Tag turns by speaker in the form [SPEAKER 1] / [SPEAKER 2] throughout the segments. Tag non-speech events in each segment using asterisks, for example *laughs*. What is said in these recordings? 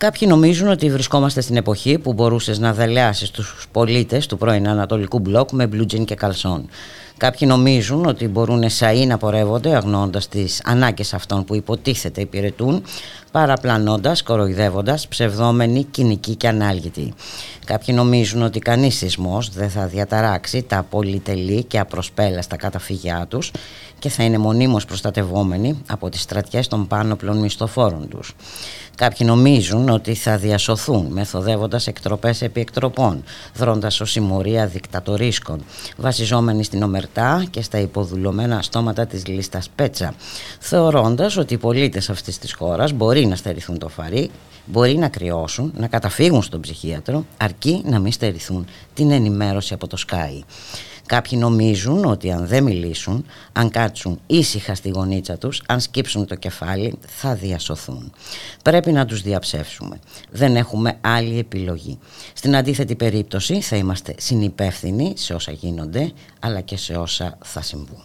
[SPEAKER 1] Κάποιοι νομίζουν ότι βρισκόμαστε στην εποχή που μπορούσες να δελεάσεις τους πολίτες του πρώην Ανατολικού Μπλοκ με μπλουτζίν και καλσόν. Κάποιοι νομίζουν ότι μπορούν εσαΐ να πορεύονται αγνώντας τις ανάγκες αυτών που υποτίθεται υπηρετούν, παραπλανώντας, κοροϊδεύοντας, ψευδόμενοι, κοινικοί και ανάλγητοι. Κάποιοι νομίζουν ότι κανείς σεισμός δεν θα διαταράξει τα πολυτελή και απροσπέλαστα καταφύγια τους και θα είναι μονίμως προστατευόμενοι από τις στρατιές των πάνωπλων μισθοφόρων τους. Κάποιοι νομίζουν ότι θα διασωθούν μεθοδεύοντας εκτροπές επί εκτροπών, δρώντας ως συμμορία δικτατορίσκων, βασιζόμενοι στην ομερτά και στα υποδουλωμένα στόματα της λίστας Πέτσα, θεωρώντας ότι οι πολίτες αυτής της χώρας μπορεί να στερηθούν το φαρί, μπορεί να κρυώσουν, να καταφύγουν στον ψυχίατρο, αρκεί να μην στερηθούν την ενημέρωση από το Sky. Κάποιοι νομίζουν ότι αν δεν μιλήσουν, αν κάτσουν ήσυχα στη γωνίτσα τους, αν σκύψουν το κεφάλι, θα διασωθούν. Πρέπει να τους διαψεύσουμε. Δεν έχουμε άλλη επιλογή. Στην αντίθετη περίπτωση θα είμαστε συνυπεύθυνοι σε όσα γίνονται, αλλά και σε όσα θα συμβούν.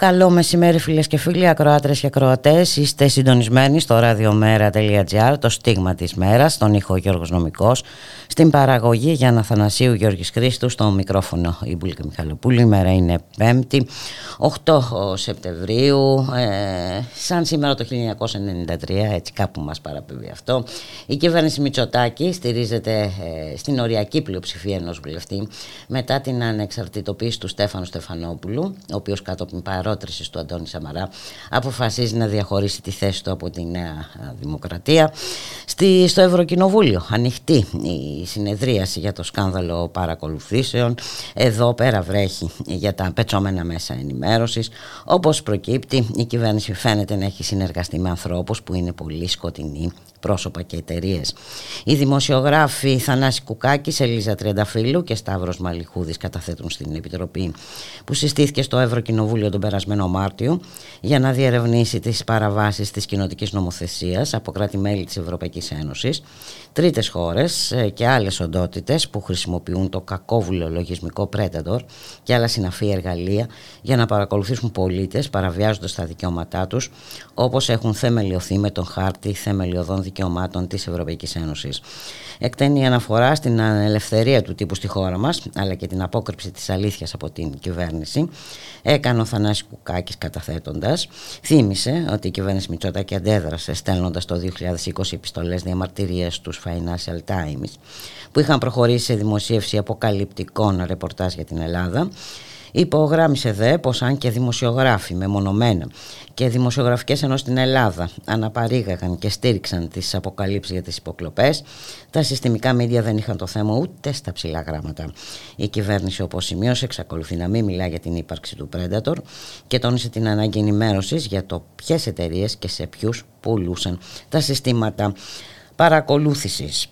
[SPEAKER 1] Καλό μεσημέρι φίλες και φίλοι, ακροάτρες και ακροατές. Είστε συντονισμένοι στο radiomera.gr, το στίγμα της μέρας, στον ήχο Γιώργος Νομικός, στην παραγωγή Γιάννα Θανασίου Γιώργης Χρήστου, στο μικρόφωνο η Μπουλίκα Μιχαλοπούλη. Η μέρα είναι 5η, 8 Σεπτεμβρίου, ε, σαν σήμερα το 1993, έτσι κάπου μας παραπέμπει αυτό. Η κυβέρνηση Μητσοτάκη στηρίζεται ε, στην οριακή πλειοψηφία ενός βουλευτή μετά την ανεξαρτητοποίηση του Στέφανου Στεφανόπουλου, ο οποίος κατόπιν παρότρισης του Αντώνη Σαμαρά αποφασίζει να διαχωρίσει τη θέση του από τη Νέα Δημοκρατία. Στη, στο Ευρωκοινοβούλιο ανοιχτή η συνεδρίαση για το σκάνδαλο παρακολουθήσεων. Εδώ πέρα βρέχει για τα πετσόμενα μέσα ενημέρωσης. Όπως προκύπτει η κυβέρνηση φαίνεται να έχει συνεργαστεί με ανθρώπους που είναι πολύ σκοτεινοί πρόσωπα και εταιρείες. Οι δημοσιογράφοι Θανάση Κουκάκης, Ελίζα Τριανταφύλου και Σταύρος Μαλιχούδης καταθέτουν στην Επιτροπή που συστήθηκε στο Ευρωκοινοβούλιο τον περασμένο Μάρτιο για να διερευνήσει τις παραβάσεις της κοινοτικής νομοθεσίας από κράτη-μέλη της Ευρωπαϊκής Ένωσης, τρίτες χώρες ε, και άλλες οντότητες που χρησιμοποιούν το κακόβουλο λογισμικό Predator και άλλα συναφή εργαλεία για να παρακολουθήσουν πολίτες παραβιάζοντας τα δικαιώματά τους όπως έχουν θεμελιωθεί με τον χάρτη θεμελιωδών δικαιωμάτων της Ευρωπαϊκής Ένωσης. Εκτείνει αναφορά στην ελευθερία του τύπου στη χώρα μας, αλλά και την απόκρυψη της αλήθειας από την κυβέρνηση. Έκανε ο Θανάσης Κουκάκης καταθέτοντας. Θύμισε ότι η κυβέρνηση Μητσοτάκη αντέδρασε στέλνοντας το 2020 επιστολές διαμαρτυρίες στους Financial Times που είχαν προχωρήσει σε δημοσίευση αποκαλυπτικών ρεπορτάζ για την Ελλάδα Υπογράμμισε δε πως αν και δημοσιογράφοι μεμονωμένα και δημοσιογραφικές ενώ στην Ελλάδα αναπαρήγαγαν και στήριξαν τις αποκαλύψεις για τις υποκλοπές, τα συστημικά μίδια δεν είχαν το θέμα ούτε στα ψηλά γράμματα. Η κυβέρνηση όπως σημείωσε εξακολουθεί να μην μιλά για την ύπαρξη του Predator και τόνισε την ανάγκη ενημέρωσης για το ποιες εταιρείες και σε ποιους πουλούσαν τα συστήματα παρακολούθησης.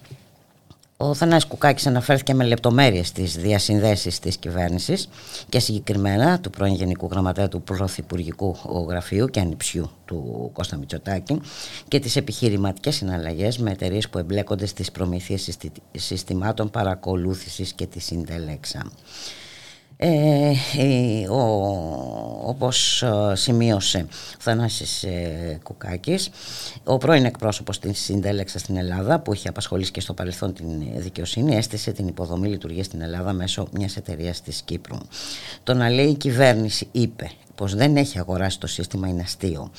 [SPEAKER 1] Ο Θανάσης Κουκάκης αναφέρθηκε με λεπτομέρειες στις διασυνδέσεις της κυβέρνησης και συγκεκριμένα του πρώην Γενικού Γραμματέα του Πρωθυπουργικού Γραφείου και ανιψιού του Κώστα Μητσοτάκη και τις επιχειρηματικές συναλλαγές με εταιρείες που εμπλέκονται στις προμήθειες συστημάτων παρακολούθησης και τη συντελέξα. Ε, ε, ο, όπως ε, σημείωσε ο Θανάσης ε, Κουκάκης ο πρώην εκπρόσωπος της Συντέλεξα στην Ελλάδα που είχε απασχολήσει και στο παρελθόν την δικαιοσύνη έστησε την υποδομή λειτουργία στην Ελλάδα μέσω μιας εταιρείας της Κύπρου. Το να λέει η κυβέρνηση είπε πως δεν έχει αγοράσει το σύστημα είναι αστείο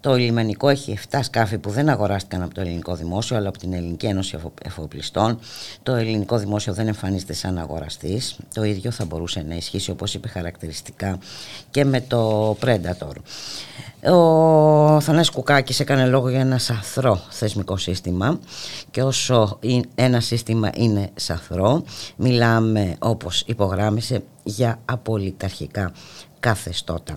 [SPEAKER 1] το λιμενικό έχει 7 σκάφη που δεν αγοράστηκαν από το ελληνικό δημόσιο αλλά από την Ελληνική Ένωση Εφοπλιστών. Το ελληνικό δημόσιο δεν εμφανίζεται σαν αγοραστής. Το ίδιο θα μπορούσε να ισχύσει όπως είπε χαρακτηριστικά και με το Predator. Ο Θανάσης Κουκάκης έκανε λόγο για ένα σαθρό θεσμικό σύστημα και όσο ένα σύστημα είναι σαθρό μιλάμε όπως υπογράμμισε για απολυταρχικά καθεστώτα.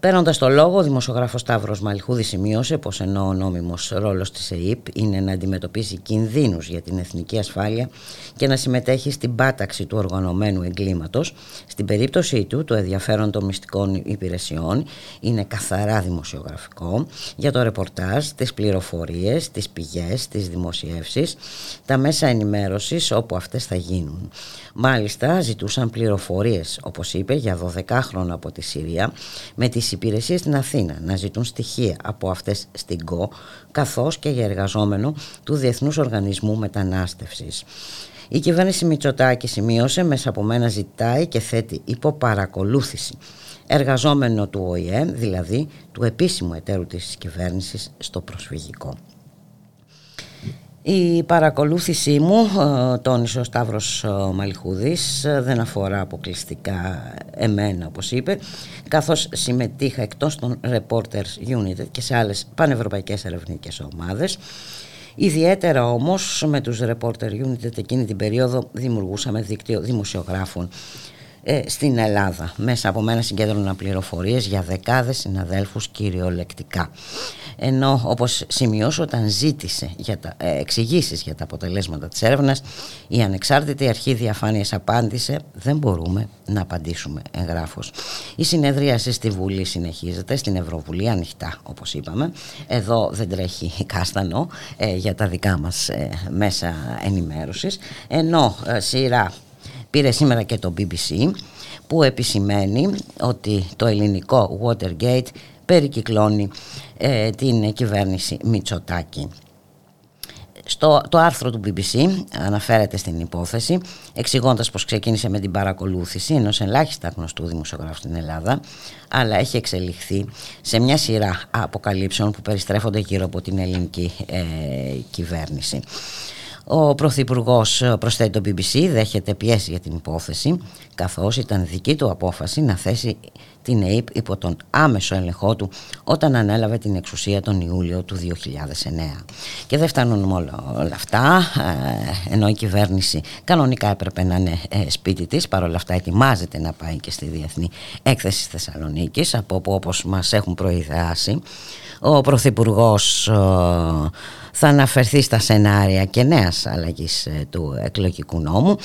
[SPEAKER 1] Παίρνοντας το λόγο, ο δημοσιογράφος Σταύρος Μαλχούδη σημείωσε πως ενώ ο νόμιμος ρόλος της ΕΕΠ είναι να αντιμετωπίζει κινδύνους για την εθνική ασφάλεια και να συμμετέχει στην πάταξη του οργανωμένου εγκλήματος, στην περίπτωσή του το ενδιαφέρον των μυστικών υπηρεσιών είναι καθαρά δημοσιογραφικό για το ρεπορτάζ, τις πληροφορίες, τις πηγές, τις δημοσιεύσεις, τα μέσα ενημέρωσης όπου αυτές θα γίνουν. Μάλιστα ζητούσαν πληροφορίες, όπως είπε, για 12 χρόνια από τη Συρία με τις υπηρεσίες στην Αθήνα να ζητούν στοιχεία από αυτές στην ΚΟ καθώς και για εργαζόμενο του Διεθνούς Οργανισμού Μετανάστευσης. Η κυβέρνηση Μητσοτάκη σημείωσε μέσα από μένα ζητάει και θέτει υπό παρακολούθηση εργαζόμενο του ΟΗΕ, δηλαδή του επίσημου εταίρου της κυβέρνησης στο προσφυγικό. Η παρακολούθησή μου, ε, τόνισε ο Σταύρος ε, Μαλιχούδης, ε, δεν αφορά αποκλειστικά εμένα όπως είπε, καθώς συμμετείχα εκτός των Reporters Unit και σε άλλες πανευρωπαϊκές ερευνητικές ομάδες. Ιδιαίτερα όμως με τους Reporter Unit εκείνη την περίοδο δημιουργούσαμε δίκτυο δημοσιογράφων ε, στην Ελλάδα. Μέσα από μένα συγκέντρωνα πληροφορίες για δεκάδες συναδέλφους κυριολεκτικά. Ενώ όπως σημειώσω όταν ζήτησε για τα, ε, εξηγήσεις για τα αποτελέσματα της έρευνας η ανεξάρτητη αρχή διαφάνειας απάντησε δεν μπορούμε να απαντήσουμε εγγράφος. Η συνεδρίαση στη Βουλή συνεχίζεται, στην Ευρωβουλή ανοιχτά όπως είπαμε. Εδώ δεν τρέχει κάστανο ε, για τα δικά μας ε, μέσα ενημέρωσης ενώ σειρά πήρε σήμερα και το BBC που επισημαίνει ότι το ελληνικό Watergate περικυκλώνει ε, την κυβέρνηση Μητσοτάκη. Στο, το άρθρο του BBC αναφέρεται στην υπόθεση εξηγώντας πως ξεκίνησε με την παρακολούθηση ενός ελάχιστα γνωστού δημοσιογράφου στην Ελλάδα αλλά έχει εξελιχθεί σε μια σειρά αποκαλύψεων που περιστρέφονται γύρω από την ελληνική ε, κυβέρνηση. Ο Πρωθυπουργός, προσθέτει το BBC, δέχεται πιέση για την υπόθεση, καθώς ήταν δική του απόφαση να θέσει την ΕΕΠ υπό τον άμεσο έλεγχό του όταν ανέλαβε την εξουσία τον Ιούλιο του 2009. Και δεν φτάνουν όλα, όλα αυτά, ε, ενώ η κυβέρνηση κανονικά έπρεπε να είναι ε, σπίτι της, παρόλα αυτά ετοιμάζεται να πάει και στη Διεθνή Έκθεση Θεσσαλονίκης, από όπου όπως μας έχουν προειδεάσει, ο Πρωθυπουργός θα αναφερθεί στα σενάρια και νέας αλλαγής ε, του εκλογικού νόμου.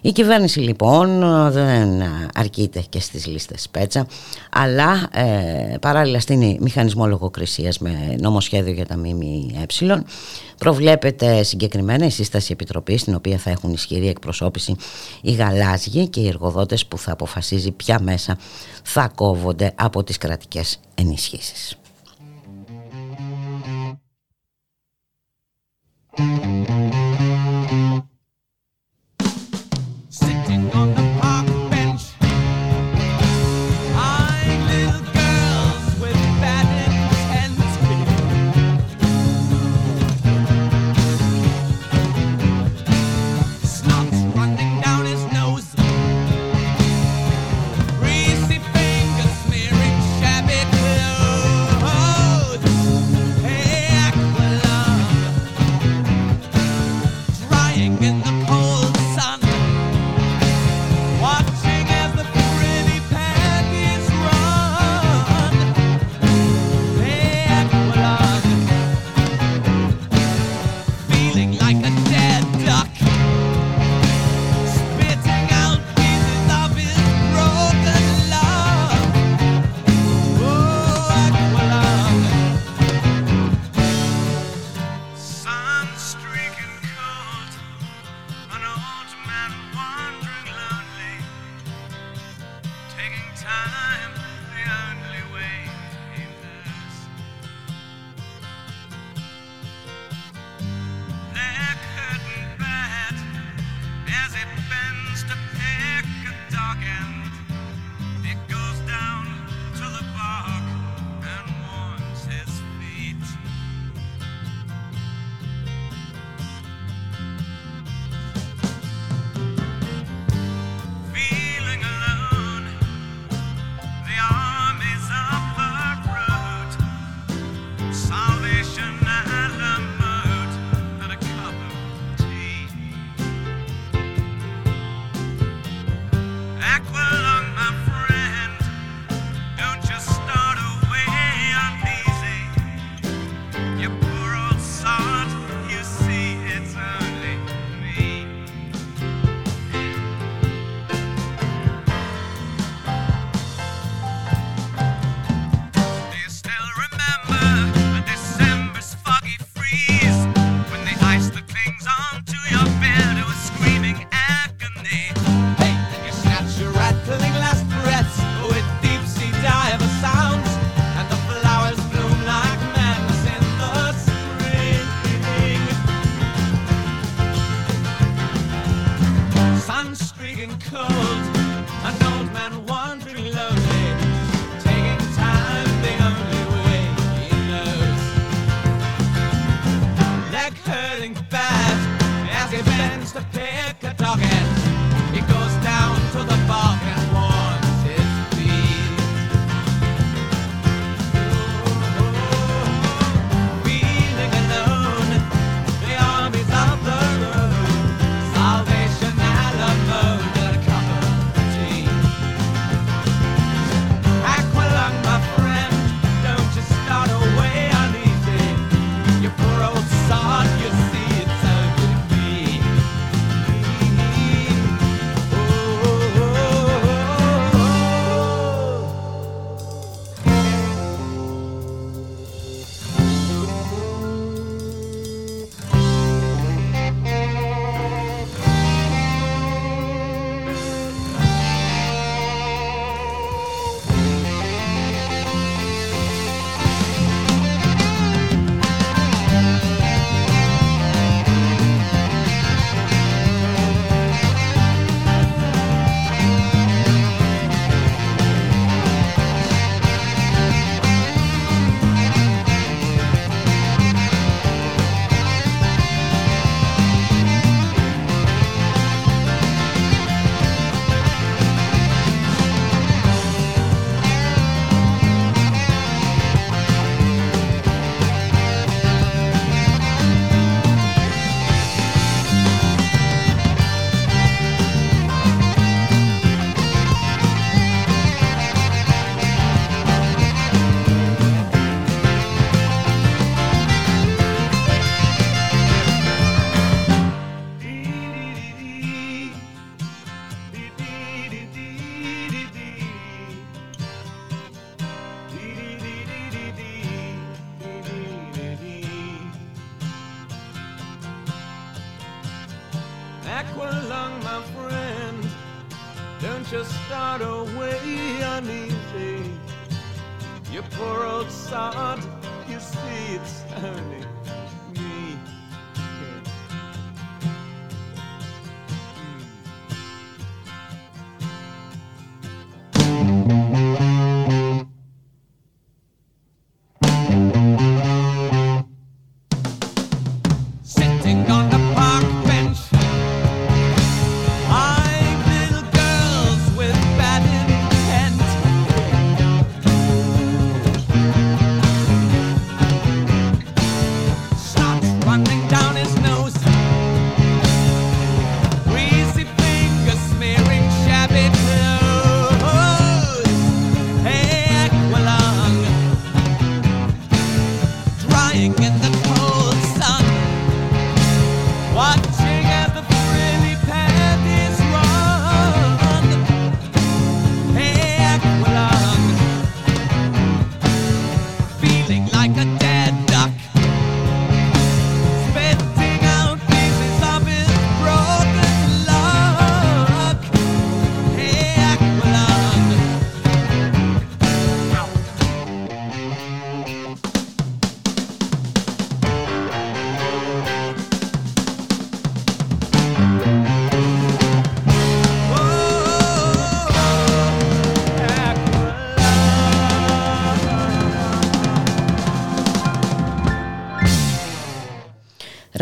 [SPEAKER 1] Η κυβέρνηση λοιπόν δεν αρκείται και στις λίστες Πέτσα αλλά ε, παράλληλα στείνει μηχανισμό λογοκρισίας με νομοσχέδιο για τα ΜΜΕ Προβλέπεται συγκεκριμένα η σύσταση επιτροπής στην οποία θα έχουν ισχυρή εκπροσώπηση οι γαλάζιοι και οι εργοδότες που θα αποφασίζει ποια μέσα θα κόβονται από τις κρατικές ενισχύσεις. Sitting on the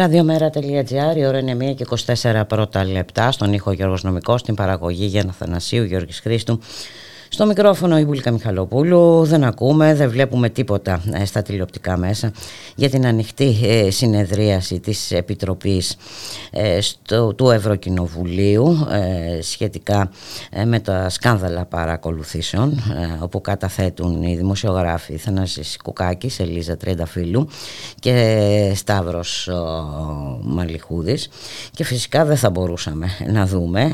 [SPEAKER 1] Ραδιομέρα.gr, η ώρα είναι 1 και 24 πρώτα λεπτά. Στον ήχο Γιώργος Νομικός, στην παραγωγή Γιάννα Θανασίου, Γιώργης Χρήστου. Στο μικρόφωνο η Μπουλίκα Μιχαλοπούλου. Δεν ακούμε, δεν βλέπουμε τίποτα ε, στα τηλεοπτικά μέσα για την ανοιχτή ε, συνεδρίαση της Επιτροπής ε, στο, του Ευρωκοινοβουλίου σχετικά με τα σκάνδαλα παρακολουθήσεων όπου καταθέτουν οι δημοσιογράφοι Θανάσης Κουκάκης, Ελίζα Τρενταφύλου και Σταύρος Μαλιχούδης. Και φυσικά δεν θα μπορούσαμε να δούμε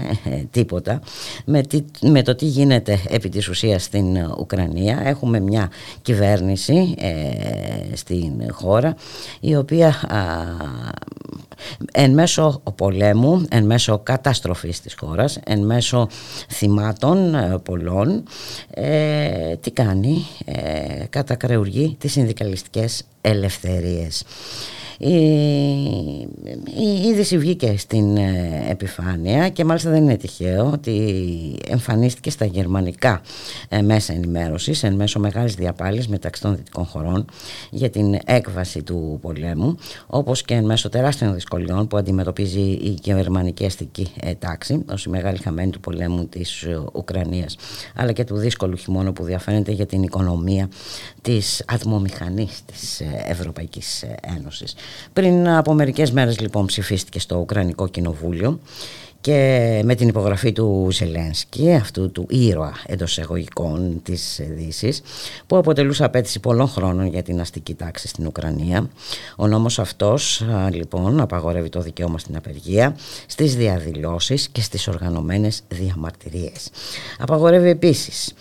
[SPEAKER 1] τίποτα με, τι, με το τι γίνεται επί της ουσίας στην Ουκρανία. Έχουμε μια κυβέρνηση ε, στην χώρα η οποία α, εν μέσω πολέμου, εν μέσω καταστροφής της χώρας, εν μέσω θυμάτων ε, πολλών, ε, τι κάνει, ε, κατακρεουργεί τις συνδικαλιστικές ελευθερίες. Η, η είδηση βγήκε στην ε, επιφάνεια και μάλιστα δεν είναι τυχαίο ότι εμφανίστηκε στα γερμανικά ε, μέσα ενημέρωσης εν μέσω μεγάλης διαπάλης μεταξύ των δυτικών χωρών για την έκβαση του πολέμου όπως και εν μέσω τεράστιων δυσκολιών που αντιμετωπίζει η γερμανική αστική ε, τάξη ως η μεγάλη χαμένη του πολέμου της Ουκρανίας αλλά και του δύσκολου χειμώνα που διαφαίνεται για την οικονομία της ατμομηχανής της Ευρωπαϊκής Ένωσης. Πριν από μερικές μέρες λοιπόν ψηφίστηκε στο Ουκρανικό Κοινοβούλιο και με την υπογραφή του Ζελένσκι, αυτού του ήρωα εντός εγωγικών της Δύσης, που αποτελούσε απέτηση πολλών χρόνων για την αστική τάξη στην Ουκρανία. Ο νόμος αυτός λοιπόν απαγορεύει το δικαίωμα στην απεργία, στις διαδηλώσεις και στις οργανωμένες διαμαρτυρίες. Απαγορεύει επίσης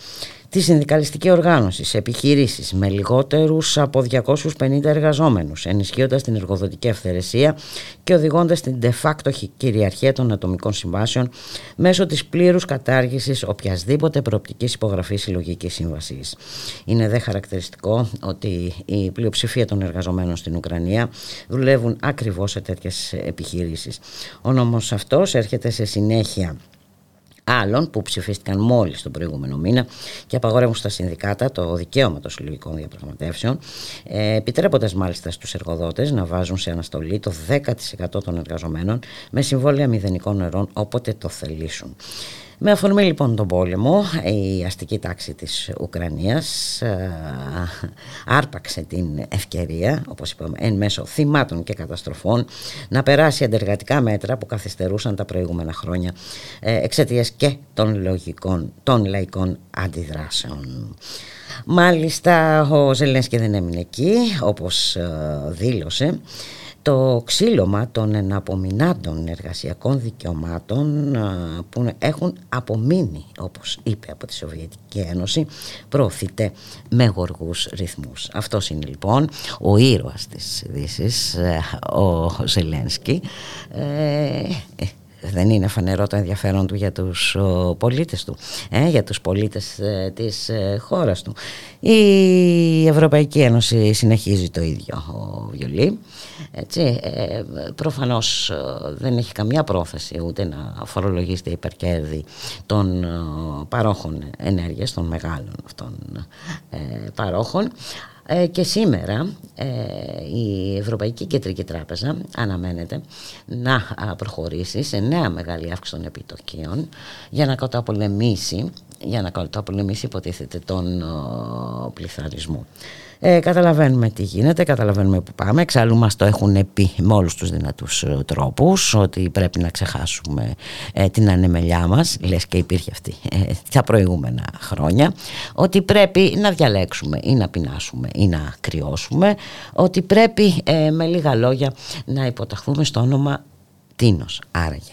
[SPEAKER 1] τη συνδικαλιστική οργάνωση σε επιχειρήσεις με λιγότερους από 250 εργαζόμενους, ενισχύοντας την εργοδοτική αυθαιρεσία και οδηγώντας την de facto κυριαρχία των ατομικών συμβάσεων μέσω της πλήρους κατάργησης οποιασδήποτε προοπτικής υπογραφής συλλογικής σύμβασης. Είναι δε χαρακτηριστικό ότι η πλειοψηφία των εργαζομένων στην Ουκρανία δουλεύουν ακριβώς σε τέτοιες επιχειρήσεις. Ο νόμος αυτός έρχεται σε συνέχεια άλλων που ψηφίστηκαν μόλις τον προηγούμενο μήνα και απαγορεύουν στα συνδικάτα το δικαίωμα των συλλογικών διαπραγματεύσεων ε, επιτρέποντας μάλιστα στους εργοδότες να βάζουν σε αναστολή το 10% των εργαζομένων με συμβόλαια μηδενικών νερών όποτε το θελήσουν. Με αφορμή λοιπόν τον πόλεμο, η αστική τάξη της Ουκρανίας ε, άρπαξε την ευκαιρία, όπως είπαμε, εν μέσω θυμάτων και καταστροφών, να περάσει αντεργατικά μέτρα που καθυστερούσαν τα προηγούμενα χρόνια ε, εξαιτίας και των, λογικών, των λαϊκών αντιδράσεων. Μάλιστα ο Ζελένσκι δεν έμεινε εκεί, όπως ε, δήλωσε, το ξύλωμα των εναπομεινάντων εργασιακών δικαιωμάτων που έχουν απομείνει όπως είπε από τη Σοβιετική Ένωση προωθείται με γοργούς ρυθμούς. Αυτός είναι λοιπόν ο ήρωας της Δύσης, ε, ο Ζελένσκι. Ε,
[SPEAKER 2] δεν είναι φανερό το ενδιαφέρον του για τους ο, πολίτες του, ε, για τους πολίτες ε, της ε, χώρας του. Η Ευρωπαϊκή Ένωση συνεχίζει το ίδιο ο Βιολί. Έτσι, ε, προφανώς δεν έχει καμιά πρόθεση ούτε να φορολογήσει υπερκέρδη των παρόχων ενέργειας, των μεγάλων αυτών παρόχων ε, και σήμερα ε, η Ευρωπαϊκή Κεντρική Τράπεζα αναμένεται να προχωρήσει σε νέα μεγάλη αύξηση των επιτοκίων για να καταπολεμήσει, για να καταπολεμήσει υποτίθεται τον πληθαρισμό. Ε, καταλαβαίνουμε τι γίνεται, καταλαβαίνουμε που πάμε. Εξάλλου μας το έχουν πει με όλους τους δυνατούς ε, τρόπους ότι πρέπει να ξεχάσουμε ε, την ανεμελιά μας, λες και υπήρχε αυτή ε, τα προηγούμενα χρόνια, ότι πρέπει να διαλέξουμε ή να πεινάσουμε ή να κρυώσουμε, ότι πρέπει ε, με λίγα λόγια να υποταχθούμε στο όνομα Τίνος, άραγε.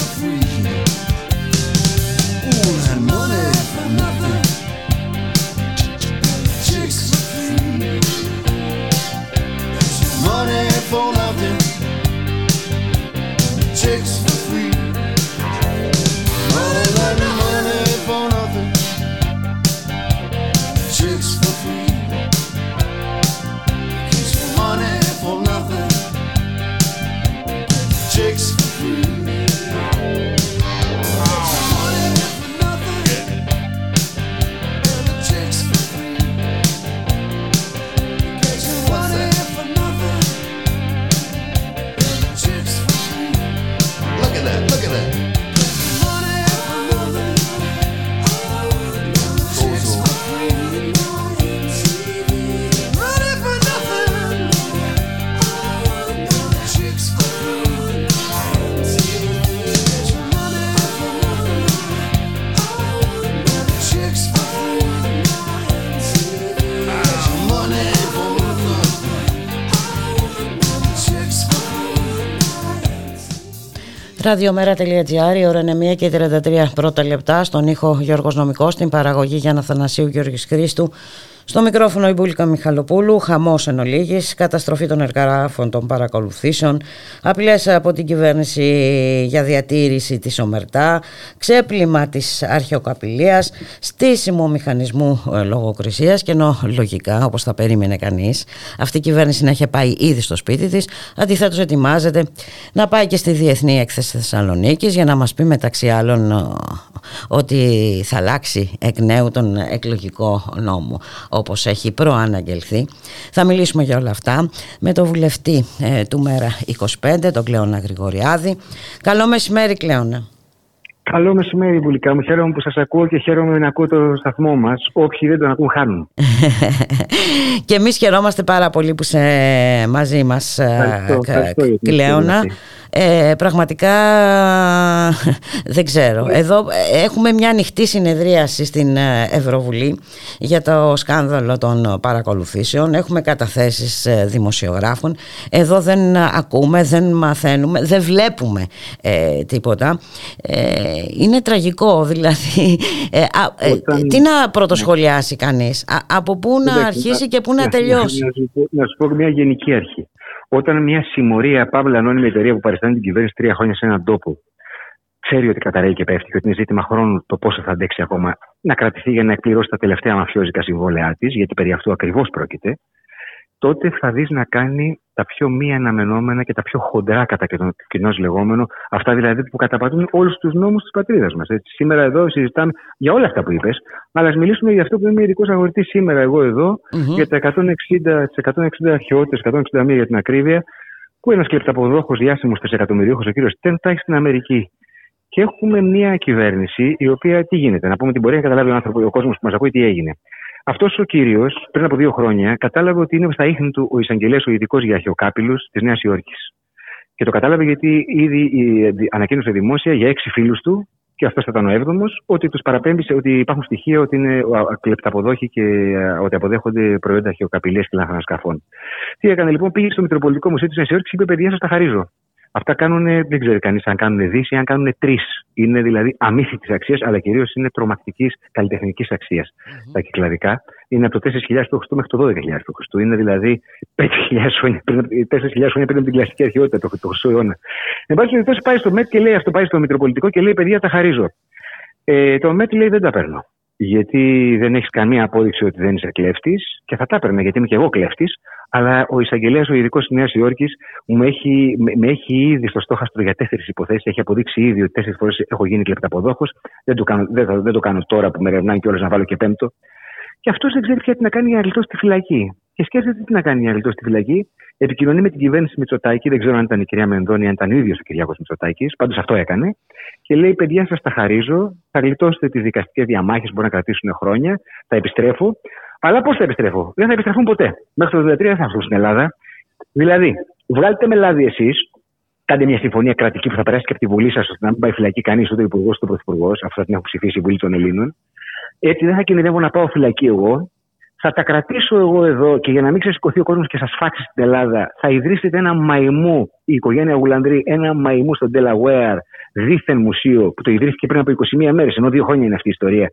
[SPEAKER 1] Ραδιομέρα.gr, η ώρα είναι 1 και 33 πρώτα λεπτά. Στον ήχο Γιώργος Νομικός, στην παραγωγή Γιάννα Θανασίου Γιώργης Χρήστου. Στο μικρόφωνο η Μπούλικα Μιχαλοπούλου, χαμός εν ολίγης, καταστροφή των εργαράφων των παρακολουθήσεων, απειλές από την κυβέρνηση για διατήρηση της ομερτά, ξέπλυμα της αρχαιοκαπηλείας, στήσιμο μηχανισμού ε, λογοκρισίας και ενώ λογικά, όπως θα περίμενε κανείς, αυτή η κυβέρνηση να είχε πάει ήδη στο σπίτι της, αντιθέτως ετοιμάζεται να πάει και στη Διεθνή Έκθεση Θεσσαλονίκης για να μας πει μεταξύ άλλων ε, ότι θα αλλάξει εκ νέου τον εκλογικό νόμο όπως έχει προαναγγελθεί. Θα μιλήσουμε για όλα αυτά με τον βουλευτή ε, του Μέρα 25, τον Κλεώνα Γρηγοριάδη. Καλό μεσημέρι Κλεώνα.
[SPEAKER 3] Καλό μεσημέρι, Βουλικά μου. Χαίρομαι που σας ακούω και χαίρομαι να ακούω το σταθμό μας. Όποιοι δεν τον ακούν, χάνουν. *laughs*
[SPEAKER 1] και εμείς χαιρόμαστε πάρα πολύ που είσαι μαζί μας
[SPEAKER 3] Ευχαριστώ,
[SPEAKER 1] ε,
[SPEAKER 3] ευχαριστώ για την
[SPEAKER 1] Κλεώνα.
[SPEAKER 3] ευκαιρία
[SPEAKER 1] Ε, πραγματικά *laughs* δεν ξέρω. Εδώ ε, έχουμε μια ανοιχτή συνεδρίαση στην ε, Ευρωβουλή για το σκάνδαλο των παρακολουθήσεων. Έχουμε καταθέσεις ε, δημοσιογράφων. Εδώ δεν ακούμε, δεν μαθαίνουμε, δεν βλέπουμε ε, τίποτα. Ε, είναι τραγικό δηλαδή. Ε, α, ε,
[SPEAKER 3] Όταν-
[SPEAKER 1] τι να πρωτοσχολιάσει κανείς; Α, από πού να
[SPEAKER 3] Εντάξει,
[SPEAKER 1] αρχίσει
[SPEAKER 3] να-
[SPEAKER 1] και πού να
[SPEAKER 3] να-
[SPEAKER 1] τελειώσει;
[SPEAKER 3] Να, σου πω, να σου πω μια γενική αρχή. Όταν μια συμμορία, παύλα ανώνυμη εταιρεία που παριστάνει την κυβέρνηση τρία χρόνια σε έναν τόπο, ξέρει ότι καταραίει και πέφτει και ότι είναι ζήτημα χρόνου το πόσο θα αντέξει ακόμα να κρατηθεί για να εκπληρώσει τα τελευταία μαφιόζικα συμβόλαιά της, γιατί περί αυτού ακριβώς πρόκειται, τότε θα δεις να κάνει τα πιο μη αναμενόμενα και τα πιο χοντρά κατά κοινός λεγόμενο, αυτά δηλαδή που καταπατούν όλους τους νόμους της πατρίδας μας. Σήμερα εδώ συζητάμε για όλα αυτά που είπες, αλλά ας μιλήσουμε για αυτό που είμαι ειδικός αγορητής σήμερα, εγώ εδώ,
[SPEAKER 1] Μμμ.
[SPEAKER 3] για τα 160, τις 160 αρχαιότητες, 161 για την ακρίβεια, που ένας κλεπταποδόχος διάσημος τρισεκατομμυρίουχο, ο κύριος Τεν, τα έχει στην Αμερική. Και έχουμε μια κυβέρνηση η οποία τι γίνεται. Να πούμε την πορεία να καταλάβει ο άνθρωπο, ο κόσμος που μας ακούει τι έγινε. Αυτός ο κύριος πριν από δύο χρόνια κατάλαβε ότι είναι στα ίχνη του ο εισαγγελέας ο ειδικός για αρχαιοκάπηλου της Νέας Υόρκης. Και το κατάλαβε γιατί ήδη ε, ανακοίνωσε δημόσια για έξι φίλους του, και αυτός θα ήταν ο έβδομος, ότι τους παραπέμπει ότι υπάρχουν στοιχεία ότι είναι ε, κλεπταποδόχοι και ε, ότι αποδέχονται προϊόντα αρχαιοκαπηλεία και λαθανασκαφών. Τι έκανε λοιπόν, πήγε στο Μητροπολιτικό Μουσείο της Νέας Υόρκης και είπε: Παιδιά, σας τα χαρίζω. Αυτά κάνουν, δεν ξέρει κανείς αν κάνουν δι ή αν κάνουν τρεις. Είναι δηλαδή αμύθιτη αξίας, αλλά κυρίως είναι τρομακτικής καλλιτεχνικής αξίας. Τα κυκλαδικά είναι από το 4.000 π.Χ. μέχρι το 12.000 π.Χ. Είναι δηλαδή 5.000 χρόνια πριν, 4.000 χρόνια πριν από την κλασική αρχαιότητα, το, το Χρυσό αιώνα. Εν πάση περιπτώσει, πάει στο ΜΕΤ και λέει αυτό, πάει στο Μητροπολιτικό και λέει: Παιδιά, τα χαρίζω. Ε, το ΜΕΤ λέει: Δεν τα παίρνω. Γιατί δεν έχεις καμία απόδειξη ότι δεν είσαι κλέφτης και θα τα έπαιρνα γιατί είμαι και εγώ κλέφτης. Αλλά ο εισαγγελέας, ο ειδικός της Νέας Υόρκης, μου έχει, με, με έχει ήδη στο στόχαστρο για τέσσερις υποθέσεις. Έχει αποδείξει ήδη ότι τέσσερις φορές έχω γίνει κλεπταποδόχο. Δεν, το κάνω- δεν, θα- δεν το κάνω τώρα που με ερευνάνε κιόλας να βάλω και πέμπτο. Και αυτός δεν ξέρει πια τι να κάνει για να γλιτώσει στη φυλακή. Και σκέφτεται τι να κάνει για να γλιτώσει στη φυλακή. Επικοινωνεί με την κυβέρνηση Μητσοτάκη. Δεν ξέρω αν ήταν η κυρία Μενδώνη, αν ήταν ο ίδιος ο Κυριάκος Μητσοτάκης. Πάντως αυτό έκανε. Και λέει: Παιδιά, σας τα χαρίζω. Θα γλιτώσετε τις δικαστικές διαμάχες που μπορεί να κρατήσουν χρόνια. Θα επιστρέφω. Αλλά πώς θα επιστρέφω; Δεν θα επιστρέφουν ποτέ. Μέχρι το 2023 δεν θα έρθουν στην Ελλάδα. Δηλαδή, βγάλετε με λάδι εσείς, κάντε μια συμφωνία κρατική που θα περάσει και από τη Βουλή σας, ώστε να μην πάει φυλακή κανείς, ούτε ο Υπουργός ούτε ο Πρωθυπουργός, αφού θα την έχω ψηφίσει η Βουλή των Ελλήνων. Έτσι δεν θα κινδυνεύω να πάω φυλακή εγώ. Θα τα κρατήσω εγώ εδώ και για να μην ξεσηκωθεί ο κόσμος και σας φάξει στην Ελλάδα, θα ιδρύσετε ένα μαϊμού, η οικογένεια Γουλανδρή, ένα μαϊμού στο Delaware, δίθεν μουσείο, που το ιδρύθηκε πριν από 21 μέρες, ενώ δύο χρόνια είναι αυτή η ιστορία.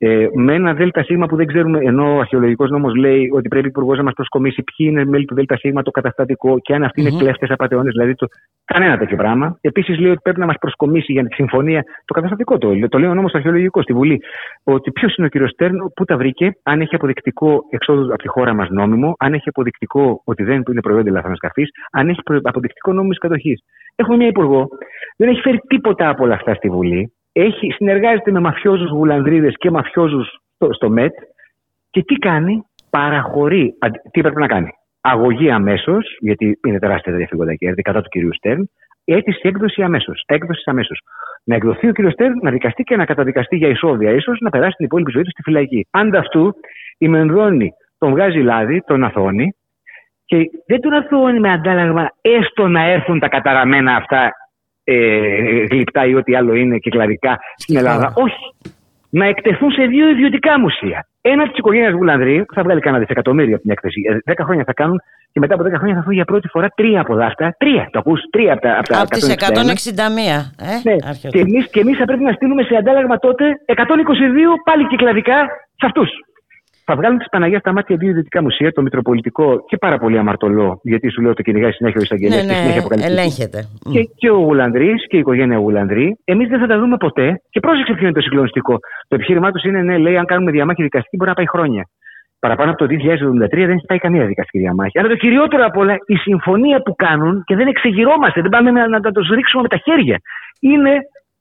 [SPEAKER 3] Ε, με ένα ΔΣ που δεν ξέρουμε, ενώ ο αρχαιολογικός νόμος λέει ότι πρέπει ο υπουργός να μας προσκομίσει ποιοι είναι μέλη του ΔΣ, το καταστατικό και αν αυτοί είναι κλέφτες απαταιώνε, δηλαδή το, κανένα τέτοιο πράγμα. Επίσης λέει ότι πρέπει να μας προσκομίσει για τη συμφωνία το καταστατικό. Το, το λέει ο νόμος αρχαιολογικός στη Βουλή. Ότι ποιος είναι ο κύριος Στέρν, πού τα βρήκε, αν έχει αποδεικτικό εξόδου από τη χώρα μας νόμιμο, αν έχει αποδεικτικό ότι δεν είναι προϊόντα λαθανασκαφή, αν έχει προ- αποδεικτικό νόμιμης κατοχής. Έχουμε μια υπουργό, δεν έχει φέρει τίποτα από όλα αυτά στη Βουλή έχει, συνεργάζεται με μαφιόζους γουλανδρίδες και μαφιόζους στο, στο ΜΕΤ και τι κάνει, παραχωρεί, αντι- τι πρέπει να κάνει; Αγωγή αμέσως, γιατί είναι τεράστια τα διαφύγοντα κέρδη κατά του κυρίου Στέρν, αίτηση έκδοση αμέσως. Έκδοση αμέσως. Να εκδοθεί ο κύριος Στέρν, να δικαστεί και να καταδικαστεί για ισόβια, ίσως να περάσει την υπόλοιπη ζωή του στη φυλακή. Ανταυτού, η Μενδώνη τον βγάζει λάδι, τον αθώνει και δεν τον αθώνει με αντάλλαγμα έστω να έρθουν τα καταραμένα αυτά ε, γλυπτά ή ό,τι άλλο είναι κυκλαδικά στην Ελλάδα. Όχι. Να εκτεθούν σε δύο ιδιωτικά μουσεία. Ένα της οικογένειας Γουλανδρή που θα βγάλει κανένα δισεκατομμύριο από την έκθεση. Ε, Δέκα χρόνια θα κάνουν και μετά από δέκα χρόνια θα φύγει για πρώτη φορά τρία από αυτά. Τρία. Το ακούς, τρία από τα, από τα
[SPEAKER 1] Από τις
[SPEAKER 3] 161.
[SPEAKER 1] 161, ε,
[SPEAKER 3] Ναι.
[SPEAKER 1] αρχαιολογικά.
[SPEAKER 3] Και εμείς και εμείς θα πρέπει να στείλουμε σε αντάλλαγμα τότε 122 πάλι κυκλαδικά σε αυτούς. Θα βγάλουν τη Παναγία στα μάτια δύο ιδιωτικά μουσεία, το Μητροπολιτικό και πάρα πολύ αμαρτωλό, γιατί σου λέω το κυνηγάει συνέχεια ο εισαγγελέας
[SPEAKER 1] Ναι,
[SPEAKER 3] και συνέχεια
[SPEAKER 1] ναι,
[SPEAKER 3] αποκαλύπτει.
[SPEAKER 1] ελέγχεται. Μμ.
[SPEAKER 3] Και, και ο Γουλανδρής και η οικογένεια Γουλανδρή, εμείς δεν θα τα δούμε ποτέ. Και πρόσεξε ποιο είναι το συγκλονιστικό. Το επιχείρημά τους είναι, ναι, λέει, αν κάνουμε διαμάχη δικαστική μπορεί να πάει χρόνια. Παραπάνω από το 2073 δεν έχει πάει καμία δικαστική διαμάχη. Αλλά το κυριότερο απ' όλα, η συμφωνία που κάνουν και δεν εξεγυρώμαστε, δεν πάμε να, να, να του ρίξουμε με τα χέρια, είναι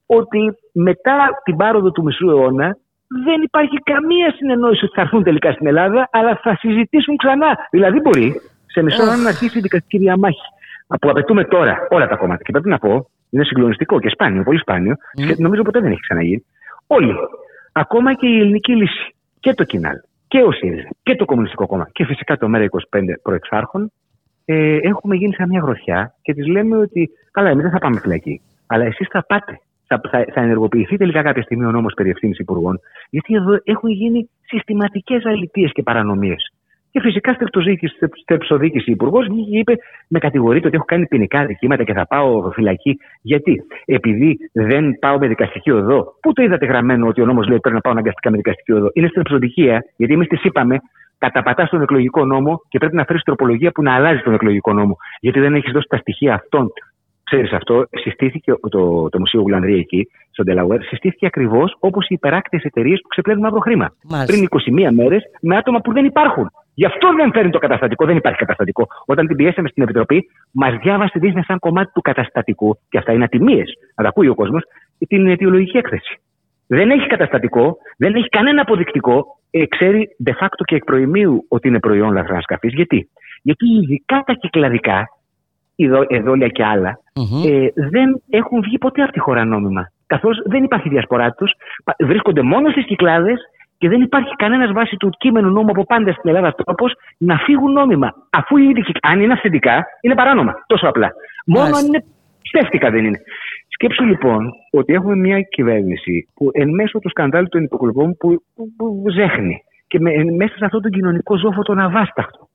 [SPEAKER 3] ότι μετά την πάροδο του μισού αιώνα δεν υπάρχει καμία συνεννόηση ότι θα έρθουν τελικά στην Ελλάδα, αλλά θα συζητήσουν ξανά. Δηλαδή, μπορεί σε μισό αιώνα να αρχίσει η δικαστική διαμάχη που απαιτούμε τώρα όλα τα κόμματα. Και πρέπει να πω, είναι συγκλονιστικό και σπάνιο, πολύ σπάνιο, και νομίζω ποτέ δεν έχει ξαναγίνει. Όλοι, ακόμα και η ελληνική λύση και το Κινάλ και ο ΣΥΡΙΖΑ και το Κομμουνιστικό Κόμμα και φυσικά το ΜΕΡΑ25 προεξάρχων, ε, έχουμε γίνει σαν μια γροθιά και τη λέμε ότι καλά, εμείς δεν θα πάμε φυλακή. Αλλά εσείς θα πάτε. Θα, θα, θα ενεργοποιηθεί τελικά κάποια στιγμή ο νόμος περί ευθύνης υπουργών, γιατί εδώ έχουν γίνει συστηματικές αλητίες και παρανομίες. Και φυσικά στρεψοδίκηση υπουργός βγήκε και είπε: Με κατηγορείτε ότι έχω κάνει ποινικά δικήματα και θα πάω φυλακή. Γιατί, επειδή δεν πάω με δικαστική οδό. Πού το είδατε γραμμένο ότι ο νόμος λέει πρέπει να πάω αναγκαστικά με δικαστική οδό; Είναι στρεψοδικία, γιατί εμείς τη είπαμε, καταπατάς τον εκλογικό νόμο και πρέπει να φέρεις τροπολογία που να αλλάζει τον εκλογικό νόμο. Γιατί δεν έχεις δώσει τα στοιχεία αυτών. Ξέρεις αυτό, συστήθηκε το, το Μουσείο Γουλανδρία εκεί, στο Delaware, συστήθηκε ακριβώς όπως οι υπεράκτε εταιρείες που ξεπλένουν μαύρο χρήμα.
[SPEAKER 1] Μάλιστα.
[SPEAKER 3] Πριν 21 μέρες με άτομα που δεν υπάρχουν. Γι' αυτό δεν φέρνει το καταστατικό, δεν υπάρχει καταστατικό. Όταν την πιέσαμε στην Επιτροπή, μας διάβασε δείχνει σαν κομμάτι του καταστατικού, και αυτά είναι ατιμίες, να τα ακούει ο κόσμος, την αιτιολογική έκθεση. Δεν έχει καταστατικό, δεν έχει κανένα αποδεικτικό, ε, ξέρει de facto και εκ προημίου ότι είναι προϊόν λαθρανασκαφής. Γιατί; Γιατί ειδικά τα κυκλαδικά, ειδο- εδόλια και άλλα,
[SPEAKER 1] Μμμ.
[SPEAKER 3] ε, δεν έχουν βγει ποτέ από τη χώρα νόμιμα. Καθώ δεν υπάρχει διασπορά του, βρίσκονται μόνο στι κυκλάδε και δεν υπάρχει κανένα βάση του κείμενου νόμου από πάντα στην Ελλάδα τρόπο να φύγουν νόμιμα. Αφού ήδη, κυ- αν είναι αυθεντικά, είναι παράνομα. Τόσο απλά. Μόνο
[SPEAKER 1] Μάλιστα.
[SPEAKER 3] αν είναι ψεύτικα δεν είναι. Σκέψου λοιπόν ότι έχουμε μια κυβέρνηση που εν μέσω του σκανδάλου των υποκλοπών που, που, που ζέχνει και με, μέσα σε αυτόν τον κοινωνικό ζόφο τον αβάσταχτο.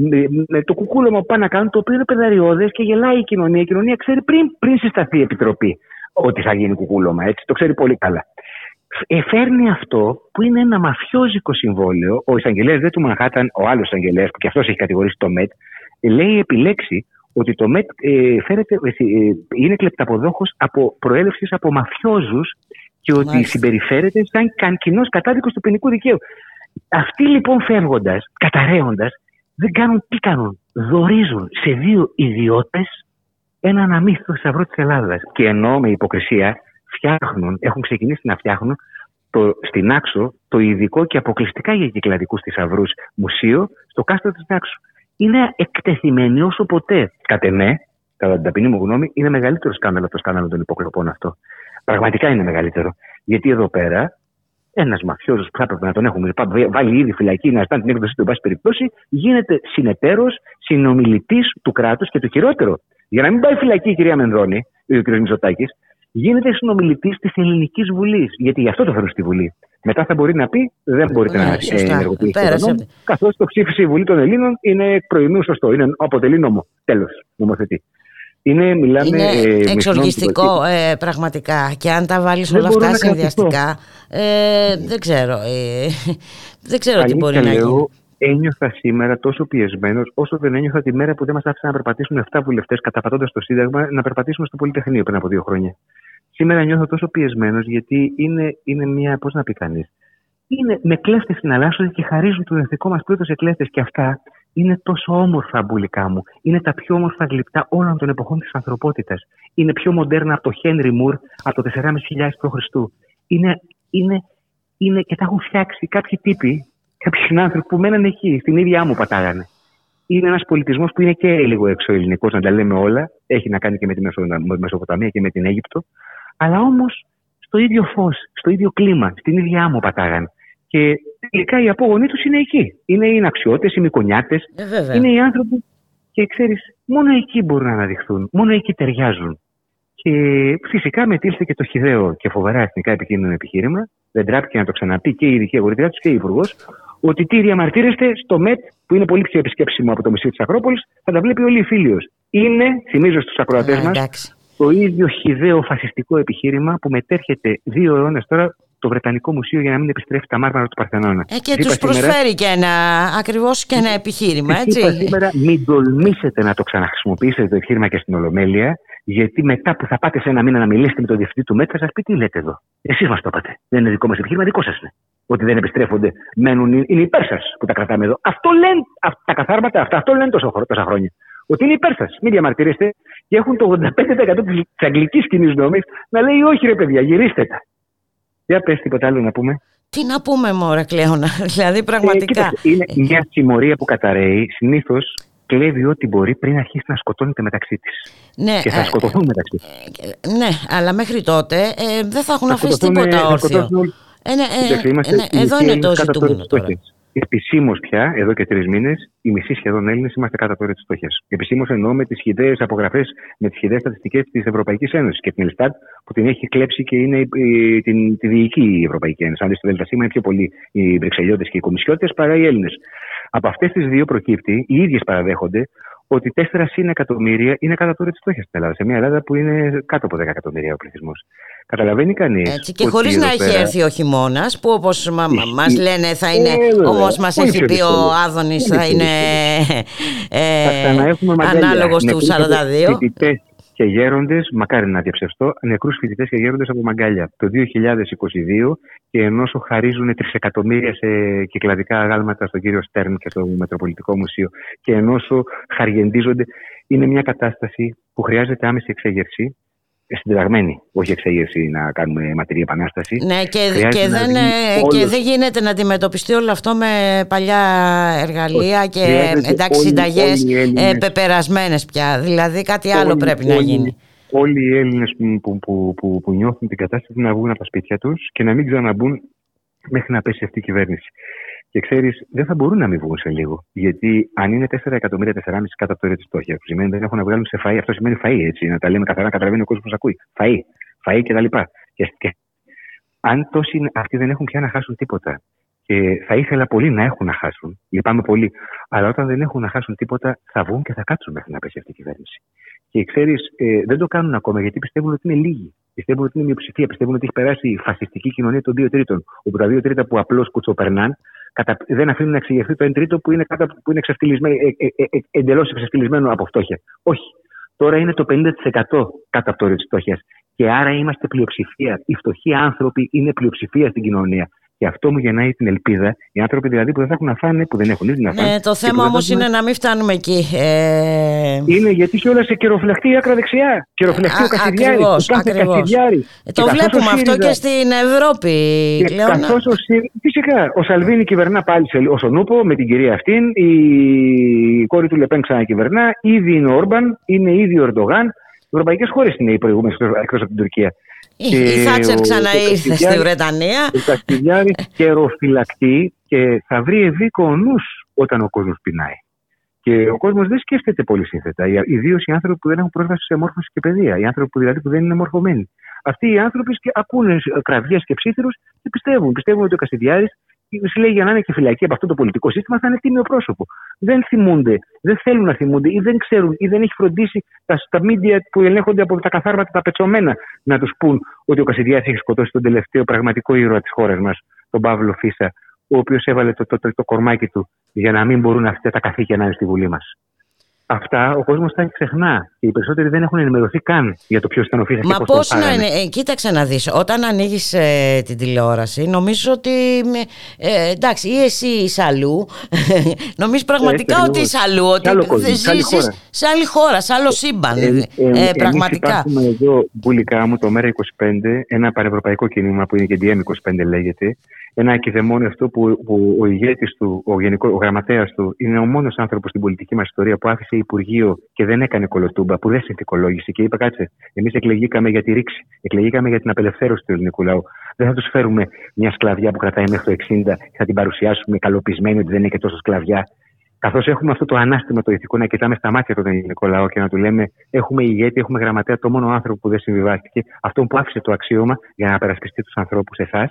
[SPEAKER 3] Με, με το κουκούλωμα που πάνε να κάνουν, το οποίο είναι πεδαριώδες και γελάει η κοινωνία. Η κοινωνία ξέρει πριν, πριν συσταθεί η επιτροπή ότι θα γίνει κουκούλωμα. Έτσι, το ξέρει πολύ καλά. Ε, φέρνει αυτό που είναι ένα μαφιόζικο συμβόλαιο. Ο εισαγγελέας δεν του Μανχάταν, ο άλλος εισαγγελέας, που και αυτός έχει κατηγορήσει το ΜΕΤ, ε, λέει επιλέξει ότι το ΜΕΤ ε, φέρεται, ε, ε, είναι κλεπταποδόχος από προέλευσης από μαφιόζους και ότι
[SPEAKER 1] Μάλιστα.
[SPEAKER 3] συμπεριφέρεται σαν κοινός κατάδικος του ποινικού δικαίου. Αυτοί λοιπόν φεύγοντας, καταραίοντας, δεν κάνουν τι κάνουν. Δορίζουν σε δύο ιδιώτες έναν αμύθιτο θησαυρό της Ελλάδας. Και ενώ με υποκρισία φτιάχνουν, έχουν ξεκινήσει να φτιάχνουν το, στην Άξο το ειδικό και αποκλειστικά για κυκλαδικούς θησαυρούς μουσείο στο κάστρο της Άξο. Είναι εκτεθειμένοι όσο ποτέ. Κατ' εμέ, κατά την ταπεινή μου γνώμη, είναι μεγαλύτερο σκάνδαλο από το σκάνδαλο των υποκλοπών αυτό. Πραγματικά είναι μεγαλύτερο. Γιατί εδώ πέρα ένας μαφιόζος που θα έπρεπε να τον έχουμε βάλει ήδη φυλακή, να ζητάνε την έκδοσή του, εν πάση περιπτώσει, γίνεται συνεταίρος, συνομιλητής του κράτους και το χειρότερο. Για να μην πάει φυλακή η κυρία Μενδώνη, ο κ. Μητσοτάκης, γίνεται συνομιλητής της Ελληνικής Βουλής. Γιατί γι' αυτό το φέρουν στη Βουλή. Μετά θα μπορεί να πει δεν μπορείτε
[SPEAKER 1] Ναι,
[SPEAKER 3] να
[SPEAKER 1] σωστά.
[SPEAKER 3] ενεργοποιήσετε
[SPEAKER 1] Πέρασε.
[SPEAKER 3] τον νόμο, καθώς το ψήφισε η Βουλή των Ελλήνων είναι εκ προημίου σωστό. Είναι, αποτελεί νόμο. Τέλος. Νομοθετή. Είναι, μιλάμε,
[SPEAKER 1] Είναι
[SPEAKER 3] ε, μισθών
[SPEAKER 1] εξοργιστικό ε, πραγματικά και αν τα βάλεις
[SPEAKER 3] Δεν
[SPEAKER 1] όλα
[SPEAKER 3] μπορώ
[SPEAKER 1] αυτά
[SPEAKER 3] να κρατηθώ.
[SPEAKER 1] συνδυαστικά ε, δεν ξέρω ε, δεν ξέρω τι
[SPEAKER 3] Αλήθεια
[SPEAKER 1] μπορεί να
[SPEAKER 3] λέω,
[SPEAKER 1] γίνει
[SPEAKER 3] Ένιωθα σήμερα τόσο πιεσμένος, όσο δεν ένιωθα τη μέρα που δεν μας άφησαν να περπατήσουμε 7 βουλευτές καταπατώντας το Σύνταγμα να περπατήσουμε στο Πολυτεχνείο πριν από δύο χρόνια. Σήμερα νιώθω τόσο πιεσμένος γιατί είναι, είναι μια. Πώς να πει κανείς. Είναι με κλέφτες συναλλάσσονται και χαρίζουν το εθνικό μας πλούτος σε κλέφτες. Και αυτά είναι τόσο όμορφα, μπουλικά μου. Είναι τα πιο όμορφα γλυπτά όλων των εποχών της ανθρωπότητας. Είναι πιο μοντέρνα από το Χένρι Μουρ από το 4.500 π.Χ. Είναι, είναι, είναι και τα έχουν φτιάξει κάποιοι τύποι, κάποιοι συνάνθρωποι που μέναν εκεί, στην ίδια μου πατάγανε. Είναι ένας πολιτισμός που είναι και λίγο εξωελληνικό, να τα λέμε όλα. Έχει να κάνει και με τη Μεσο- Μεσοποταμία και με την Αίγυπτο. Αλλά όμως στο ίδιο φως, στο ίδιο κλίμα, στην ίδια άμμο πατάγανε. Και τελικά οι απόγονοί τους είναι εκεί. Είναι οι αξιώτε, οι μικονιάτες,
[SPEAKER 1] ε, βέβαια.
[SPEAKER 3] είναι οι άνθρωποι και ξέρεις, μόνο εκεί μπορούν να αναδειχθούν, μόνο εκεί ταιριάζουν. Και φυσικά μετήλθε και το χιδαίο και φοβερά εθνικά επικίνδυνο επιχείρημα, δεν τράπηκε να το ξαναπεί και η ειδική αγορητριά τους και η Υπουργός, ότι τι διαμαρτύρεστε στο ΜΕΤ, που είναι πολύ πιο επισκέψιμο από το Μουσείο της Ακρόπολης, θα τα βλέπει όλοι οι φίλοι Είναι, θυμίζω στους ακροατές
[SPEAKER 1] Α,
[SPEAKER 3] μας,
[SPEAKER 1] εντάξει.
[SPEAKER 3] το ίδιο χιδαίο φασιστικό επιχείρημα που μετέρχεται δύο αιώνες τώρα το Βρετανικό Μουσείο για να μην επιστρέφει τα μάρμαρα του Παρθενώνα.
[SPEAKER 1] Ε, και
[SPEAKER 3] Είπα
[SPEAKER 1] τους
[SPEAKER 3] σήμερα-
[SPEAKER 1] προσφέρει και ένα, ακριβώς και ένα επιχείρημα,
[SPEAKER 3] Σας
[SPEAKER 1] έτσι.
[SPEAKER 3] Είπα σήμερα, μην τολμήσετε να το ξαναχρησιμοποιήσετε το επιχείρημα και στην Ολομέλεια, γιατί μετά που θα πάτε σε ένα μήνα να μιλήσετε με τον διευθυντή του ΜΕΤ, θα σας πει τι λέτε εδώ; Εσείς μας το είπατε. Δεν είναι δικό μας επιχείρημα, δικό σας είναι. Ότι δεν επιστρέφονται, μένουν, είναι υπέρ σας που τα κρατάμε εδώ. Αυτό λένε αυ- τα καθάρματα αυτά, αυτό λένε τόσο, χρο- τόσα χρόνια. Ότι είναι υπέρ σας. Μην διαμαρτυρήσετε. Και έχουν το 85% της αγγλικής κοινής νόμη να λέει όχι, ρε παιδιά, γυρίστε τα. Για πες τίποτα άλλο να πούμε.
[SPEAKER 1] Τι να πούμε μωρέ Κλέωνα, *laughs* δηλαδή
[SPEAKER 3] Ε,
[SPEAKER 1] πραγματικά.
[SPEAKER 3] κοίταξε, είναι μια συμμορία που καταραίει. Συνήθως κλέβει ό,τι μπορεί πριν αρχίσει να σκοτώνεται μεταξύ της.
[SPEAKER 1] ναι,
[SPEAKER 3] Και θα
[SPEAKER 1] ε,
[SPEAKER 3] σκοτωθούν μεταξύ της.
[SPEAKER 1] ε, ναι, αλλά μέχρι τότε ε, δεν θα έχουν αφήσει τίποτα όρθιο. Ε, ναι, ε,
[SPEAKER 3] Κοιτάξτε, είμαστε
[SPEAKER 1] ε, ναι,
[SPEAKER 3] οι
[SPEAKER 1] εδώ
[SPEAKER 3] μισοί
[SPEAKER 1] είναι
[SPEAKER 3] Έλληνες
[SPEAKER 1] το
[SPEAKER 3] κάτω από
[SPEAKER 1] ζητούμενο
[SPEAKER 3] τις
[SPEAKER 1] τώρα.
[SPEAKER 3] Φτώχειες. Επισήμως πια, εδώ και τρεις μήνες, οι μισοί σχεδόν Έλληνες είμαστε κάτω από το όριο της φτώχειας. Επισήμως εννοώ με τις χιδαίε απογραφές, με τις χιδαίε στατιστικές της Ευρωπαϊκής Ένωσης και την Ελστάτ που την έχει κλέψει και είναι η- την, τη διοική η Ευρωπαϊκή Ένωση. Αν δει το ΔΣ, είναι πιο πολλοί οι Βρυξελιώτες και οι Κομισιώτες παρά οι Έλληνες. Από αυτές τις δύο προκύπτει, οι ίδιες παραδέχονται ότι 4 συν εκατομμύρια είναι κάτω από το όριο της φτώχειας στην Ελλάδα. Σε μια Ελλάδα που είναι κάτω από 10 εκατομμύρια ο πληθυσμός. Καταλαβαίνει κανείς.
[SPEAKER 1] Έτσι, και χωρίς να έχει έρθει ο χειμώνας, που όπως μα, μα- μας
[SPEAKER 3] Ισχύει.
[SPEAKER 1] λένε θα είναι,
[SPEAKER 3] Ε, βέβαια.
[SPEAKER 1] όμως μας
[SPEAKER 3] Πολύ
[SPEAKER 1] έχει
[SPEAKER 3] πιο
[SPEAKER 1] πει ο
[SPEAKER 3] δύσκολο.
[SPEAKER 1] Άδωνης
[SPEAKER 3] Πολύ
[SPEAKER 1] θα
[SPEAKER 3] πιο
[SPEAKER 1] είναι
[SPEAKER 3] Θα
[SPEAKER 1] ε,
[SPEAKER 3] ξαναέχουμε μαγκάλια.
[SPEAKER 1] ανάλογος του
[SPEAKER 3] Νεκρούς
[SPEAKER 1] 42.
[SPEAKER 3] Φοιτητές και γέροντες, μακάρι να διαψευστώ, νεκρούς φοιτητές και γέροντες από μαγκάλια. Το 2022 και ενώ σου χαρίζουν τρισεκατομμύρια σε κυκλαδικά αγάλματα στον κύριο Στέρν και στο Μετροπολιτικό Μουσείο και ενώ σου χαριεντίζονται, είναι μια κατάσταση που χρειάζεται άμεση εξέγερση. Ε, Συντεταγμένη, όχι εξέγερση να κάνουμε ματηρή επανάσταση.
[SPEAKER 1] Ναι, και,
[SPEAKER 3] Χρειάζεται
[SPEAKER 1] και,
[SPEAKER 3] να
[SPEAKER 1] δεν,
[SPEAKER 3] βγει
[SPEAKER 1] ε, και
[SPEAKER 3] όλος.
[SPEAKER 1] δεν γίνεται να αντιμετωπιστεί όλο αυτό με παλιά εργαλεία και
[SPEAKER 3] Χρειάζεται
[SPEAKER 1] εντάξει
[SPEAKER 3] όλοι-
[SPEAKER 1] συνταγές
[SPEAKER 3] όλοι οι Έλληνες-
[SPEAKER 1] πεπερασμένες πια. Δηλαδή κάτι άλλο
[SPEAKER 3] Όλοι-
[SPEAKER 1] πρέπει να
[SPEAKER 3] όλοι-
[SPEAKER 1] γίνει.
[SPEAKER 3] Όλοι οι Έλληνες που, που, που, που, που νιώθουν την κατάσταση να βγουν από τα σπίτια τους και να μην ξαναμπούν μέχρι να πέσει αυτή η κυβέρνηση. Και ξέρεις, δεν θα μπορούν να μην βγουν σε λίγο. Γιατί αν είναι 4 εκατομμύρια, 4,5 κάτω από το όριο τη φτώχεια, που σημαίνει δεν έχουν να βγάλουν σε φαΐ, αυτό σημαίνει φαΐ, έτσι. Να τα λέμε καθαρά, να καταλαβαίνει ο κόσμος που ακούει. Φαΐ, φαΐ κτλ. Και, και αν τόσοι είναι- αυτοί δεν έχουν πια να χάσουν τίποτα. Και θα ήθελα πολύ να έχουν να χάσουν. Λυπάμαι πολύ. Αλλά όταν δεν έχουν να χάσουν τίποτα, θα βγουν και θα κάτσουν μέχρι να πέσει αυτή η κυβέρνηση. Και ξέρεις, ε, δεν το κάνουν ακόμα γιατί πιστεύουν ότι είναι λίγοι. Πιστεύουν ότι είναι μειοψηφία. Πιστεύουν ότι έχει περάσει η φασιστική κοινωνία των δύο τρίτων. Όπου τα δύο τρίτα που απλώς κουτσοπερνάν κατα... δεν αφήνουν να εξηγηθεί το 1 τρίτο που είναι, κάτω, από- που είναι εξευτελισμένο, ε, ε, ε, ε, εντελώς εξευτελισμένο από φτώχεια. Όχι. Τώρα είναι το 50% κάτω από το όριο της φτώχειας. Και άρα είμαστε πλειοψηφία. Οι φτωχοί άνθρωποι είναι πλειοψηφία στην κοινωνία. Και αυτό μου γεννάει την ελπίδα. Οι άνθρωποι δηλαδή που δεν θα έχουν να φάνε, που δεν έχουν ήδη να φάνε.
[SPEAKER 1] Ναι, το
[SPEAKER 3] και
[SPEAKER 1] θέμα
[SPEAKER 3] που δεν
[SPEAKER 1] όμως
[SPEAKER 3] θα έχουν-
[SPEAKER 1] είναι να μην φτάνουμε εκεί. Ε,
[SPEAKER 3] είναι γιατί κιόλα σε καιροφυλαχτεί η άκρα δεξιά. Καιροφυλαχτεί
[SPEAKER 1] Α,
[SPEAKER 3] ο Κασιδιάρης.
[SPEAKER 1] ακριβώς,
[SPEAKER 3] Ο κάθε
[SPEAKER 1] ακριβώς.
[SPEAKER 3] Κασιδιάρης.
[SPEAKER 1] ε, το βλέπουμε αυτό και στην Ευρώπη, Κλέωνα.
[SPEAKER 3] Καθώς ο Σι- Φυσικά. Ο Σαλβίνη κυβερνά πάλι σε, ω ο Νούπο με την κυρία αυτήν. Η κόρη του Λεπέν ξανακυβερνά. Ήδη είναι ο Όρμπαν. Είναι ήδη ο Ερντογάν. Οι ευρωπαϊκές χώρες είναι οι προηγούμενες εκτός από την Τουρκία.
[SPEAKER 1] Η, η Θάτσερ ξαναήρθε στη Βρετανία.
[SPEAKER 3] Ο Καστιδιάρης καιροφυλακτεί και θα βρει ευήκο ο νους όταν ο κόσμος πεινάει. Και ο κόσμος δεν σκέφτεται πολύ σύνθετα. Ιδίως οι άνθρωποι που δεν έχουν πρόσβαση σε μόρφωση και παιδεία. Οι άνθρωποι που δηλαδή που δεν είναι μορφωμένοι. Αυτοί οι άνθρωποι σκε- ακούνε κραυγές και ψήθυρους και πιστεύουν. Πιστεύουν ότι ο Κασιδιάρη συλλέγει για να είναι και φυλακή από αυτό το πολιτικό σύστημα θα είναι τίμιο πρόσωπο. Δεν θυμούνται, δεν θέλουν να θυμούνται ή δεν ξέρουν ή δεν έχει φροντίσει τα, τα media που ελέγχονται από τα καθάρματα τα πετσωμένα να τους πούν ότι ο Κασιδιάρης έχει σκοτώσει τον τελευταίο πραγματικό ήρωα της χώρας μας, τον Παύλο Φίσα, ο οποίος έβαλε το, το, το, το κορμάκι του για να μην μπορούν αυτά τα καθήκια να είναι στη Βουλή μας. Αυτά ο κόσμος τα ξεχνά. Και οι περισσότεροι δεν έχουν ενημερωθεί καν για το ποιος ήταν ο Φίσα και
[SPEAKER 1] Μα
[SPEAKER 3] πώς
[SPEAKER 1] πώς
[SPEAKER 3] τον
[SPEAKER 1] να
[SPEAKER 3] φάγανε.
[SPEAKER 1] είναι, ε, κοίταξε να δεις, όταν ανοίγεις ε, την τηλεόραση, νομίζω ότι, ε, εντάξει, ή εσύ είσαι αλλού, *laughs* νομίζεις πραγματικά
[SPEAKER 3] Έτσι,
[SPEAKER 1] ότι
[SPEAKER 3] ακριβώς.
[SPEAKER 1] είσαι αλλού, ότι
[SPEAKER 3] Σε άλλο κόσμο,
[SPEAKER 1] δεν
[SPEAKER 3] σε άλλη
[SPEAKER 1] ζήσεις
[SPEAKER 3] χώρα.
[SPEAKER 1] σε άλλη χώρα, σε άλλο σύμπαν,
[SPEAKER 3] Ε,
[SPEAKER 1] ε,
[SPEAKER 3] ε, εμείς
[SPEAKER 1] πραγματικά.
[SPEAKER 3] υπάρχουμε εδώ, μπουλικά μου, το ΜΕΡΑ25, ένα πανευρωπαϊκό κίνημα που είναι και DM25 λέγεται. Ένα ακιδεμόνιο αυτό που, που ο ηγέτης του, ο, γενικό, ο γραμματέας του, είναι ο μόνος άνθρωπος στην πολιτική μας ιστορία που άφησε Υπουργείο και δεν έκανε κολοτούμπα, που δεν συνθηκολόγησε και είπε κάτσε, εμείς εκλεγήκαμε για τη ρήξη, εκλεγήκαμε για την απελευθέρωση του ελληνικού λαού. Δεν θα τους φέρουμε μια σκλαβιά που κρατάει μέχρι το 60 και θα την παρουσιάσουμε καλοπισμένη ότι δεν είναι και τόσο σκλαβιά. Καθώς έχουμε αυτό το ανάστημα το ηθικό να κοιτάμε στα μάτια τον ελληνικό λαό και να του λέμε: Έχουμε ηγέτη, έχουμε γραμματέα, το μόνο άνθρωπο που δεν συμβιβάστηκε, αυτόν που άφησε το αξίωμα για να περασπιστεί τους ανθρώπους, εσάς.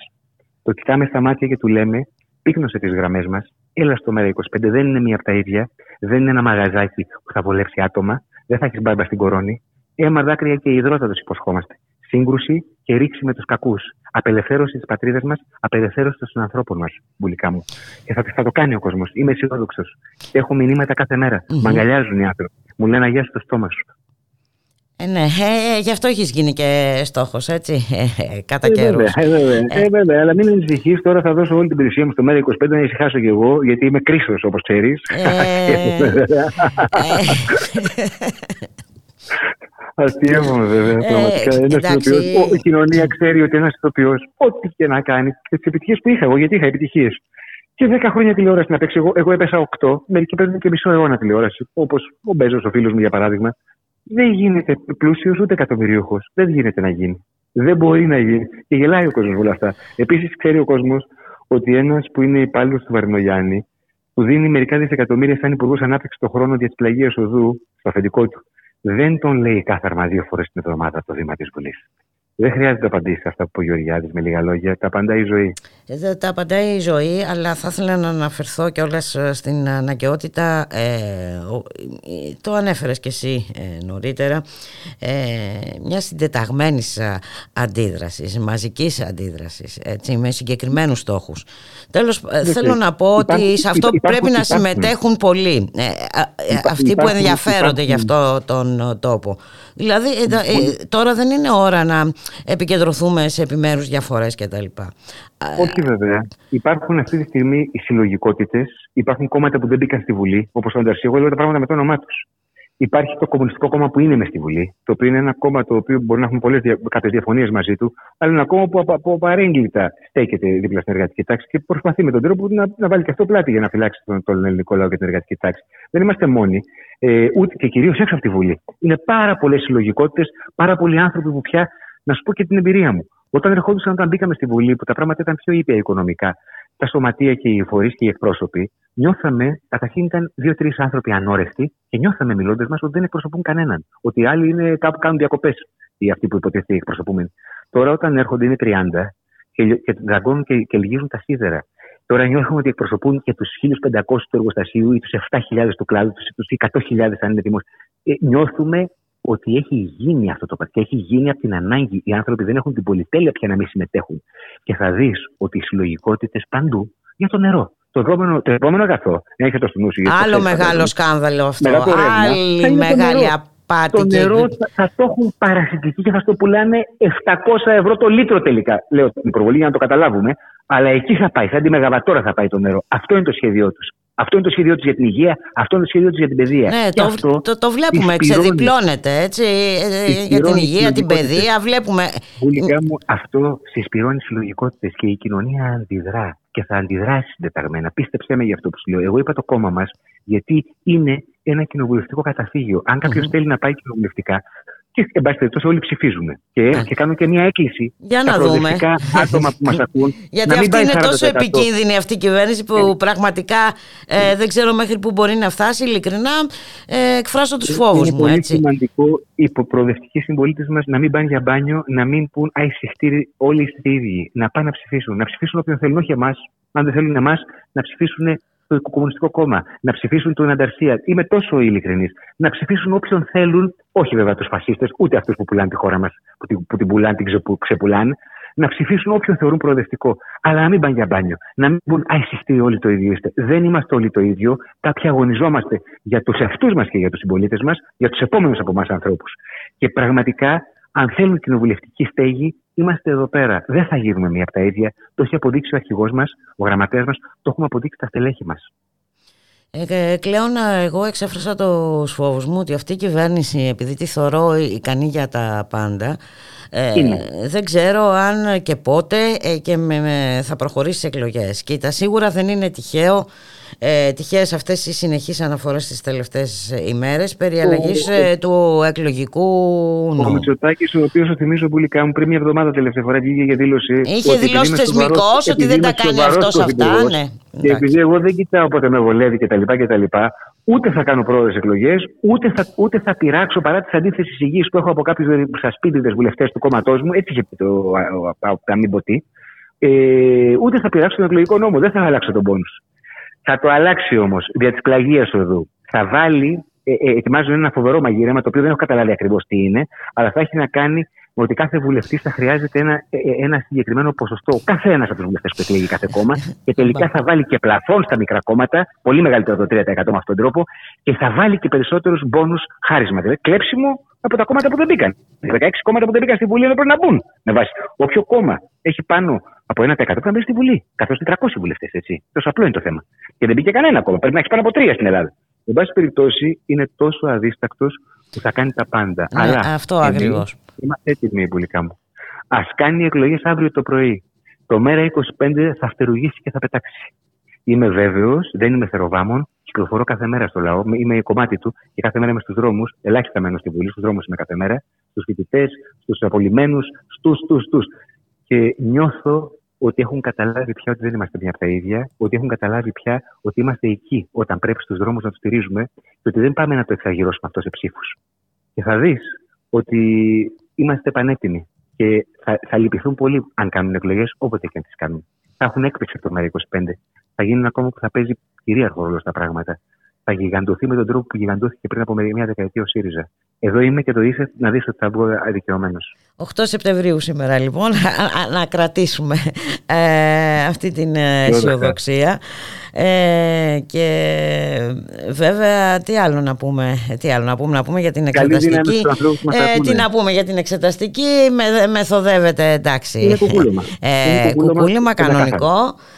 [SPEAKER 3] Το κοιτάμε στα μάτια και του λέμε: Πύκνωσε τις γραμμές μας, έλα στο ΜΕΡΑ 25, δεν είναι μία από τα ίδια, δεν είναι ένα μαγαζάκι που θα βολέψει άτομα, δεν θα έχεις μπάρμπα στην κορώνη. Αίμα, δάκρυα και υδρότα τους υποσχόμαστε. Σύγκρουση και ρήξη με τους κακούς. Απελευθέρωση της πατρίδας μας, απελευθέρωση των ανθρώπων μας, μπουλικά μου. Και θα, θα το κάνει ο κόσμος. Είμαι αισιόδοξος. Έχω μηνύματα κάθε μέρα.
[SPEAKER 1] Μμμ.
[SPEAKER 3] Μ' αγκαλιάζουν οι άνθρωποι. Μου λένε Αγιά στο στόμα σου.
[SPEAKER 1] Ε, ναι, ε, γι' αυτό έχεις γίνει και στόχος, έτσι, ε, ε, κατά
[SPEAKER 3] Ε,
[SPEAKER 1] καιρούς.
[SPEAKER 3] βέβαια, ε, βέβαια, ε, βέβαια, αλλά μην ανησυχείς. Τώρα θα δώσω όλη την περιουσία μου στο ΜΕΡΑ 25 να ησυχάσω κι εγώ, γιατί είμαι κρίσος, όπως ξέρεις. *laughs*
[SPEAKER 1] Ε,
[SPEAKER 3] Αστείευομαι βέβαια.
[SPEAKER 1] Ε,
[SPEAKER 3] πραγματικά. Ένας
[SPEAKER 1] εντάξει.
[SPEAKER 3] ηθοποιός- Ο- η κοινωνία ξέρει ότι ένας ηθοποιός, ό,τι και να κάνει, και τις επιτυχίες που είχα εγώ, γιατί είχα επιτυχίες. Και 10 χρόνια τηλεόραση να παίξει. Εγώ, εγώ έπεσα 8, μερικοί παίζουν και μισό αιώνα τηλεόραση. Όπως ο Μπέζος, ο φίλος μου για παράδειγμα. Δεν γίνεται πλούσιος ούτε εκατομμυρίουχος. Δεν γίνεται να γίνει. Δεν μπορεί να γίνει. Και γελάει ο κόσμος όλα αυτά. Επίσης, ξέρει ο κόσμος ότι ένας που είναι υπάλληλος του Βαρινογιάννη, που δίνει μερικά δισεκατομμύρια σαν υπουργός ανάπτυξης το χρόνο για της πλαγίας οδού στο αφεντικό του, δεν τον λέει κάθαρμα δύο φορές την εβδομάδα το Δήμα της Βουλή. Δεν χρειάζεται να απαντήσεις σε αυτά που είπε ο Γεωργιάδης με λίγα λόγια. Τα απαντάει η ζωή.
[SPEAKER 1] Ε, Δεν τα απαντάει η ζωή, αλλά θα ήθελα να αναφερθώ κιόλας στην αναγκαιότητα. Ε, ο- ε, το ανέφερες κι εσύ ε, νωρίτερα. Ε, μια συντεταγμένης αντίδρασης, μαζικής αντίδρασης, με συγκεκριμένους στόχους. Τέλος, θέλω να πω ότι
[SPEAKER 3] Υπάρχουν-
[SPEAKER 1] σε αυτό
[SPEAKER 3] υπάρχουν-
[SPEAKER 1] πρέπει να
[SPEAKER 3] υπάρχουν.
[SPEAKER 1] συμμετέχουν πολλοί. Ε, α- ε,
[SPEAKER 3] Υπά-
[SPEAKER 1] αυτοί που
[SPEAKER 3] υπάρχουν-
[SPEAKER 1] ενδιαφέρονται για αυτό τον ε, τόπο. Δηλαδή, ε, τα- ε, τώρα δεν είναι ώρα να επικεντρωθούμε σε επιμέρους διαφορές κτλ.
[SPEAKER 3] Όχι βέβαια. Υπάρχουν αυτή τη στιγμή οι συλλογικότητες. Υπάρχουν κόμματα που δεν μπήκαν στη Βουλή, όπως ο Ανταρσί. Εγώ λέω τα πράγματα με το όνομά τους. Υπάρχει το Κομμουνιστικό Κόμμα που είναι μες στη Βουλή, το οποίο είναι ένα κόμμα το οποίο μπορεί να έχουμε πολλές δια, κάποιε διαφωνίες μαζί του, αλλά είναι ένα κόμμα που από, από παρέγκλητα στέκεται δίπλα στην εργατική τάξη και προσπαθεί με τον τρόπο να, να βάλει και αυτό πλάτη για να φυλάξει τον, τον ελληνικό λαό και την εργατική τάξη. Δεν είμαστε μόνοι, ε, ούτε και κυρίως έξω από τη Βουλή. Είναι πάρα πολλές συλλογικότητες, πάρα πολλοί άνθρωποι που πια, να σου πω και την εμπειρία μου. Όταν ερχόντουσαν, όταν μπήκαμε στη Βουλή, που τα πράγματα ήταν πιο ήπια οικονομικά, τα σωματεία και οι φορείς και οι εκπρόσωποι, νιώθαμε, καταρχήν ήταν δύο-τρεις άνθρωποι ανώρευτοι και νιώθαμε μιλώντας μας ότι δεν εκπροσωπούν κανέναν. Ότι οι άλλοι είναι κάπου κάνουν διακοπές, οι αυτοί που υποτίθεται εκπροσωπούμενοι. Τώρα, όταν έρχονται είναι 30 και, λι- και δαγκώνουν και, και λυγίζουν τα σίδερα. Τώρα νιώθουμε ότι εκπροσωπούν και τους 1.500 του εργοστασίου ή τους 7.000 του κλάδου, τους 100.000 αν είναι δημόσιο. Ε, νιώθουμε ότι έχει γίνει αυτό το πράγμα και έχει γίνει από την ανάγκη. Οι άνθρωποι δεν έχουν την πολυτέλεια πια να μην συμμετέχουν. Και θα δεις ότι οι συλλογικότητες παντού για το νερό. Το επόμενο, το επόμενο αγαθό, έχετε το στο νου σου, γιατί το
[SPEAKER 1] Άλλο
[SPEAKER 3] ξέρεις,
[SPEAKER 1] μεγάλο
[SPEAKER 3] φαντάζομαι.
[SPEAKER 1] σκάνδαλο αυτό.
[SPEAKER 3] Μετά το ρεύμα, θα
[SPEAKER 1] Άλλη
[SPEAKER 3] είναι το
[SPEAKER 1] μεγάλη
[SPEAKER 3] νερό.
[SPEAKER 1] απάτη.
[SPEAKER 3] Το
[SPEAKER 1] και-
[SPEAKER 3] νερό θα, θα το έχουν παρασιτική και θα στο πουλάνε 700 ευρώ το λίτρο τελικά. Λέω την προβολή για να το καταλάβουμε. Αλλά εκεί θα πάει, σαν τη μεγαβατόρα θα πάει το νερό. Αυτό είναι το σχέδιό τους. Αυτό είναι το σχέδιό τους για την υγεία, αυτό είναι το σχέδιό τους για την παιδεία.
[SPEAKER 1] Ναι,
[SPEAKER 3] Και
[SPEAKER 1] το,
[SPEAKER 3] αυτό
[SPEAKER 1] το, το βλέπουμε,
[SPEAKER 3] συσπηρώνει-
[SPEAKER 1] ξεδιπλώνεται έτσι, ε, ε, για την
[SPEAKER 3] Συσπηρώνει
[SPEAKER 1] υγεία, την
[SPEAKER 3] συλλογικότητες.
[SPEAKER 1] παιδεία, βλέπουμε...
[SPEAKER 3] Βουλικά μου, αυτό συσπηρώνει συλλογικότητες και η κοινωνία αντιδρά και θα αντιδράσει συντεταγμένα. Πίστεψέ με για αυτό που σου λέω. Εγώ είπα το κόμμα μας γιατί είναι ένα κοινοβουλευτικό καταφύγιο. Αν κάποιος θέλει να πάει κοινοβουλευτικά, Και εν πάση περιπτώσει όλοι ψηφίζουν. Και, και κάνουν και μια έκκληση
[SPEAKER 1] Για
[SPEAKER 3] στα
[SPEAKER 1] να δούμε.
[SPEAKER 3] προοδευτικά άτομα που μας ακούν.
[SPEAKER 1] Γιατί
[SPEAKER 3] να μην
[SPEAKER 1] αυτή
[SPEAKER 3] πάει
[SPEAKER 1] είναι τόσο
[SPEAKER 3] 40%.
[SPEAKER 1] επικίνδυνη αυτή η κυβέρνηση που πραγματικά ε, δεν ξέρω μέχρι που μπορεί να φτάσει. Ειλικρινά ε, εκφράσω τους φόβους
[SPEAKER 3] είναι
[SPEAKER 1] μου.
[SPEAKER 3] πολύ
[SPEAKER 1] Έτσι.
[SPEAKER 3] σημαντικό οι προοδευτικοί συμπολίτες μας να μην πάνε για μπάνιο, να μην πούν Α, εισιχτήρι, όλοι είστε οι ίδιοι. Να πάνε να ψηφίσουν. Να ψηφίσουν όποιον θέλουν, όχι εμάς. Αν δεν θέλουν εμάς, να ψηφίσουν το Κομμουνιστικό Κόμμα. Να ψηφίσουν τον Ανταρσία. Είμαι τόσο ειλικρινής. Να ψηφίσουν όποιον θέλουν, όχι βέβαια τους φασίστες, ούτε αυτούς που πουλάνε τη χώρα μας, που, την- που την πουλάνε, την ξεπου- ξεπουλάνε. Να ψηφίσουν όποιον θεωρούν προοδευτικό. Αλλά να μην πάνε για μπάνιο. Να μην πούν Α, εσείς όλοι το ίδιο είστε. Δεν είμαστε όλοι το ίδιο. Κάποιοι αγωνιζόμαστε για τους εαυτούς μας και για τους συμπολίτες μας, για τους επόμενους από εμά ανθρώπους. Και πραγματικά, αν θέλουν κοινοβουλευτική στέγη, είμαστε εδώ πέρα. Δεν θα γίνουμε μία από τα ίδια. Το έχει αποδείξει ο αρχηγός μας, ο γραμματέας μας, το έχουμε αποδείξει τα στελέχη μας.
[SPEAKER 1] Ε, ε, Κλέον, ε, εγώ εξέφρασα το φόβους μου ότι αυτή η κυβέρνηση, επειδή τη θεωρώ ικανή για τα πάντα, ε,
[SPEAKER 3] Είναι.
[SPEAKER 1] δεν ξέρω αν και πότε ε, και με, με- θα προχωρήσει σε εκλογές. Και τα σίγουρα δεν είναι τυχαίο, ε, τυχαίες αυτές οι συνεχείς αναφορές τις τελευταίες ε, ημέρες περί αλλαγής ε, του εκλογικού
[SPEAKER 3] Ο
[SPEAKER 1] νόμου.
[SPEAKER 3] Μητσοτάκη, ο οποίο, το θυμίζω πουλικά μου, πριν μια εβδομάδα τελευταία φορά βγήκε για δήλωση.
[SPEAKER 1] Είχε
[SPEAKER 3] ότι
[SPEAKER 1] δηλώσει
[SPEAKER 3] επειδή είμαι
[SPEAKER 1] θεσμικός
[SPEAKER 3] σοβαρός-
[SPEAKER 1] ότι
[SPEAKER 3] επειδή
[SPEAKER 1] δεν τα
[SPEAKER 3] είμαι
[SPEAKER 1] κάνει
[SPEAKER 3] σοβαρός
[SPEAKER 1] αυτός αυτά,
[SPEAKER 3] πρωθυπουργός
[SPEAKER 1] ναι.
[SPEAKER 3] Και
[SPEAKER 1] Εντάξει.
[SPEAKER 3] επειδή εγώ δεν κοιτάω πότε με βολεύει κτλ. κτλ ούτε θα κάνω πρόορες εκλογές, ούτε θα, ούτε θα πειράξω παρά τις αντίθεσεις υγιή που έχω από κάποιους σασπίτιδε βουλευτές του κόμματός μου. Έτσι είχε πει το ο- ο- τα μην πω τι. Ε, ούτε θα πειράξω τον εκλογικό νόμο. Δεν θα αλλάξω τον πόνους. Θα το αλλάξει όμως δια της πλαγίας οδού. Θα βάλει, ε, ε, ετοιμάζουν ένα φοβερό μαγείρεμα, το οποίο δεν έχω καταλάβει ακριβώς τι είναι, αλλά θα έχει να κάνει με ότι κάθε βουλευτής θα χρειάζεται ένα, ε, ε, ένα συγκεκριμένο ποσοστό. Ο καθένας από τους βουλευτές που εκλέγει κάθε κόμμα. Και τελικά θα βάλει και πλαφόν στα μικρά κόμματα, πολύ μεγαλύτερο από το 3% με αυτόν τον τρόπο, και θα βάλει και περισσότερους μπόνους χάρισμα. Δηλαδή κλέψιμο από τα κόμματα που δεν μπήκαν. Τα 16 κόμματα που δεν μπήκαν στη Βουλή δεν πρέπει να μπουν. Με βάση. Όποιο κόμμα έχει πάνω από 1% πρέπει να μπει στη Βουλή. Καθώς 400 βουλευτές, έτσι. Τόσο απλό είναι το θέμα. Και δεν μπήκε κανένα κόμμα. Πρέπει να έχει πάνω από τρία στην Ελλάδα. Εν πάση περιπτώσει, είναι τόσο αδίστακτος που θα κάνει τα πάντα.
[SPEAKER 1] Ναι,
[SPEAKER 3] Αλλά
[SPEAKER 1] αυτό
[SPEAKER 3] εμείς
[SPEAKER 1] ακριβώς.
[SPEAKER 3] Είμαστε έτοιμοι, υπουλικά μου. Α κάνει εκλογές αύριο το πρωί. Το μέρα 25 θα φτερουγήσει και θα πετάξει. Είμαι βέβαιος, δεν είμαι θεροβάμων, κυκλοφορώ κάθε μέρα στο λαό, είμαι κομμάτι του και κάθε μέρα είμαι στους δρόμους, ελάχιστα μένω στη Βουλή, στους δρόμους είμαι κάθε μέρα, στους φοιτητές, στους απολυμμένους, στους, στους, στους. Και νιώθω ότι έχουν καταλάβει πια ότι δεν είμαστε μια από τα ίδια, ότι έχουν καταλάβει πια ότι είμαστε εκεί όταν πρέπει στους δρόμους να τους στηρίζουμε και ότι δεν πάμε να το εξαγυρώσουμε αυτό σε ψήφους. Και θα δεις ότι είμαστε πανέτοιμοι και θα, θα λυπηθούν πολύ αν κάνουν εκλογές όποτε και αν τις κάνουν. Θα έχουν έκπληξη από το μέρα 25. Θα γίνουν ακόμα που θα παίζει κυρίαρχο ρόλο στα πράγματα. Θα γιγαντωθεί με τον τρόπο που γιγαντώθηκε πριν από μια δεκαετία ο ΣΥΡΙΖΑ. Εδώ είμαι και το είσαι να δεις ότι θα μπω αδικαιωμένος.
[SPEAKER 1] 8 Σεπτεμβρίου σήμερα λοιπόν α- α- να κρατήσουμε ε, αυτή την ε, αισιοδοξία ε, και βέβαια τι άλλο να πούμε τι άλλο να πούμε να πούμε για την
[SPEAKER 3] Καλή δύναμη
[SPEAKER 1] εξεταστική
[SPEAKER 3] στους ανθρώπους που μας
[SPEAKER 1] ε,
[SPEAKER 3] ακούνε.
[SPEAKER 1] τι να πούμε για την εξεταστική με, μεθοδεύεται εντάξει
[SPEAKER 3] Είναι κουκούλωμα.
[SPEAKER 1] ε,
[SPEAKER 3] Είναι κουκούλωμα,
[SPEAKER 1] κουκούλημα
[SPEAKER 3] είναι
[SPEAKER 1] κανονικό ε,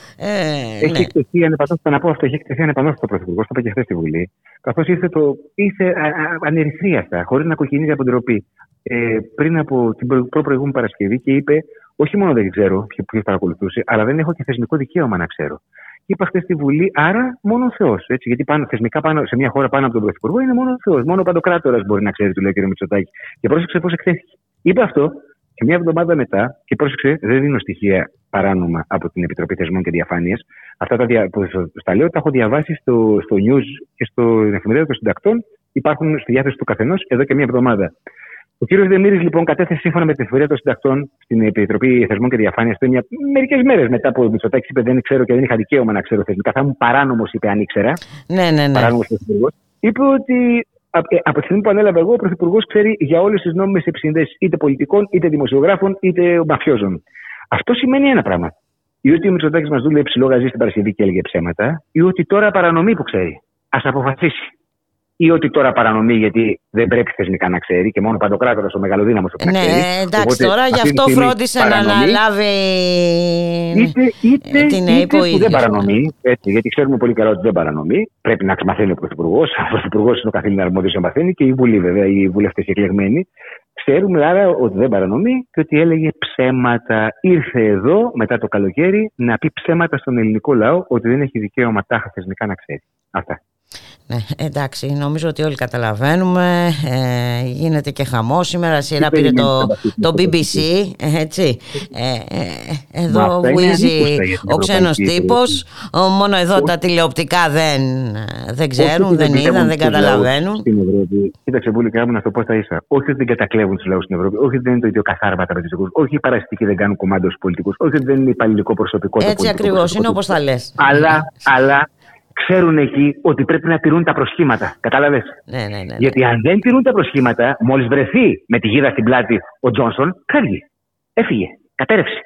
[SPEAKER 3] Έχει
[SPEAKER 1] ναι.
[SPEAKER 3] εκτεθεί ανεπανόρθωτα, θα να πω αυτό, έχει εκτεθεί ανεπανόρθωτα ο Πρωθυπουργό, το είπα και χθες στη Βουλή, καθώς ήρθε, το, ήρθε α- α- ανερυθρίαστα, χωρίς να κοκκινίζει από ντροπή, ε, πριν από την προ, προηγούμενη Παρασκευή και είπε: Όχι μόνο δεν ξέρω ποιο παρακολουθούσε, αλλά δεν έχω και θεσμικό δικαίωμα να ξέρω. Και είπα χθες στη Βουλή, άρα μόνο ο Θεός. Γιατί πάνω, θεσμικά πάνω, σε μια χώρα πάνω από τον Πρωθυπουργό είναι μόνο ο Θεός. Μόνο ο Παντοκράτορας μπορεί να ξέρει, του λέει ο κ. Μητσοτάκη. Και πρόσεξε πώς εκθέθηκε. Είπε αυτό και μια εβδομάδα μετά, και πρόσεξε, δεν δίνω στοιχεία παράνομα από την Επιτροπή Θεσμών και Διαφάνειας. Αυτά τα δια, που σα- στα λέω, τα έχω διαβάσει στο, στο news και στο εφημερίδα των συντακτών. Υπάρχουν στη διάθεση του καθενός εδώ και μια εβδομάδα. Ο κ. Δεμήρης, λοιπόν, κατέθεσε σύμφωνα με την εφημερίδα των συντακτών στην Επιτροπή Θεσμών και Διαφάνειας μερικές μέρες μετά που ο Μητσοτάκη είπε: Δεν ξέρω και δεν είχα δικαίωμα να ξέρω θεσμικά. Θα ήμουν παράνομος, είπε, αν ήξερα
[SPEAKER 1] ναι ναι ναι
[SPEAKER 3] παράνομος πρωθυπουργός, είπε ότι α- ε, από τη στιγμή που ανέλαβε εγώ, ο πρωθυπουργός ξέρει για όλες τις νόμιμες επισυνδέσεις είτε πολιτικών, είτε δημοσιογράφων, είτε μαφιόζων. Αυτό σημαίνει ένα πράγμα. Ή ότι ο Μητσοτάκης μας δούλευε ψηλό γαζί στην Παρασκευή και έλεγε ψέματα, ή ότι τώρα παρανομεί που ξέρει. Α αποφασίσει. Ή ότι τώρα παρανομεί γιατί δεν πρέπει θεσμικά να ξέρει και μόνο ο Παντοκράτορας, ο μεγαλοδύναμος πρέπει να
[SPEAKER 1] ναι,
[SPEAKER 3] ξέρει.
[SPEAKER 1] εντάξει
[SPEAKER 3] Οπότε,
[SPEAKER 1] τώρα γι'
[SPEAKER 3] αυτή τη
[SPEAKER 1] αυτό
[SPEAKER 3] στιγμή
[SPEAKER 1] φρόντισε να
[SPEAKER 3] παρανομεί.
[SPEAKER 1] αναλάβει
[SPEAKER 3] Είτε, είτε,
[SPEAKER 1] την
[SPEAKER 3] είτε
[SPEAKER 1] ΕΠΟ
[SPEAKER 3] που
[SPEAKER 1] ίδιος.
[SPEAKER 3] δεν παρανομεί, έτσι, γιατί ξέρουμε πολύ καλά ότι δεν παρανομεί. Πρέπει να μαθαίνει ο Πρωθυπουργός. *laughs* Ο Πρωθυπουργός είναι ο καθήλυνα αρμόδιος να μαθαίνει και η Βουλή, βέβαια, οι βουλευτές εκλεγμένοι. Ξέρουμε άρα ότι δεν παρανομεί και ότι έλεγε ψέματα. Ήρθε εδώ μετά το καλοκαίρι να πει ψέματα στον ελληνικό λαό ότι δεν έχει δικαίωμα τάχα θεσμικά να ξέρει. Αυτά.
[SPEAKER 1] Ναι, εντάξει, νομίζω ότι όλοι καταλαβαίνουμε. Ε, γίνεται και χαμός σήμερα. Σειρά πήρε
[SPEAKER 3] περιμένεις
[SPEAKER 1] το,
[SPEAKER 3] να βαθύσεις
[SPEAKER 1] το
[SPEAKER 3] την
[SPEAKER 1] BBC. Έτσι. Ε, ε, εδώ
[SPEAKER 3] αυτά είναι
[SPEAKER 1] βουίζει
[SPEAKER 3] ανήκουστα για την
[SPEAKER 1] ο ξένος
[SPEAKER 3] ευρωπαϊκή
[SPEAKER 1] τύπος. Μόνο εδώ τα τηλεοπτικά δεν, δεν ξέρουν,
[SPEAKER 3] Όχι ότι
[SPEAKER 1] δεν
[SPEAKER 3] κατακλέβουν
[SPEAKER 1] είδαν, δεν
[SPEAKER 3] τους
[SPEAKER 1] καταλαβαίνουν.
[SPEAKER 3] λαούς Στην Ευρώπη. Κοίταξε, Μπουλικά μου να το πω στα ίσα. Όχι ότι δεν κατακλέβουν τους λαούς στην Ευρώπη. Όχι ότι δεν είναι το ίδιο καθάρματα με τους δικούς. Όχι οι παραστικοί δεν κάνουν κομμάτι στου πολιτικούς. Όχι ότι δεν είναι υπαλληλικό προσωπικό. το
[SPEAKER 1] Έτσι
[SPEAKER 3] πολιτικό
[SPEAKER 1] ακριβώς,
[SPEAKER 3] προσωπικό
[SPEAKER 1] είναι
[SPEAKER 3] τους.
[SPEAKER 1] όπω τα λες.
[SPEAKER 3] Αλλά, *laughs* αλλά ξέρουν εκεί ότι πρέπει να τηρούν τα προσχήματα. Κατάλαβες;
[SPEAKER 1] Ναι, ναι, ναι. ναι.
[SPEAKER 3] Γιατί αν δεν τηρούν τα προσχήματα, μόλις βρεθεί με τη γίδα στην πλάτη ο Τζόνσον, φεύγει. Έφυγε. Κατέρευσε.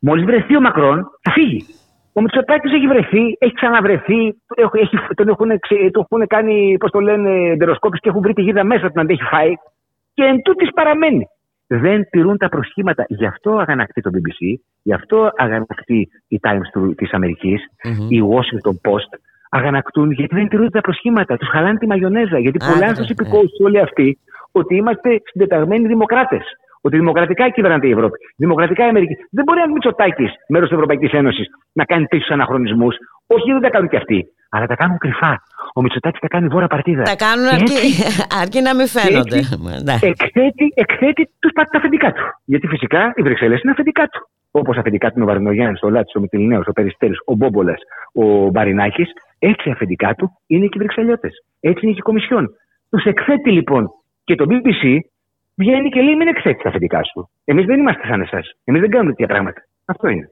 [SPEAKER 3] Μόλις βρεθεί ο Μακρόν, θα φύγει. Ο Μητσοτάκης έχει βρεθεί, έχει ξαναβρεθεί, έχει, έχει, τον, έχουν, ξε- το έχουν κάνει, πώς το λένε, εντεροσκόπηση και έχουν βρει τη γίδα μέσα του να την έχει φάει. Και εν τούτης παραμένει. Δεν τηρούν τα προσχήματα. Γι' αυτό αγανακτεί το BBC, γι' αυτό αγανακτεί η Times του- της αμερικης
[SPEAKER 1] Μμμ.
[SPEAKER 3] η Washington Post. Αγανακτούν γιατί δεν τηρούν τα προσχήματα. Τους χαλάνε τη μαγιονέζα. Γιατί
[SPEAKER 1] Α,
[SPEAKER 3] πουλάνε
[SPEAKER 1] ναι,
[SPEAKER 3] στου
[SPEAKER 1] ναι.
[SPEAKER 3] υπηκόου όλοι αυτοί ότι είμαστε συντεταγμένοι δημοκράτες. Ότι δημοκρατικά κυβερνάται η Ευρώπη. Δημοκρατικά η Αμερική. Δεν μπορεί ένας Μητσοτάκης, μέρος της Ευρωπαϊκής Ένωσης, να κάνει τέτοιους αναχρονισμούς. Όχι, δεν τα κάνουν κι αυτοί. Αλλά τα κάνουν κρυφά. Ο Μητσοτάκης τα κάνει βόρα παρτίδα.
[SPEAKER 1] Τα κάνουν
[SPEAKER 3] Και
[SPEAKER 1] αρκεί,
[SPEAKER 3] έτσι- *laughs*
[SPEAKER 1] αρκεί να μην φαίνονται.
[SPEAKER 3] έτσι
[SPEAKER 1] Ναι.
[SPEAKER 3] εκθέτει, εκθέτει τους, πα- τα αφεντικά του. Γιατί φυσικά οι Βρυξέλλες είναι αφεντικά του. Όπως αφεντικά του είναι ο Βαρνογιάννη, ο Λάτσι, ο Μητυλινέος, ο Περιστέρη, ο Μπόμπολας, ο Μπαρινάκης, έτσι αφεντικά του είναι και οι Βρυξελιώτες. Έτσι είναι και η Κομισιόν. Τους εκθέτει λοιπόν και το BBC βγαίνει και λέει: Μην εκθέτεις τα αφεντικά σου. Εμείς δεν είμαστε σαν εσάς. Εμείς δεν κάνουμε τέτοια πράγματα. Αυτό είναι.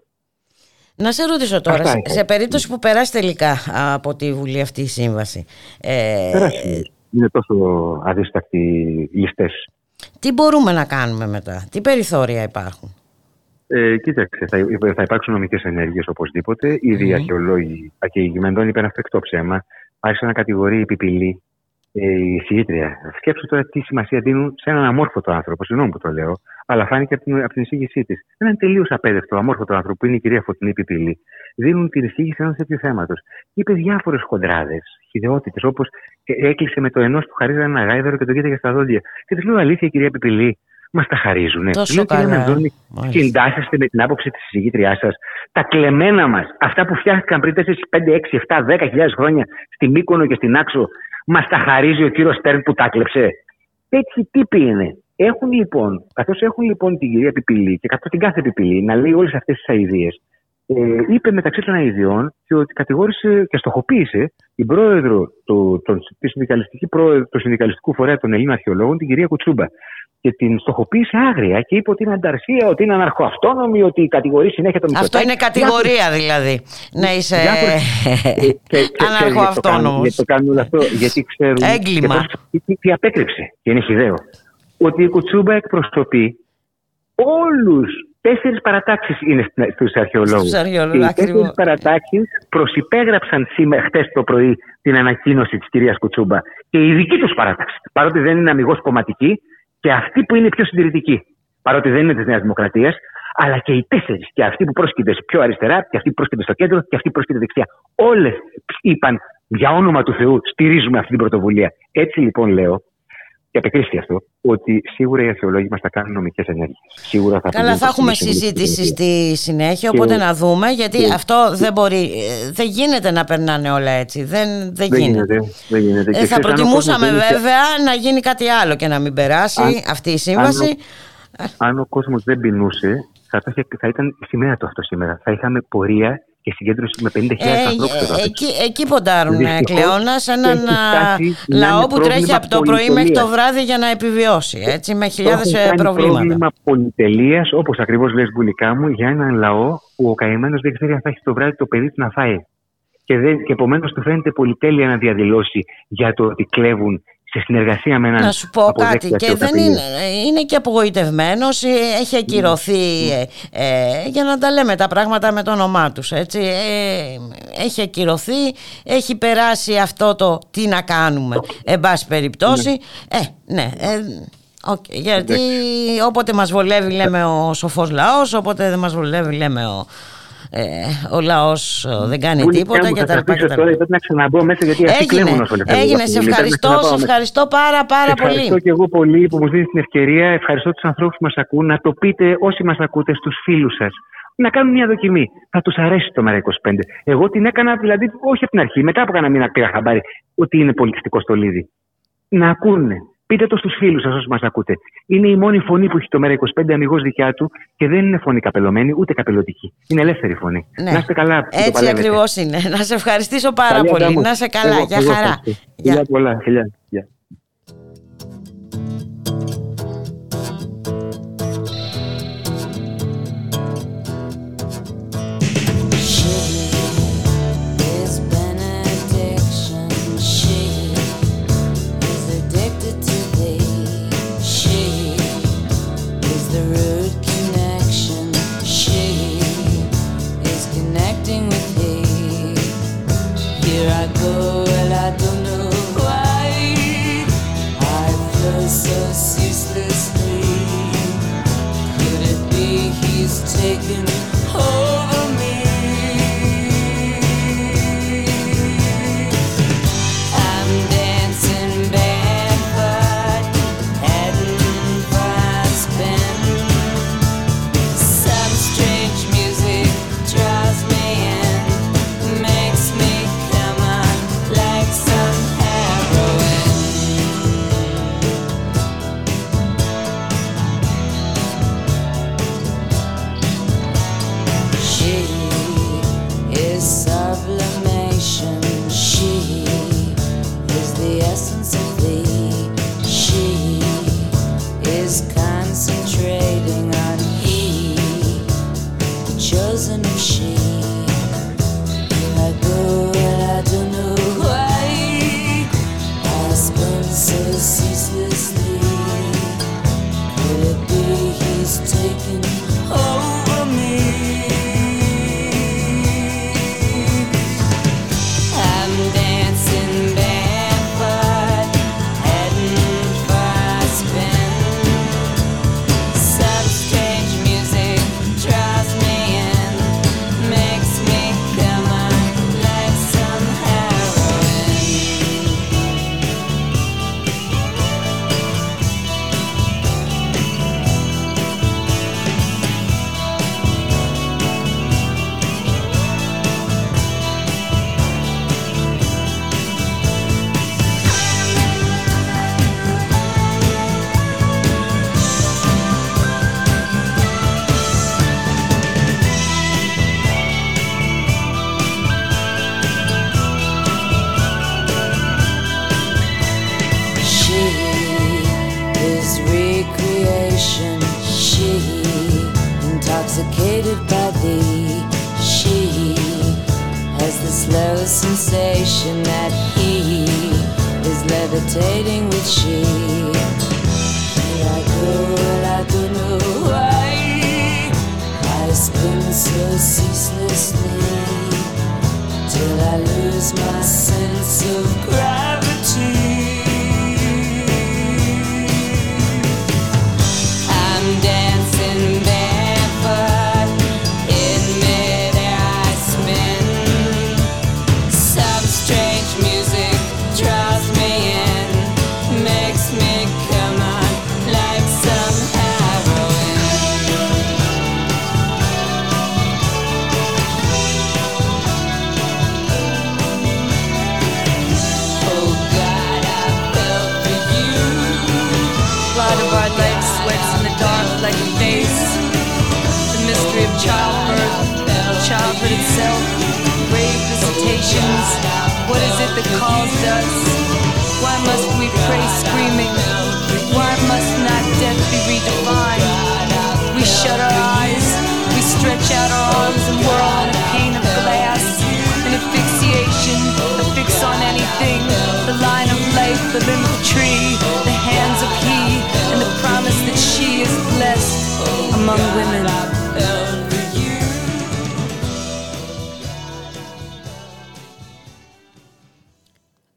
[SPEAKER 1] Να σε ρωτήσω τώρα,
[SPEAKER 3] Αυτά
[SPEAKER 1] σε,
[SPEAKER 3] είναι.
[SPEAKER 1] σε περίπτωση που περάσει τελικά από τη Βουλή αυτή η σύμβαση, ε,
[SPEAKER 3] Περάσει. Είναι τόσο αδίστακτοι ληστές.
[SPEAKER 1] τι μπορούμε να κάνουμε μετά, τι περιθώρια υπάρχουν;
[SPEAKER 3] Ε, κοίταξε, θα, θα υπάρξουν νομικές ενέργειες οπωσδήποτε. Ήδη οι
[SPEAKER 1] Μμμ.
[SPEAKER 3] αρχαιολόγοι και οι Μεντών είπαν αυτό εκτός ψέμα. Άρχισαν να κατηγορεί η πιπηλή ε, η συγγήτρια. Σκέψου τώρα τι σημασία δίνουν σε έναν αμόρφωτο άνθρωπο. Συγγνώμη που το λέω, αλλά φάνηκε από την, από την εισήγησή της. Έναν τελείως απέδευτο, αμόρφωτο άνθρωπο που είναι η κυρία Φωτεινή Πιπηλή. Δίνουν την εισήγηση ενός τέτοιου θέματος. Είπε διάφορες χοντράδες, χιδεότητες, όπως έκλεισε με το ενός του χαρίζανε ένα γάιδαρο και το κοίταγε στα δόντια. Και της λέω αλήθεια, κυρία Πιπηλή, μας τα χαρίζουνε.
[SPEAKER 1] Τόσο
[SPEAKER 3] Λέω, κυρία
[SPEAKER 1] καλά.
[SPEAKER 3] Μενδώνη,
[SPEAKER 1] Μάλιστα.
[SPEAKER 3] συντάσσεστε με την άποψη της συζητήτριά σας. Τα κλεμμένα μας, αυτά που φτιάχτηκαν πριν 4, 5, 6, 7, 10 χιλιάδες χρόνια στη Μύκονο και στην Άξο, μας τα χαρίζει ο κύριος Στέρν που τα κλέψε. Τέτοιοι τύποι είναι. Έχουν λοιπόν, καθώς έχουν λοιπόν την κυρία Πιπηλή και καθώς την κάθε Πιπηλή να λέει όλες αυτές τις αειδίε, ε, είπε μεταξύ των αειδιών και ότι κατηγόρησε και στοχοποίησε την πρόεδρο του, τον, τη συνδικαλιστική πρόεδρο, του συνδικαλιστικού φορέα των Ελλήνων Αρχαιολόγων, την κυρία Κουτσούμπα. Και την στοχοποίησε άγρια και είπε ότι είναι ανταρσία, ότι είναι αναρχοαυτόνομη, ότι κατηγορεί συνέχεια τον
[SPEAKER 1] Αυτό
[SPEAKER 3] Μητσοτάκη.
[SPEAKER 1] είναι κατηγορία δηλαδή, να είσαι
[SPEAKER 3] Διάφορες- Ε, *laughs* και- και- ξέρεις γιατί το κάνουν-
[SPEAKER 1] αναρχοαυτόνομος.
[SPEAKER 3] Γιατί το κάνουν όλο αυτό, γιατί ξέρουν.
[SPEAKER 1] Έγκλημα.
[SPEAKER 3] και πώς- τι, τι, τι απέκρυψε, και είναι χιδαίο. Ότι η Κουτσούμπα εκπροσωπεί όλους. Τέσσερις παρατάξεις είναι στους αρχαιολόγους.
[SPEAKER 1] Στους αρχαιολόγους,
[SPEAKER 3] Και οι
[SPEAKER 1] ακριβώς.
[SPEAKER 3] τέσσερις παρατάξεις προσυπέγραψαν σήμερα, χτες το πρωί, την ανακοίνωση της κυρίας Κουτσούμπα. Και η δική τους παράταξη. Παρότι δεν είναι αμυγός κομματική και αυτή που είναι πιο συντηρητική. Παρότι δεν είναι της Νέας Δημοκρατίας, αλλά και οι τέσσερις. Και αυτοί που πρόσκειται πιο αριστερά, και αυτοί που πρόσκειται στο κέντρο, και αυτοί που πρόσκειται δεξιά. Όλες είπαν για όνομα του Θεού στηρίζουμε αυτή την πρωτοβουλία. Έτσι λοιπόν λέω, και απεκρίστη αυτό, ότι σίγουρα οι αρχαιολόγοι μας θα κάνουν νομικές ενέργειες. Σίγουρα θα
[SPEAKER 1] Καλά,
[SPEAKER 3] πηγαίνουν
[SPEAKER 1] θα
[SPEAKER 3] στο
[SPEAKER 1] έχουμε
[SPEAKER 3] Συμβούλιο
[SPEAKER 1] συζήτηση
[SPEAKER 3] Κοινοβουλίου.
[SPEAKER 1] στη συνέχεια,
[SPEAKER 3] Και-
[SPEAKER 1] οπότε να δούμε, γιατί
[SPEAKER 3] και-
[SPEAKER 1] αυτό δεν μπορεί, ε, δεν γίνεται να περνάνε όλα έτσι, δεν, δεν,
[SPEAKER 3] Δεν
[SPEAKER 1] γίνεται.
[SPEAKER 3] γίνεται. Δεν γίνεται.
[SPEAKER 1] Ε,
[SPEAKER 3] Και
[SPEAKER 1] θα
[SPEAKER 3] ξέρεις, αν ο
[SPEAKER 1] προτιμούσαμε
[SPEAKER 3] κόσμος δεν είχε-
[SPEAKER 1] βέβαια να γίνει κάτι άλλο και να μην περάσει
[SPEAKER 3] Αν-
[SPEAKER 1] αυτή η σύμβαση.
[SPEAKER 3] αν ο κόσμος δεν πεινούσε, θα, το είχε- θα ήταν η σημαία του αυτό σήμερα. Θα είχαμε πορεία και συγκέντρωση με 50.000
[SPEAKER 1] Ε,
[SPEAKER 3] ανθρώπους εδώ.
[SPEAKER 1] ε, εκεί, εκεί ποντάρουν, ε,
[SPEAKER 3] Δυστυχώς,
[SPEAKER 1] Κλεώνας, σε έναν
[SPEAKER 3] έχει
[SPEAKER 1] α,
[SPEAKER 3] φτάσει να
[SPEAKER 1] λαό
[SPEAKER 3] είναι
[SPEAKER 1] που τρέχει
[SPEAKER 3] πρόβλημα
[SPEAKER 1] από το πρωί μέχρι το
[SPEAKER 3] πολυτελείας.
[SPEAKER 1] βράδυ για να επιβιώσει, έτσι, με χιλιάδες
[SPEAKER 3] Έχουν
[SPEAKER 1] ε,
[SPEAKER 3] κάνει
[SPEAKER 1] προβλήματα.
[SPEAKER 3] πρόβλημα πολυτελείας, όπως ακριβώς λες, Μπουλικά μου, για έναν λαό που ο καημένος δεν ξέρει αν θα έχει το βράδυ το παιδί του να φάει. Και, δεν- και επομένως του φαίνεται πολυτέλεια να διαδηλώσει για το ότι κλέβουν σε συνεργασία με έναν
[SPEAKER 1] Να σου πω
[SPEAKER 3] αποδέκτη
[SPEAKER 1] κάτι, και δεν
[SPEAKER 3] αρχαιοκαπηλείο.
[SPEAKER 1] είναι, είναι και απογοητευμένος, ε, έχει ακυρωθεί, ε, ε, για να τα λέμε τα πράγματα με το όνομά τους, έτσι, ε, έχει ακυρωθεί, έχει περάσει αυτό το τι να κάνουμε, εν πάση περιπτώσει, ε, ναι, ε, οκ, γιατί όποτε μας βολεύει λέμε ο σοφός λαός, όποτε δεν μας βολεύει λέμε ο, ε, ο λαός ε, δεν κάνει τίποτα και τα λοιπά.
[SPEAKER 3] Πρέπει να ξαναμπώ μέσα γιατί αυτοί κλέβουν όσο
[SPEAKER 1] Έγινε, σε ευχαριστώ, σε ευχαριστώ πάρα πάρα πολύ.
[SPEAKER 3] Ευχαριστώ και εγώ πολύ που μου δίνεις την ευκαιρία. Ευχαριστώ τους ανθρώπους που μας ακούν. Να το πείτε όσοι μας ακούτε στους φίλους σας.
[SPEAKER 4] να κάνουν μια δοκιμή. Θα τους αρέσει το ΜΕΡΑ25. Εγώ την έκανα δηλαδή, όχι από την αρχή, μετά από κανένα μήνα πήρα χαμπάρι ότι είναι πολιτιστικό στολίδι. Να ακούνε, Πείτε το στους φίλους σας μας ακούτε. Είναι η μόνη φωνή που έχει το ΜΕΡΑ25 αμυγός δικιά του και δεν είναι φωνή καπελωμένη ούτε καπελωτική. Είναι ελεύθερη φωνή.
[SPEAKER 1] Ναι.
[SPEAKER 4] Να είστε καλά.
[SPEAKER 1] Έτσι ακριβώς είναι. Να σε ευχαριστήσω πάρα πολύ. Να σε καλά. Για χαρά.
[SPEAKER 4] Πολλά.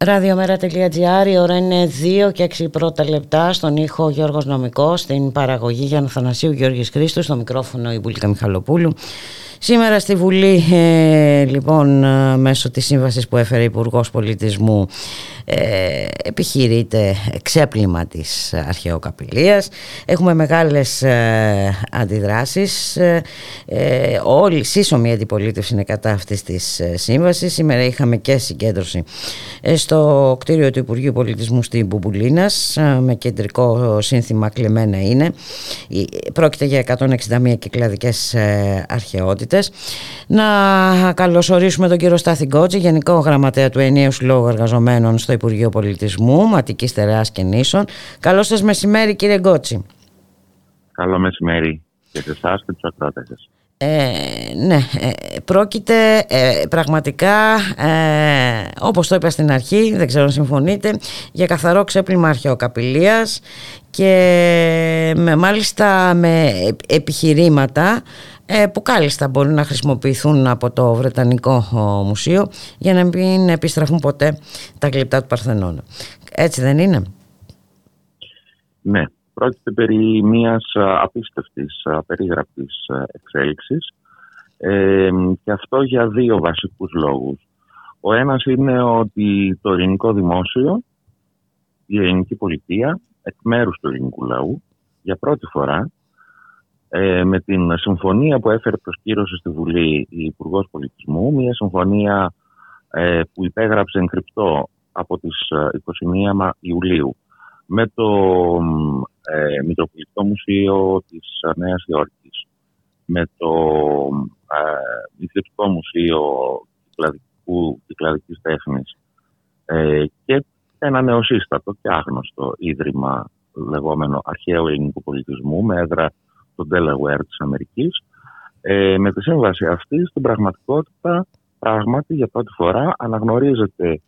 [SPEAKER 1] Ραδιομέρα.gr, η ώρα είναι 2 και 6 πρώτα λεπτά στον ήχο Γιώργος Νομικός, στην παραγωγή Γιάννα Θανασίου Γιώργης Χρήστου, στο μικρόφωνο η Μπουλίκα Μιχαλοπούλου. Σήμερα στη Βουλή, ε, λοιπόν, ε, μέσω της σύμβασης που έφερε Υπουργός Πολιτισμού ε, επιχειρείται ξέπλυμα της αρχαιοκαπηλείας έχουμε μεγάλες ε, αντιδράσεις. Ε, ε, όλη σύσσωμη αντιπολίτευση είναι κατά αυτής της ε, σύμβασης. Σήμερα είχαμε και συγκέντρωση ε, στο κτίριο του Υπουργείου Πολιτισμού στην Μπουμπουλίνας ε, με κεντρικό σύνθημα κλεμμένα είναι Ε, πρόκειται για 161 κυκλαδικές ε, αρχαιότητες. Να καλωσορίσουμε τον κύριο Στάθη Γκότζη Γενικό Γραμματέα του Ενίου Συλλόγου Εργαζομένων στο Υπουργείο Πολιτισμού Ματικής Στερεάς και Νήσων Καλό σας μεσημέρι κύριε Γκότζη
[SPEAKER 5] Καλό μεσημέρι και σε εσάς και του ακροατές σας.
[SPEAKER 1] Ε, ναι, ε, πρόκειται ε, πραγματικά, ε, όπως το είπα στην αρχή, δεν ξέρω αν συμφωνείτε, για καθαρό ξέπλυμα αρχαιοκαπηλείας και με, μάλιστα με ε- επιχειρήματα ε, που κάλλιστα μπορούν να χρησιμοποιηθούν από το Βρετανικό ο, Μουσείο για να μην επιστραφούν ποτέ τα γλυπτά του Παρθενώνα. Έτσι δεν είναι;
[SPEAKER 5] Ναι, πρόκειται περί μιας α, απίστευτης, α, περίγραπτης α, εξέλιξης ε, και αυτό για δύο βασικούς λόγους. Ο ένας είναι ότι το ελληνικό δημόσιο, η ελληνική πολιτεία, εκ μέρους του ελληνικού λαού, για πρώτη φορά, ε, με την συμφωνία που έφερε προς κύρωση στη Βουλή η Υπουργός Πολιτισμού, μια συμφωνία ε, που υπέγραψε εγκρυπτό από τις ε, 21 Μα- Ιουλίου. Με το μ, ε, Μητροπολιτικό Μουσείο της ε, Νέας Υόρκης, με το ε, Ιδιωτικό Μουσείο Κυκλαδικού, Κυκλαδικής Τέχνης. Ε, και ένα νεοσύστατο και άγνωστο ίδρυμα λεγόμενο αρχαίου ελληνικού πολιτισμού με έδρα το Delaware της Αμερικής. Ε, με τη σύμβαση αυτή στην πραγματικότητα πράγματι για πρώτη φορά αναγνωρίζεται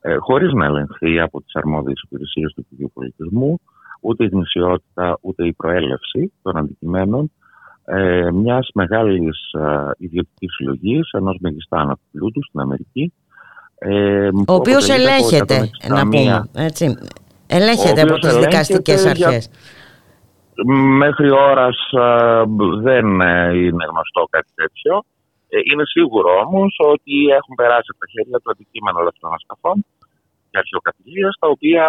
[SPEAKER 5] ε, χωρίς να ελεγχθεί από τις αρμόδιες υπηρεσίες του Υπουργείου Πολιτισμού ούτε η γνησιότητα ούτε η προέλευση των αντικειμένων ε, μιας μεγάλης ε, ιδιωτικής συλλογής ενός μεγιστάνα του πλούτου στην Αμερική ε,
[SPEAKER 1] Ο οποίος ελέγχεται, να πούμε, έτσι. Ελέγχεται
[SPEAKER 5] Ο
[SPEAKER 1] από
[SPEAKER 5] οποίος
[SPEAKER 1] τις δικαστικές
[SPEAKER 5] ελέγχεται για-
[SPEAKER 1] αρχές.
[SPEAKER 5] Μέχρι ώρας α, δεν ε, είναι γνωστό κάτι τέτοιο. Ε, Είναι σίγουρο όμως ότι έχουν περάσει από τα χέρια του αντικείμενα λεφτών ασκαφών και αρχαιοκαπηλείας, τα οποία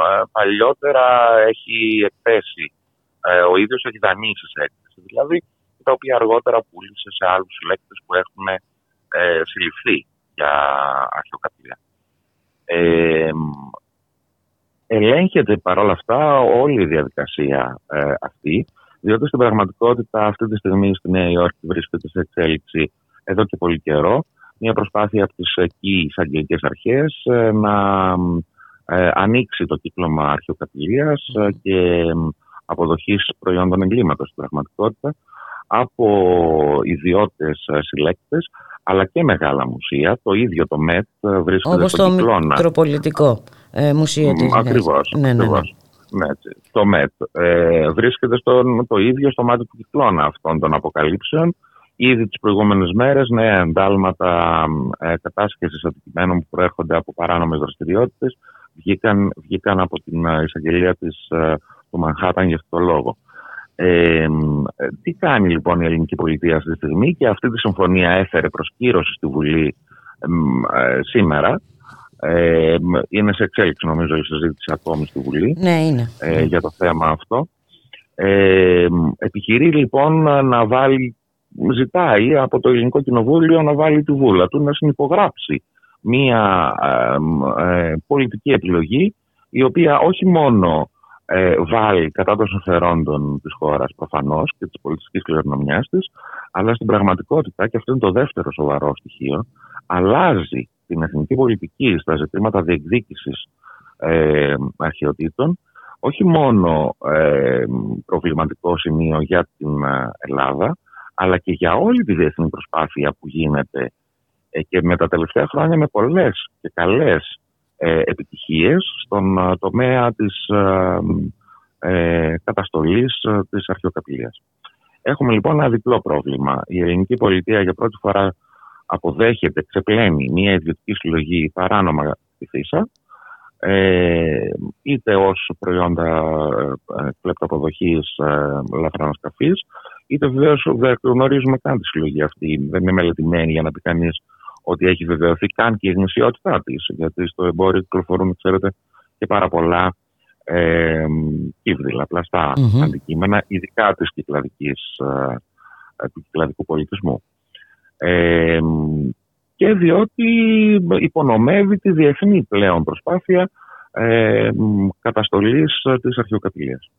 [SPEAKER 5] ε, παλιότερα έχει εκθέσει ε, ο ίδιος έχει δανείσει σε έκθεση. Δηλαδή, τα οποία αργότερα πούλησε σε άλλους συλλέκτες που έχουν ε, συλληφθεί για αρχαιοκαπηλεία. Ε, ελέγχεται παρόλα αυτά όλη η διαδικασία ε, αυτή, διότι στην πραγματικότητα αυτή τη στιγμή στη Νέα Υόρκη βρίσκεται σε εξέλιξη εδώ και πολύ καιρό. Μια προσπάθεια από τις εκεί εισαγγελικές αρχές ε, να ε, ανοίξει το κύκλωμα αρχαιοκαπηλείας ε, και μ, αποδοχής προϊόντων εγκλήματος στην πραγματικότητα από ιδιώτες ε, συλλέκτες αλλά και μεγάλα μουσεία. Το ίδιο το ΜΕΤ ε, βρίσκεται
[SPEAKER 1] Όπως
[SPEAKER 5] στον
[SPEAKER 1] το
[SPEAKER 5] Κυκλώνα.
[SPEAKER 1] Μητροπολιτικό ε, Μουσείο της Νέας.
[SPEAKER 5] Ακριβώς,
[SPEAKER 1] Ναι, ναι, ναι.
[SPEAKER 5] ακριβώς. Ναι, έτσι. το ΜΕΤ ε, βρίσκεται στον, το ίδιο στο μάτι του κυκλώνα αυτών των αποκαλύψεων. Ήδη τις προηγούμενες μέρες νέα εντάλματα ε, κατάσχεσης αντικειμένων που προέρχονται από παράνομες δραστηριότητες βγήκαν, βγήκαν από την ε, εισαγγελία της, ε, του Μανχάταν για αυτό το λόγο. Ε, μ, ε, τι κάνει λοιπόν η ελληνική πολιτεία αυτή τη στιγμή και αυτή τη συμφωνία έφερε προς κύρωση στη Βουλή μ, ε, σήμερα. Ε, μ, είναι σε εξέλιξη νομίζω η συζήτηση ακόμη στη Βουλή
[SPEAKER 1] Ναι, είναι.
[SPEAKER 5] ε, για το θέμα αυτό. Ε, μ, επιχειρεί λοιπόν να βάλει, ζητάει από το Ελληνικό Κοινοβούλιο να βάλει τη βούλα του να συνυπογράψει μία ε, μ, ε, πολιτική επιλογή η οποία όχι μόνο ε, βάλει κατά των συμφερόντων της χώρας προφανώς και της πολιτιστικής κληρονομιάς της αλλά στην πραγματικότητα, και αυτό είναι το δεύτερο σοβαρό στοιχείο, αλλάζει την εθνική πολιτική στα ζητήματα διεκδίκησης ε, αρχαιοτήτων όχι μόνο ε, προβληματικό σημείο για την ε, Ελλάδα, αλλά και για όλη τη διεθνή προσπάθεια που γίνεται ε, και με τα τελευταία χρόνια με πολλές και καλές ε, επιτυχίες στον ε, τομέα της ε, ε, καταστολής ε, της αρχαιοκαπηλείας. Έχουμε λοιπόν ένα διπλό πρόβλημα. Η ελληνική πολιτεία για πρώτη φορά αποδέχεται, ξεπλένει μια ιδιωτική συλλογή παράνομα στη Φύσα, ε, είτε ως προϊόντα ε, κλεπτοποδοχής ε, λαθρανασκαφής, είτε βεβαίως δεν γνωρίζουμε καν τη συλλογή αυτή. Δεν είναι μελετημένη για να πει κανείς ότι έχει βεβαιωθεί καν και η γνησιότητά της. Γιατί στο εμπόριο κυκλοφορούν, ξέρετε, και πάρα πολλά ε, κύβδηλα, πλαστά
[SPEAKER 1] Μμμ.
[SPEAKER 5] αντικείμενα, ειδικά της κυκλαδικής, ε, ε, του κυκλαδικού πολιτισμού. Ε, και διότι υπονομεύει τη διεθνή πλέον προσπάθεια ε, καταστολής ε, της αρχαιοκαπηλείας.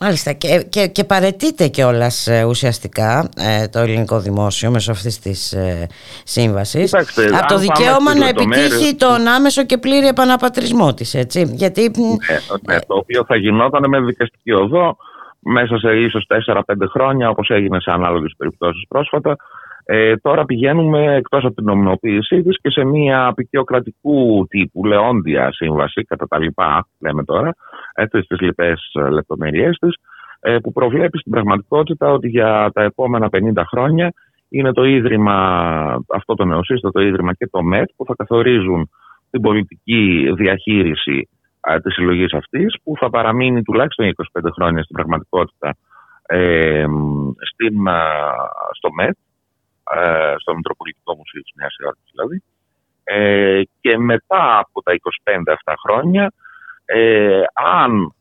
[SPEAKER 1] Μάλιστα και, και, και παρετείται κιόλας ουσιαστικά ε, το ελληνικό δημόσιο μέσω αυτής της ε, σύμβασης
[SPEAKER 5] Κοιτάξτε, αν
[SPEAKER 1] από το
[SPEAKER 5] πάμε
[SPEAKER 1] δικαίωμα
[SPEAKER 5] στις
[SPEAKER 1] να
[SPEAKER 5] λεπτομέρειες
[SPEAKER 1] επιτύχει
[SPEAKER 5] του-
[SPEAKER 1] τον άμεσο και πλήρη επαναπατρισμό της. Γιατί
[SPEAKER 5] Ναι, ναι, το οποίο θα γινόταν με δικαστική οδό μέσα σε ίσως 4-5 χρόνια όπως έγινε σε ανάλογες περιπτώσεις πρόσφατα. Ε, τώρα πηγαίνουμε εκτός από την νομιμοποίησή της και σε μια απεικιοκρατικού τύπου λεόντια σύμβαση κατά τα λοιπά λέμε τώρα έτσι στις λοιπές ε, λεπτομέρειές της ε, που προβλέπει στην πραγματικότητα ότι για τα επόμενα 50 χρόνια είναι το ίδρυμα, αυτό το νεοσύστατο ίδρυμα και το ΜΕΤ που θα καθορίζουν την πολιτική διαχείριση α, της συλλογής αυτής που θα παραμείνει τουλάχιστον 25 χρόνια στην πραγματικότητα ε, μ, στην, α, στο ΜΕΤ, ε, στο Μητροπολιτικό Μουσείο της Νέας Υόρκης δηλαδή ε, και μετά από τα 25 αυτά χρόνια ε, αν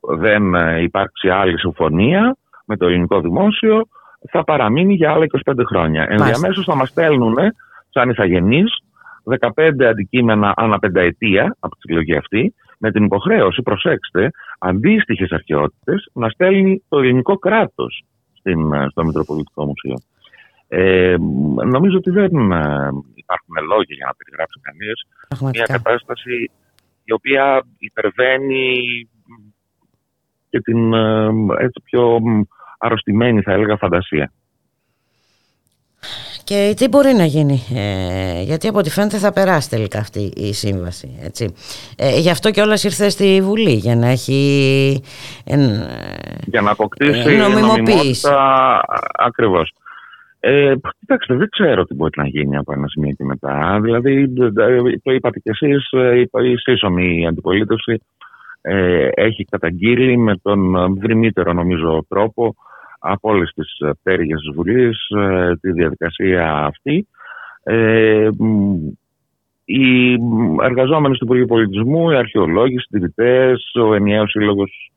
[SPEAKER 5] δεν ε, υπάρξει άλλη συμφωνία με το ελληνικό δημόσιο θα παραμείνει για άλλα 25 χρόνια. Ενδιαμέσως θα μας στέλνουν σαν ηθαγενείς 15 αντικείμενα ανά πενταετία από τη συλλογή αυτή με την υποχρέωση, προσέξτε, αντίστοιχες αρχαιότητες να στέλνει το ελληνικό κράτος στο Μητροπολιτικό Μουσείο. Ε, νομίζω ότι δεν ε, υπάρχουν λόγια για να περιγράψει κανείς μια
[SPEAKER 1] πραγματικά.
[SPEAKER 5] κατάσταση η οποία υπερβαίνει και την ε, έτσι πιο μ, αρρωστημένη θα έλεγα φαντασία.
[SPEAKER 1] Και τι μπορεί να γίνει, ε, γιατί από ό,τι φαίνεται θα περάσει τελικά αυτή η σύμβαση. Έτσι. Ε, γι' αυτό και όλα ήρθε στη Βουλή, για να έχει... ε,
[SPEAKER 5] για να αποκτήσει
[SPEAKER 1] Ε, νομιμοποίηση.
[SPEAKER 5] νομιμότητα ακριβώς. Ε, κοιτάξτε, δεν ξέρω τι μπορεί να γίνει από ένα σημείο και μετά. Δηλαδή, το είπατε κι εσείς, ε, η- η σύσσωμη αντιπολίτευση ε, έχει καταγγείλει με τον δρυμύτερο νομίζω τρόπο από όλες τις ε, πτέρυγες της Βουλής ε, τη διαδικασία αυτή. Ε, μ, οι εργαζόμενοι του Υπουργείου Πολιτισμού, οι αρχαιολόγοι, οι συντηρητές, ο ενιαίος σύλλογος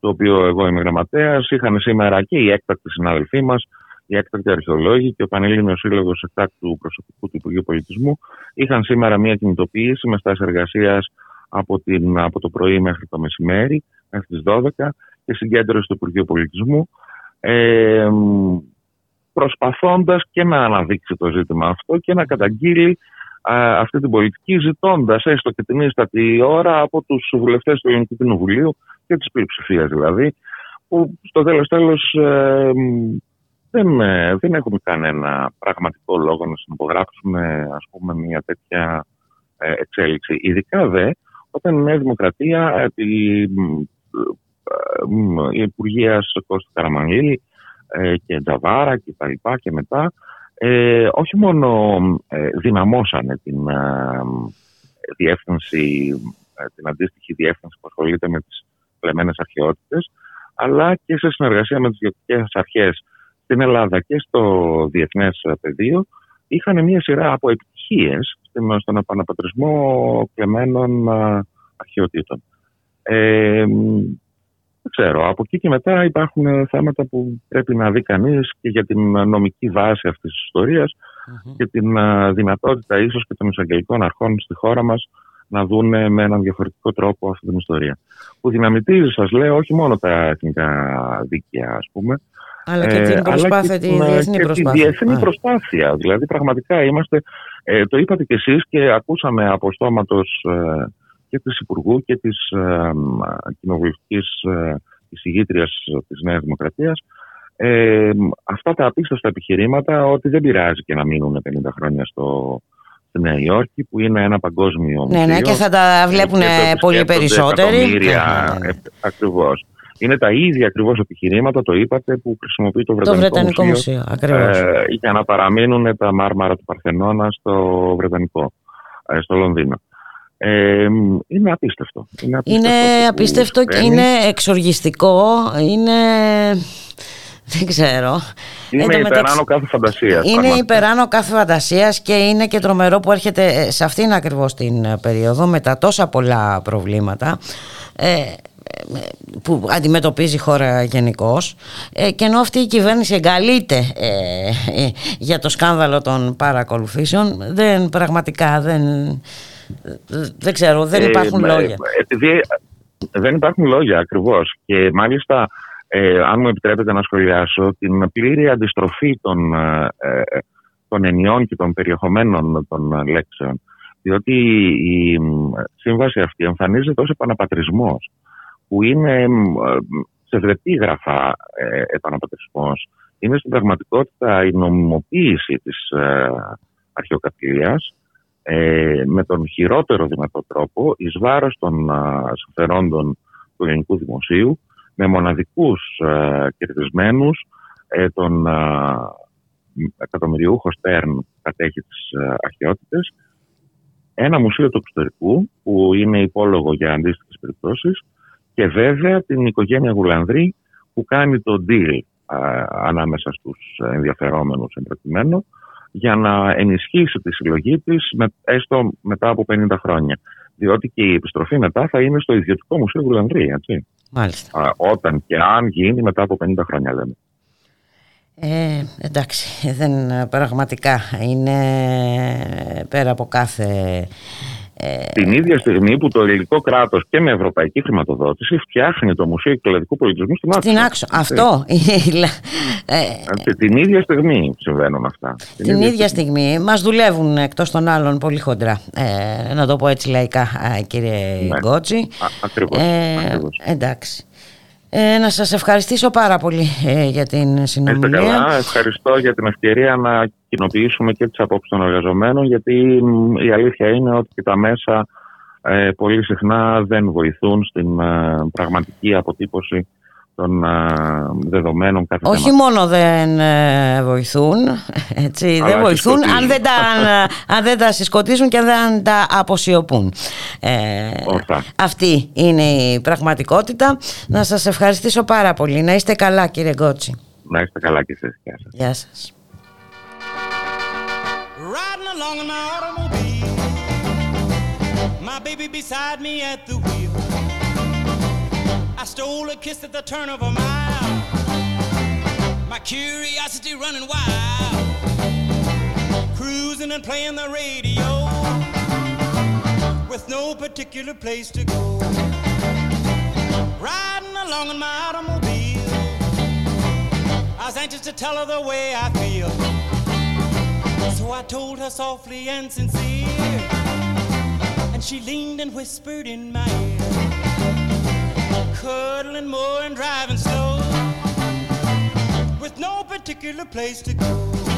[SPEAKER 5] το οποίο εγώ είμαι γραμματέας, είχαν σήμερα και οι έκτακτοι συνάδελφοί μας, οι έκτακτοι αρχαιολόγοι και ο Πανελλήνιος Σύλλογος Εκτάκτου Προσωπικού του Υπουργείου Πολιτισμού, είχαν σήμερα μια κινητοποίηση με στάση εργασίας από, την- από το πρωί μέχρι το μεσημέρι, μέχρι τις 12 και συγκέντρωση του Υπουργείου Πολιτισμού. Ε, προσπαθώντας και να αναδείξει το ζήτημα αυτό και να καταγγείλει α, αυτή την πολιτική ζητώντας έστω και την ίστατη ώρα από τους βουλευτές του Ελληνικού Κοινοβουλίου και της πλειοψηφίας δηλαδή που στο τέλος τέλος ε, μ, δεν, ε, δεν έχουμε κανένα πραγματικό λόγο να συνυπογράψουμε ας πούμε μια τέτοια ε, εξέλιξη. Ειδικά δε όταν η Νέα Δημοκρατία επί μ, ε, μ, η Υπουργεία Κώστα Καραμανλή ε, και Τζαβάρα και τα λοιπά και μετά ε, όχι μόνο ε, δυναμώσανε την ε, διεύθυνση, ε, την αντίστοιχη διεύθυνση που ασχολείται με τις κλεμμένες αρχαιότητες αλλά και σε συνεργασία με τις διοικητικές αρχές στην Ελλάδα και στο διεθνές ε, πεδίο είχαν μια σειρά από επιτυχίες στην- στον επαναπατρισμό κλεμμένων ε, αρχαιοτήτων. Ε, μ, δεν ξέρω. Από εκεί και μετά υπάρχουν ε, θέματα που πρέπει να δει κανείς και για την ε, νομική βάση αυτής της ιστορίας και την ε, δυνατότητα ίσως και των εισαγγελικών αρχών στη χώρα μας να δουν με έναν διαφορετικό τρόπο αυτή την ιστορία. Που δυναμητίζει, σας λέω, όχι μόνο τα εθνικά δίκαια, ας πούμε,
[SPEAKER 1] Αλλά και
[SPEAKER 5] ε,
[SPEAKER 1] την
[SPEAKER 5] αλλά
[SPEAKER 1] προσπάθεια,
[SPEAKER 5] και
[SPEAKER 1] τη
[SPEAKER 5] την, ε,
[SPEAKER 1] διεθνή
[SPEAKER 5] και
[SPEAKER 1] προσπάθεια.
[SPEAKER 5] Τη διεθνή
[SPEAKER 1] Α.
[SPEAKER 5] προσπάθεια. Δηλαδή, πραγματικά είμαστε. Ε, το είπατε κι εσείς και ακούσαμε από στόματος ε, και της Υπουργού και της ε, μ, κοινοβουλευτικής ε, εισηγήτριας της Νέας Δημοκρατίας ε, μ, αυτά τα απίστευτα επιχειρήματα ότι δεν πειράζει και να μείνουν 50 χρόνια στο, στη Νέα Υόρκη που είναι ένα παγκόσμιο
[SPEAKER 1] Ναι, ναι,
[SPEAKER 5] μουσείο.
[SPEAKER 1] και θα τα βλέπουν
[SPEAKER 5] Και το
[SPEAKER 1] πολύ
[SPEAKER 5] επισκέπτονται
[SPEAKER 1] περισσότεροι.
[SPEAKER 5] εκατομμύρια,
[SPEAKER 1] Ναι, ναι, ναι.
[SPEAKER 5] ε, ακριβώς. Είναι τα ίδια ακριβώς επιχειρήματα, το είπατε, που χρησιμοποιεί το
[SPEAKER 1] Το
[SPEAKER 5] Βρετανικό,
[SPEAKER 1] Βρετανικό Μουσείο, ακριβώς.
[SPEAKER 5] ε, για να παραμείνουν τα μάρμαρα του Παρθενώνα στο Βρετανικό, ε, στο Λονδίνο. Ε, είναι απίστευτο. Είναι απίστευτο,
[SPEAKER 1] Είναι
[SPEAKER 5] αυτό που
[SPEAKER 1] απίστευτο και
[SPEAKER 5] συμβαίνει.
[SPEAKER 1] είναι εξοργιστικό, είναι Δεν ξέρω.
[SPEAKER 5] Είναι
[SPEAKER 1] Εν τω μεταξύ-
[SPEAKER 5] υπεράνω κάθε φαντασίας.
[SPEAKER 1] Είναι υπεράνω κάθε φαντασίας και είναι και τρομερό που έρχεται ε, σε αυτήν ακριβώς την ε, περίοδο με τα τόσα πολλά προβλήματα ε, ε, που αντιμετωπίζει η χώρα γενικώς. και ενώ αυτή η κυβέρνηση εγκαλείται ε, ε, για το σκάνδαλο των παρακολουθήσεων δεν πραγματικά δεν, δεν ξέρω δεν
[SPEAKER 5] Ε,
[SPEAKER 1] υπάρχουν
[SPEAKER 5] ε,
[SPEAKER 1] λόγια.
[SPEAKER 5] Επειδή δεν υπάρχουν λόγια ακριβώς. Και μάλιστα ε, αν μου επιτρέπετε να σχολιάσω την πλήρη αντιστροφή των, ε, ε, των ενιών και των περιεχομένων των ε, λέξεων. Διότι η μ, σύμβαση αυτή εμφανίζεται ως επαναπατρισμός που είναι μ, ε, ψευδεπίγραφα ε, επαναπατρισμός είναι στην πραγματικότητα η νομιμοποίηση της ε, αρχαιοκαπηλείας ε, με τον χειρότερο δυνατό τρόπο εις βάρος των α, συμφερόντων του ελληνικού δημοσίου με μοναδικούς α, κερδισμένους ε, τον α, εκατομμυριούχο Στέρν που κατέχει τις α, αρχαιότητες ένα μουσείο του εξωτερικού που είναι υπόλογο για αντίστοιχες περιπτώσεις και βέβαια την οικογένεια Γουλανδρή που κάνει το deal α, ανάμεσα στους ενδιαφερόμενους εμπροκειμένου για να ενισχύσει τη συλλογή της με, έστω μετά από 50 χρόνια. Διότι και η επιστροφή μετά θα είναι στο ιδιωτικό μουσείο Γουλανδρή, έτσι.
[SPEAKER 1] μάλιστα
[SPEAKER 5] Α, όταν και αν γίνει μετά από 50 χρόνια, λέμε.
[SPEAKER 1] Ε, εντάξει, δεν, πραγματικά είναι πέρα από κάθε... Ε,
[SPEAKER 5] Την ίδια στιγμή που το ελληνικό κράτος και με ευρωπαϊκή χρηματοδότηση φτιάχνει το Μουσείο Κυκλαδικού Πολιτισμού στην Άξο.
[SPEAKER 1] στην άξο. Αυτό. *laughs* ε,
[SPEAKER 5] Έτσι, την ίδια στιγμή συμβαίνουν αυτά.
[SPEAKER 1] την ίδια στιγμή μας δουλεύουν εκτός των άλλων πολύ χοντρά. Ε, να το πω έτσι λαϊκά, α, κύριε
[SPEAKER 5] Ναι.
[SPEAKER 1] Γκότσι.
[SPEAKER 5] Α, ακριβώς,
[SPEAKER 1] Ε,
[SPEAKER 5] ακριβώς.
[SPEAKER 1] εντάξει. Ε, να σας ευχαριστήσω πάρα πολύ ε, για την
[SPEAKER 5] Είστε
[SPEAKER 1] συνομιλία.
[SPEAKER 5] καλά. Ευχαριστώ για την ευκαιρία να κοινοποιήσουμε και τις απόψεις των εργαζομένων γιατί μ, η αλήθεια είναι ότι και τα μέσα ε, πολύ συχνά δεν βοηθούν στην ε, πραγματική αποτύπωση των ε, δεδομένων κάθε
[SPEAKER 1] Όχι
[SPEAKER 5] θέματος.
[SPEAKER 1] μόνο δεν ε, βοηθούν, έτσι,
[SPEAKER 5] Αλλά
[SPEAKER 1] δεν βοηθούν
[SPEAKER 5] συσκοτίζουν.
[SPEAKER 1] αν δεν, τα, αν δεν τα συσκοτίζουν και αν δεν τα αποσιωπούν. Ε,
[SPEAKER 5] Ορθά.
[SPEAKER 1] αυτή είναι η πραγματικότητα. Να σας ευχαριστήσω πάρα πολύ. Να είστε καλά κύριε Γκότσι.
[SPEAKER 5] Να είστε καλά και εσείς. Γεια σας.
[SPEAKER 1] Γεια σας.
[SPEAKER 6] Riding along in my automobile, my baby beside me at the wheel. I stole a kiss at the turn of a mile, my curiosity running wild. Cruising and playing the radio, with no particular place to go. Riding along in my automobile, I was anxious to tell her the way I feel. So I told her softly and sincere, and she leaned and whispered in my ear, cuddling more and driving slow, with no particular place to go.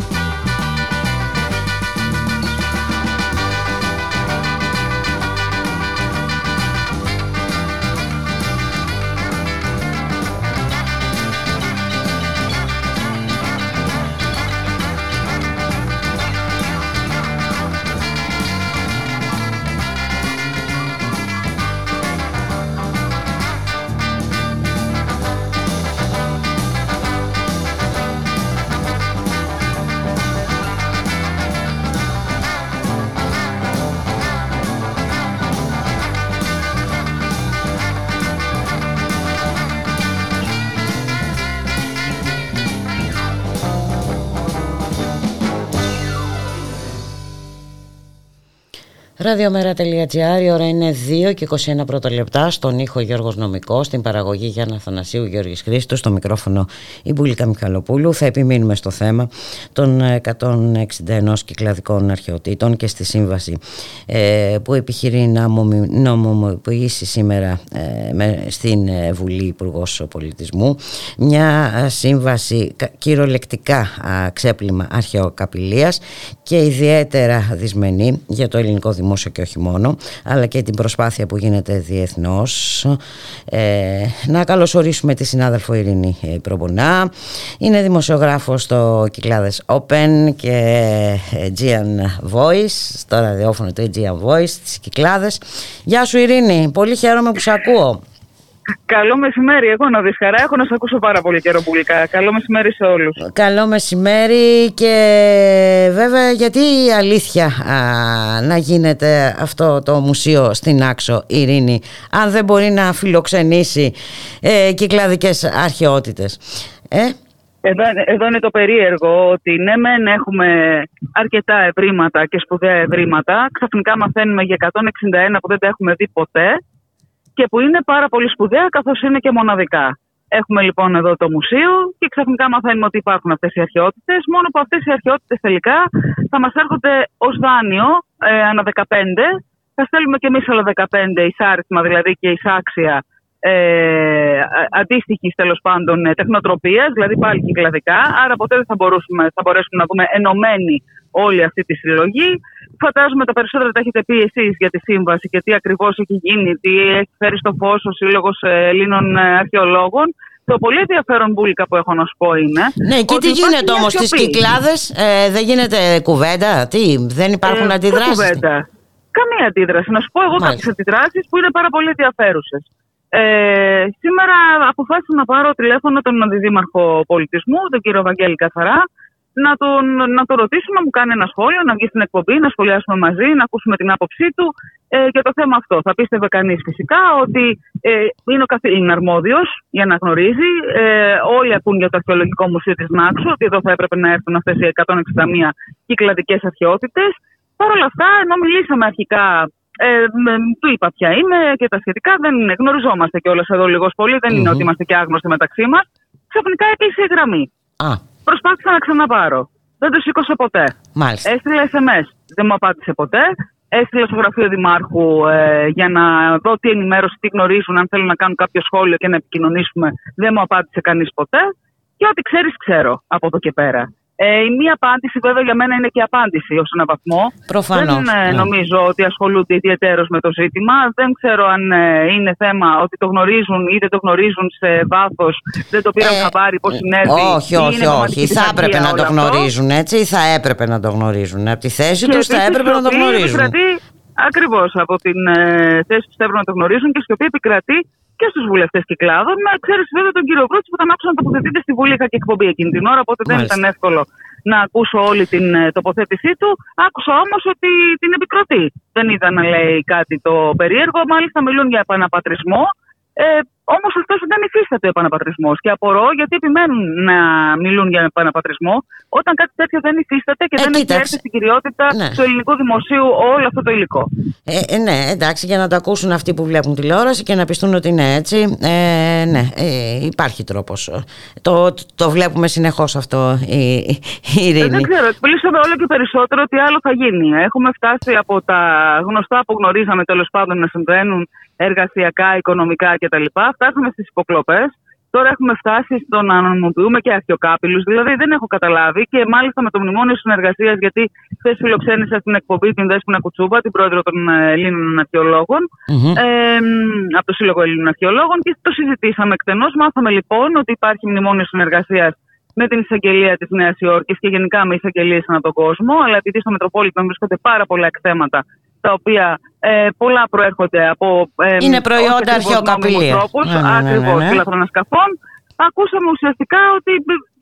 [SPEAKER 1] Ραδιομέρα.gr, η ώρα είναι 2 και 21 πρώτα λεπτά. Στον ήχο Γιώργος Νομικός, στην παραγωγή Γιάννα Θανασίου Γιώργης Χρήστος, στο μικρόφωνο η Μπουλίκα Μιχαλοπούλου. Θα επιμείνουμε στο θέμα των 161 κυκλαδικών αρχαιοτήτων και στη σύμβαση ε, που επιχειρεί να μομι- νομιμοποιήσει σήμερα ε, με- στην ε, Βουλή Υπουργός Πολιτισμού. Μια ε, σύμβαση κα- κυριολεκτικά α, ξέπλυμα αρχαιοκαπηλείας και ιδιαίτερα δυσμενή για το ελληνικό δημόσιο και όχι μόνο αλλά και την προσπάθεια που γίνεται διεθνώς. Ε, να καλωσορίσουμε τη συνάδελφο Ειρήνη ε, Προμπονά είναι δημοσιογράφος στο Κυκλάδες Open και ε, Aegean Voice στο ραδιόφωνο του Aegean Voice στις Κυκλάδες. Γεια σου Ειρήνη, πολύ χαίρομαι που σε ακούω
[SPEAKER 7] Καλό μεσημέρι, εγώ να δεις χαρά, έχω να σε ακούσω πάρα πολύ καιρό πουλικά. Καλό μεσημέρι σε όλους.
[SPEAKER 1] Καλό μεσημέρι και βέβαια γιατί η αλήθεια α, να γίνεται αυτό το μουσείο στην Άξο Ειρήνη αν δεν μπορεί να φιλοξενήσει ε, κυκλαδικές αρχαιότητες. Ε,
[SPEAKER 7] Εδώ, εδώ είναι το περίεργο ότι ναι μεν έχουμε αρκετά ευρήματα και σπουδαία ευρήματα, ξαφνικά μαθαίνουμε για 161 που δεν τα έχουμε δει ποτέ και που είναι πάρα πολύ σπουδαία καθώς είναι και μοναδικά. Έχουμε λοιπόν εδώ το μουσείο και ξαφνικά μαθαίνουμε ότι υπάρχουν αυτές οι αρχαιότητες, μόνο που αυτές οι αρχαιότητες τελικά θα μας έρχονται ως δάνειο ε, ανά 15, θα στέλνουμε και εμείς άλλα 15 εισάριθμα δηλαδή και εισάξια ε, αντίστοιχης τέλος πάντων ε, τεχνοτροπίας, δηλαδή πάλι κυκλαδικά. Άρα ποτέ δεν θα, μπορούσουμε, θα μπορέσουμε να δούμε ενωμένη όλη αυτή τη συλλογή. Φαντάζομαι τα περισσότερα τα έχετε πει εσείς για τη σύμβαση και τι ακριβώς έχει γίνει, τι έχει φέρει στο φως ο Σύλλογος Ελλήνων ε, Αρχαιολόγων. Το πολύ ενδιαφέρον μπουλικα που έχω να σου πω είναι.
[SPEAKER 1] ναι, και
[SPEAKER 7] ότι
[SPEAKER 1] τι
[SPEAKER 7] υπάρχει
[SPEAKER 1] γίνεται
[SPEAKER 7] μια
[SPEAKER 1] όμως στις
[SPEAKER 7] σιωπή.
[SPEAKER 1] Κυκλάδες, ε, δεν γίνεται κουβέντα, τι, δεν υπάρχουν
[SPEAKER 7] Ε,
[SPEAKER 1] αντιδράσεις.
[SPEAKER 7] ποια κουβέντα. Καμία αντίδραση. Να σου πω εγώ
[SPEAKER 1] Μάλιστα.
[SPEAKER 7] κάποιες αντιδράσεις που είναι πάρα πολύ ενδιαφέρουσες. Ε, σήμερα αποφάσισα να πάρω τηλέφωνο τον Αντιδήμαρχο Πολιτισμού, τον κύριο Βαγγέλη Καθαρά, να τον, να τον ρωτήσω να μου κάνει ένα σχόλιο, να βγει στην εκπομπή, να σχολιάσουμε μαζί, να ακούσουμε την άποψή του ε, για το θέμα αυτό. Θα πίστευε κανείς φυσικά ότι ε, είναι ο καθήλυνα αρμόδιος για να γνωρίζει. Ε, όλοι ακούν για το Αρχαιολογικό Μουσείο της Νάξου, ότι εδώ θα έπρεπε να έρθουν αυτές οι 161 κυκλαδικές αρχαιότητες. Παρ' όλα αυτά, ενώ μιλήσαμε αρχικά, ε, μ, του είπα ποια είμαι και τα σχετικά, δεν γνωριζόμαστε κιόλας εδώ λίγος πολύ, δεν είναι
[SPEAKER 1] Μμμ.
[SPEAKER 7] ότι είμαστε και άγνωστοι μεταξύ μας. Ξαφνικά έκλεισε η γραμμή.
[SPEAKER 1] Α,
[SPEAKER 7] Προσπάθησα να ξαναπάρω. Δεν το σήκωσε ποτέ.
[SPEAKER 1] μάλιστα.
[SPEAKER 7] Έστειλα SMS. Δεν μου απάντησε ποτέ. Έστειλα στο γραφείο Δημάρχου ε, για να δω τι ενημέρωση, τι γνωρίζουν, αν θέλουν να κάνουν κάποιο σχόλιο και να επικοινωνήσουμε. Δεν μου απάντησε κανείς ποτέ. Και ό,τι ξέρεις, ξέρω από εδώ και πέρα. Ε, η μία απάντηση, βέβαια, για μένα είναι και απάντηση ως έναν βαθμό.
[SPEAKER 1] Προφανώς,
[SPEAKER 7] Δεν ε,
[SPEAKER 1] ναι.
[SPEAKER 7] νομίζω ότι ασχολούνται ιδιαίτερω με το ζήτημα. Δεν ξέρω αν ε, είναι θέμα ότι το γνωρίζουν ή δεν το γνωρίζουν σε βάθος, δεν το πήραν
[SPEAKER 1] Ε,
[SPEAKER 7] χαμπάρι, πώς συνέβη.
[SPEAKER 1] όχι,
[SPEAKER 7] ή
[SPEAKER 1] όχι,
[SPEAKER 7] είναι πραγματική
[SPEAKER 1] όχι. Θα
[SPEAKER 7] πειθαρχία
[SPEAKER 1] έπρεπε να
[SPEAKER 7] όλο
[SPEAKER 1] το
[SPEAKER 7] αυτό.
[SPEAKER 1] γνωρίζουν έτσι ή θα έπρεπε να το γνωρίζουν. Από τη θέση
[SPEAKER 7] Και
[SPEAKER 1] τους θα
[SPEAKER 7] επίσης
[SPEAKER 1] έπρεπε να το
[SPEAKER 7] σιωπή
[SPEAKER 1] γνωρίζουν.
[SPEAKER 7] Επικρατεί, ακριβώς, από την ε, θέση που θέλουν να το γνωρίζουν και σιωπή επικρατεί και στους βουλευτές κυκλάδων. Με εξαίρεση βέβαια τον κύριο Βρούτση που τον άκουσα να τοποθετείται στη Βουλή. Είχα και εκπομπή εκείνη την ώρα, οπότε δεν
[SPEAKER 1] Μάλιστα.
[SPEAKER 7] ήταν εύκολο να ακούσω όλη την ε, τοποθέτησή του. Άκουσα όμως ότι την επικροτεί. Δεν είδα να λέει κάτι το περίεργο. Μάλιστα μιλούν για επαναπατρισμό. Ε, Όμως αυτό δεν υφίσταται ο επαναπατρισμός. Και απορώ γιατί επιμένουν να μιλούν για επαναπατρισμό όταν κάτι τέτοιο δεν υφίσταται και
[SPEAKER 1] Ε,
[SPEAKER 7] δεν έχει
[SPEAKER 1] κοίταξε.
[SPEAKER 7] έρθει στην κυριότητα
[SPEAKER 1] Ναι.
[SPEAKER 7] του ελληνικού δημοσίου όλο αυτό το υλικό.
[SPEAKER 1] Ε, ε, ναι, εντάξει, για να το ακούσουν αυτοί που βλέπουν τηλεόραση και να πιστούν ότι είναι έτσι. Ε, ναι, ε, υπάρχει τρόπος. Το, το βλέπουμε συνεχώς αυτό η, η
[SPEAKER 7] Ε,
[SPEAKER 1] Ειρήνη.
[SPEAKER 7] δεν ξέρω, εκπλήσαμε όλο και περισσότερο τι άλλο θα γίνει. Έχουμε φτάσει από τα γνωστά που γνωρίζαμε τέλος πάντων να συμβαίνουν εργασιακά, οικονομικά κτλ. Φτάσαμε στις υποκλοπές. Τώρα έχουμε φτάσει στο να νομιμοποιούμε και αρχαιοκάπηλους. Δηλαδή δεν έχω καταλάβει και μάλιστα με το μνημόνιο συνεργασίας, γιατί χθες φιλοξένησα στην εκπομπή την Δέσποινα Κουτσούμπα, την πρόεδρο των ε, Ελλήνων Αρχαιολόγων,
[SPEAKER 1] Μμμ.
[SPEAKER 7] ε, από το Σύλλογο Ελλήνων Αρχαιολόγων και το συζητήσαμε εκτενώς. Μάθαμε λοιπόν ότι υπάρχει μνημόνιο συνεργασίας με την εισαγγελία της Νέας Υόρκης και γενικά με εισαγγελίες ανά τον κόσμο. Αλλά επειδή στο Μετροπόλιτο βρίσκονται πάρα πολλά εκθέματα, τα οποία ε, πολλά προέρχονται από. Ε,
[SPEAKER 1] Είναι προϊόντα αρχαιοκαπηλεία.
[SPEAKER 7] τρόπου,
[SPEAKER 1] Ναι, ναι, ναι, ναι,
[SPEAKER 7] ακριβώς,
[SPEAKER 1] ναι.
[SPEAKER 7] φιλαθρονασκαφών. Ακούσαμε ουσιαστικά ότι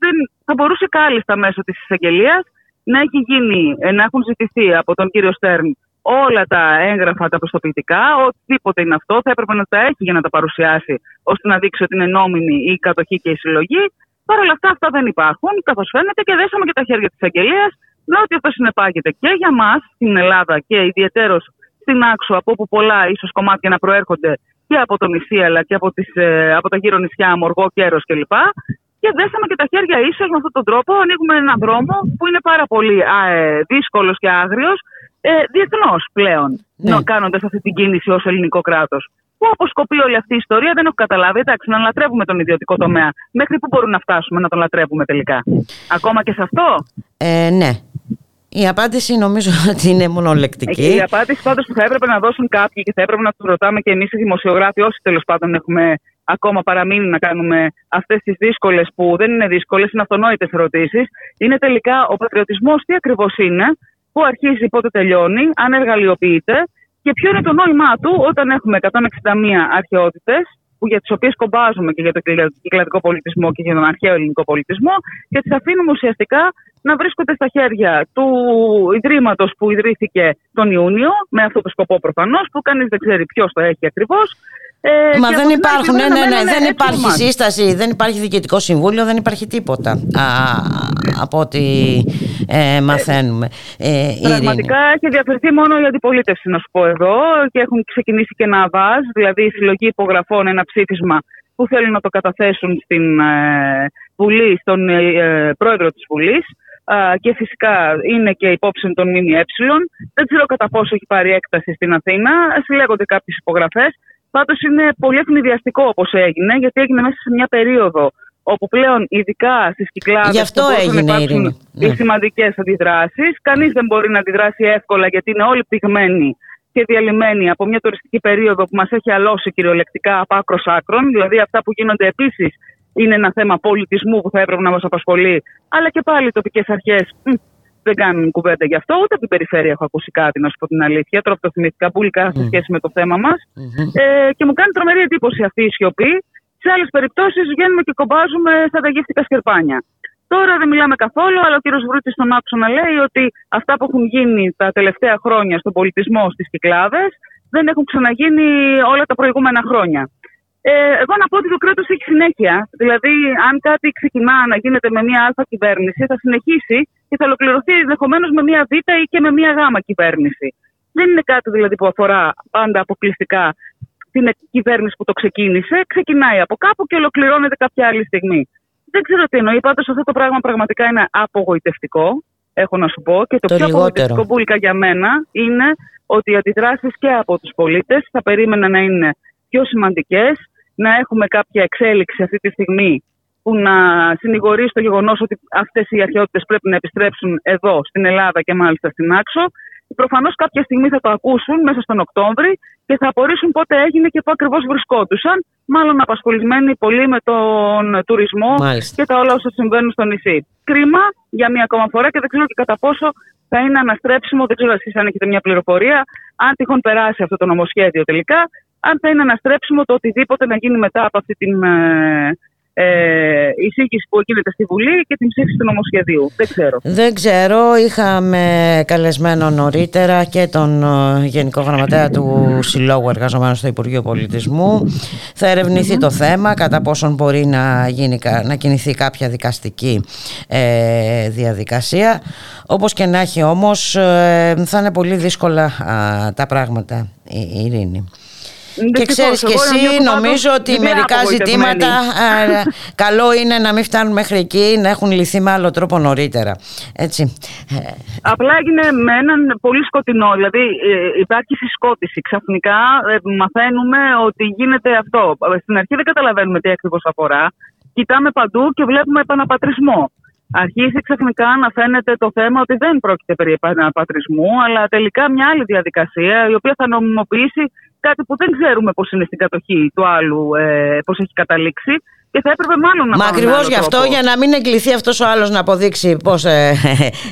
[SPEAKER 7] δεν, θα μπορούσε κάλλιστα μέσω της εισαγγελίας να, έχει γίνει, ε, να έχουν ζητηθεί από τον κύριο Στέρν όλα τα έγγραφα, τα πιστοποιητικά, οτιδήποτε είναι αυτό, θα έπρεπε να τα έχει για να τα παρουσιάσει, ώστε να δείξει ότι είναι νόμιμη η κατοχή και η συλλογή. Παρ' όλα αυτά, αυτά δεν υπάρχουν, καθώς φαίνεται, και δέσαμε και τα χέρια της εισαγγελίας, να ότι αυτό συνεπάγεται και για μας στην Ελλάδα και ιδιαίτερω στην άξο, από όπου πολλά ίσως κομμάτια να προέρχονται και από το νησί, αλλά και από, τις, ε, από τα γύρω νησιά, Μοργό, Κέρος κλπ. Και δέσαμε και τα χέρια ίσως με αυτόν τον τρόπο. Ανοίγουμε έναν δρόμο που είναι πάρα πολύ ε, δύσκολος και άγριος ε, διεθνώς πλέον,
[SPEAKER 1] Ναι.
[SPEAKER 7] ναι. κάνοντας αυτή την κίνηση ως ελληνικό κράτος. Πού αποσκοπεί όλη αυτή η ιστορία δεν έχω καταλάβει. Εντάξει, να λατρεύουμε τον ιδιωτικό τομέα. Μέχρι πού μπορούμε να φτάσουμε να τον λατρεύουμε τελικά. Ακόμα και σε αυτό.
[SPEAKER 1] Ε, ναι. Η απάντηση νομίζω *laughs* ότι είναι μονολεκτική.
[SPEAKER 7] Η απάντηση πάντως που θα έπρεπε να δώσουν κάποιοι και θα έπρεπε να τους ρωτάμε και εμείς οι δημοσιογράφοι, όσοι τέλος πάντων έχουμε ακόμα παραμείνει να κάνουμε αυτές τις δύσκολες, που δεν είναι δύσκολες, είναι αυτονόητες ερωτήσεις, είναι τελικά ο πατριωτισμός τι ακριβώς είναι, πού αρχίζει, πότε τελειώνει, αν εργαλειοποιείται και ποιο είναι το νόημά του όταν έχουμε 161 αρχαιότητες που για τις οποίες κομπάζουμε και για τον κυκλαδικό πολιτισμό και για τον αρχαίο ελληνικό πολιτισμό και τις αφήνουμε ουσιαστικά να βρίσκονται στα χέρια του ιδρύματος που ιδρύθηκε τον Ιούνιο, με αυτό το σκοπό προφανώς, που κανείς δεν ξέρει ποιος το έχει ακριβώς. Ε,
[SPEAKER 1] Μα
[SPEAKER 7] και
[SPEAKER 1] δεν
[SPEAKER 7] από την
[SPEAKER 1] υπάρχουν,
[SPEAKER 7] άλλη
[SPEAKER 1] ναι, ναι,
[SPEAKER 7] πλευρά
[SPEAKER 1] ναι,
[SPEAKER 7] μένουν
[SPEAKER 1] δεν
[SPEAKER 7] έτσι
[SPEAKER 1] υπάρχει
[SPEAKER 7] κομμάτια.
[SPEAKER 1] σύσταση, δεν υπάρχει διοικητικό συμβούλιο, δεν υπάρχει τίποτα α, από ό,τι ε, μαθαίνουμε. Ε, η Ειρήνη.
[SPEAKER 7] Πραγματικά έχει διαφερθεί μόνο η αντιπολίτευση, να σου πω εδώ, και έχουν ξεκινήσει και ένα αβάζ, δηλαδή η συλλογή υπογραφών, ένα ψήφισμα που θέλουν να το καταθέσουν στην ε, Βουλή, στον ε, ε, πρόεδρο της Βουλής Α, και φυσικά είναι και υπόψη των ΜΜΕ. Δεν ξέρω κατά πόσο έχει πάρει έκταση στην Αθήνα. Συλλέγονται κάποιες υπογραφές. Πάντως είναι πολύ ευνηδιαστικό όπως έγινε, γιατί έγινε μέσα σε μια περίοδο όπου πλέον ειδικά στις κυκλάδες.
[SPEAKER 1] Γι' αυτό έγινε, Ειρήνη.
[SPEAKER 7] οι
[SPEAKER 1] Ναι.
[SPEAKER 7] σημαντικές αντιδράσεις. Κανείς δεν μπορεί να αντιδράσει εύκολα γιατί είναι όλοι πυγμένοι και διαλυμένοι από μια τουριστική περίοδο που μας έχει αλώσει κυριολεκτικά από άκρος άκρων. Δηλαδή αυτά που γίνονται επίσης είναι ένα θέμα πολιτισμού που θα έπρεπε να μας απασχολεί. Αλλά και πάλι οι τοπικές αρχές δεν κάνουν κουβέντα γι' αυτό. Ούτε από την περιφέρεια έχω ακούσει κάτι, να σου πω την αλήθεια. Τώρα που το θυμήθηκα μπουλικά σε σχέση με το θέμα μας. Ε, και μου κάνει τρομερή εντύπωση αυτή η σιωπή. Σε άλλες περιπτώσεις βγαίνουμε και κομπάζουμε σαν τα γεύτικα σκερπάνια. Τώρα δεν μιλάμε καθόλου, αλλά ο κύριος Βρούτης στον άκουσα να λέει ότι αυτά που έχουν γίνει τα τελευταία χρόνια στον πολιτισμό στις Κυκλάδες δεν έχουν ξαναγίνει όλα τα προηγούμενα χρόνια. Ε, εγώ να πω ότι το κράτος έχει συνέχεια. Δηλαδή, αν κάτι ξεκινά να γίνεται με μια Α κυβέρνηση, θα συνεχίσει και θα ολοκληρωθεί ενδεχομένως με μια Β ή και με μια Γ κυβέρνηση. Δεν είναι κάτι δηλαδή που αφορά πάντα αποκλειστικά την κυβέρνηση που το ξεκίνησε. Ξεκινάει από κάπου και ολοκληρώνεται κάποια άλλη στιγμή. Δεν ξέρω τι εννοεί. Πάντως αυτό το πράγμα πραγματικά είναι απογοητευτικό. Έχω να σου πω. Και το,
[SPEAKER 1] Το
[SPEAKER 7] πιο
[SPEAKER 1] λιγότερο.
[SPEAKER 7] απογοητευτικό μπουλικα για μένα είναι ότι οι αντιδράσεις και από τους πολίτες θα περίμενα να είναι πιο σημαντικές, να έχουμε κάποια εξέλιξη αυτή τη στιγμή που να συνηγορεί στο γεγονός ότι αυτές οι αρχαιότητες πρέπει να επιστρέψουν εδώ, στην Ελλάδα και μάλιστα στην Άξο. Προφανώς κάποια στιγμή θα το ακούσουν μέσα στον Οκτώβρη και θα απορρίσουν πότε έγινε και πού ακριβώς βρισκόντουσαν. Μάλλον απασχολημένοι πολύ με τον τουρισμό
[SPEAKER 1] Μάλιστα.
[SPEAKER 7] και τα όλα όσα συμβαίνουν στο νησί. Κρίμα για μία ακόμα φορά και δεν ξέρω και κατά πόσο θα είναι αναστρέψιμο. Δεν ξέρω εσείς αν έχετε μια πληροφορία, αν τυχόν περάσει αυτό το νομοσχέδιο τελικά, αν θα είναι αναστρέψιμο το οτιδήποτε να γίνει μετά από αυτή την ε, ε, εισήγηση που γίνεται στη Βουλή και την ψήφιση του νομοσχεδίου. Δεν ξέρω.
[SPEAKER 1] Δεν ξέρω, είχαμε καλεσμένο νωρίτερα και τον ε, Γενικό Γραμματέα του Συλλόγου Εργαζομένων στο Υπουργείο Πολιτισμού. Θα ερευνηθεί το θέμα, κατά πόσον μπορεί να, γίνει, κα- να κινηθεί κάποια δικαστική ε, διαδικασία. Όπως και να έχει όμως, ε, θα είναι πολύ δύσκολα α, τα πράγματα, η, η Ειρήνη. Και
[SPEAKER 7] Δυστυχώς,
[SPEAKER 1] ξέρεις και
[SPEAKER 7] εγώ
[SPEAKER 1] εσύ
[SPEAKER 7] νιώθω πάντως
[SPEAKER 1] νομίζω ότι
[SPEAKER 7] ιδιαίτερα
[SPEAKER 1] μερικά
[SPEAKER 7] απογοητευμένη.
[SPEAKER 1] ζητήματα α, καλό είναι να μην φτάνουν μέχρι εκεί να έχουν λυθεί με άλλο τρόπο νωρίτερα. Έτσι. Ε,
[SPEAKER 7] Απλά έγινε με έναν πολύ σκοτεινό. Δηλαδή ε, υπάρχει συσκότηση. Ξαφνικά ε, μαθαίνουμε ότι γίνεται αυτό. Ε, Στην αρχή δεν καταλαβαίνουμε τι ακριβώς αφορά. Κοιτάμε παντού και βλέπουμε επαναπατρισμό. Αρχίζει ξαφνικά να φαίνεται το θέμα ότι δεν πρόκειται περί επαναπατρισμού, αλλά τελικά μια άλλη διαδικασία η οποία θα νομιμοποιήσει κάτι που δεν ξέρουμε πώς είναι στην κατοχή του άλλου, ε, πώς έχει καταλήξει. Και θα έπρεπε μάλλον να
[SPEAKER 1] Μα
[SPEAKER 7] πάμε με
[SPEAKER 1] ακριβώς
[SPEAKER 7] άλλο
[SPEAKER 1] γι' αυτό,
[SPEAKER 7] τρόπο.
[SPEAKER 1] για να μην εγκληθεί αυτός ο άλλος να αποδείξει πώς ε,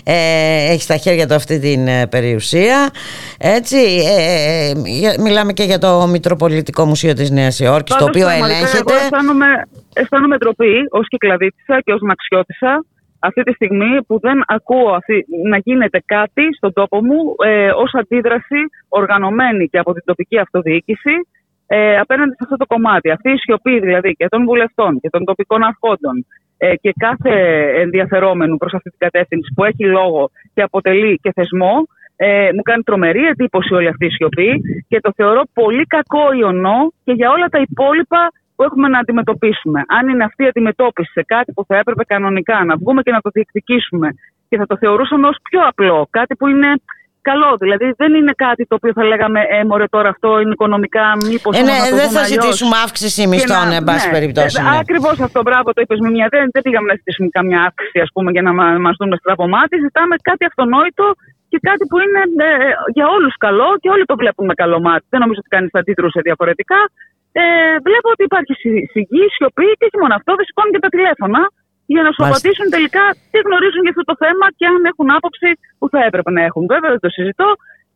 [SPEAKER 1] ε, έχει στα χέρια του αυτή την ε, περιουσία. Έτσι. ε, ε, για- μιλάμε και για το Μητροπολιτικό Μουσείο της Νέας Υόρκης, το
[SPEAKER 7] Πάντως,
[SPEAKER 1] οποίο
[SPEAKER 7] πραγματικά,
[SPEAKER 1] ελέγχεται.
[SPEAKER 7] Εγώ αισθάνομαι, αισθάνομαι ντροπή ως κυκλαδίτησα και ως μαξιώτησα αυτή τη στιγμή που δεν ακούω αυτή, να γίνεται κάτι στον τόπο μου ε, ως αντίδραση οργανωμένη και από την τοπική αυτοδιοίκηση ε, απέναντι σε αυτό το κομμάτι. Αυτή η σιωπή δηλαδή και των βουλευτών και των τοπικών αρχόντων ε, και κάθε ενδιαφερόμενου προς αυτή την κατεύθυνση που έχει λόγο και αποτελεί και θεσμό Ε, μου κάνει τρομερή εντύπωση όλη αυτή η σιωπή και το θεωρώ πολύ κακό ιονό και για όλα τα υπόλοιπα που έχουμε να αντιμετωπίσουμε. Αν είναι αυτή η αντιμετώπιση σε κάτι που θα έπρεπε κανονικά να βγούμε και να το διεκδικήσουμε και θα το θεωρούσαμε ως πιο απλό, κάτι που είναι καλό. Δηλαδή δεν είναι κάτι το οποίο θα λέγαμε ε, μωρέ τώρα αυτό είναι οικονομικά μήπως
[SPEAKER 1] Ε,
[SPEAKER 7] όμως
[SPEAKER 1] ναι,
[SPEAKER 7] να το
[SPEAKER 1] δεν
[SPEAKER 7] δούμε
[SPEAKER 1] θα
[SPEAKER 7] αλλιώς.
[SPEAKER 1] ζητήσουμε αύξηση
[SPEAKER 7] Και
[SPEAKER 1] μισθών,
[SPEAKER 7] να-
[SPEAKER 1] εν πάση
[SPEAKER 7] ναι,
[SPEAKER 1] περιπτώσει.
[SPEAKER 7] ε,
[SPEAKER 1] ναι.
[SPEAKER 7] Ακριβώς αυτό, μπράβο, το είπες με μια. Δεν, δεν πήγαμε να ζητήσουμε καμιά αύξηση, ας πούμε, για να μα- μας δουν στραβό μάτι. Ζητάμε κάτι αυτονόητο και κάτι που είναι ε, για όλους καλό και όλοι το βλέπουν με καλό μάτι. Δεν νομίζω ότι κανείς θα αντίδρουσε διαφορετικά. Ε, βλέπω ότι υπάρχει συ- σιγή, σιωπή και όχι μόνο αυτό, δεν σηκώνουν και τα τηλέφωνα για να σου
[SPEAKER 1] Μάλιστα.
[SPEAKER 7] απαντήσουν τελικά τι γνωρίζουν για αυτό το θέμα και αν έχουν άποψη που θα έπρεπε να έχουν. Βέβαια, δεν το συζητώ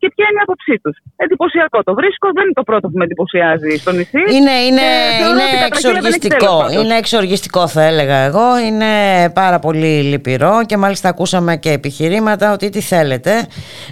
[SPEAKER 7] και ποια είναι η άποψή τους. Εντυπωσιακό το βρίσκω, δεν είναι το πρώτο που με εντυπωσιάζει στο νησί.
[SPEAKER 1] Είναι, είναι,
[SPEAKER 7] Ε, θεωρώ
[SPEAKER 1] είναι
[SPEAKER 7] ότι τα τραχύλα δεν έχει
[SPEAKER 1] εξοργιστικό.
[SPEAKER 7] τέλος πάντως.
[SPEAKER 1] Είναι εξοργιστικό θα έλεγα εγώ. Είναι πάρα πολύ λυπηρό και μάλιστα ακούσαμε και επιχειρήματα ότι τι θέλετε.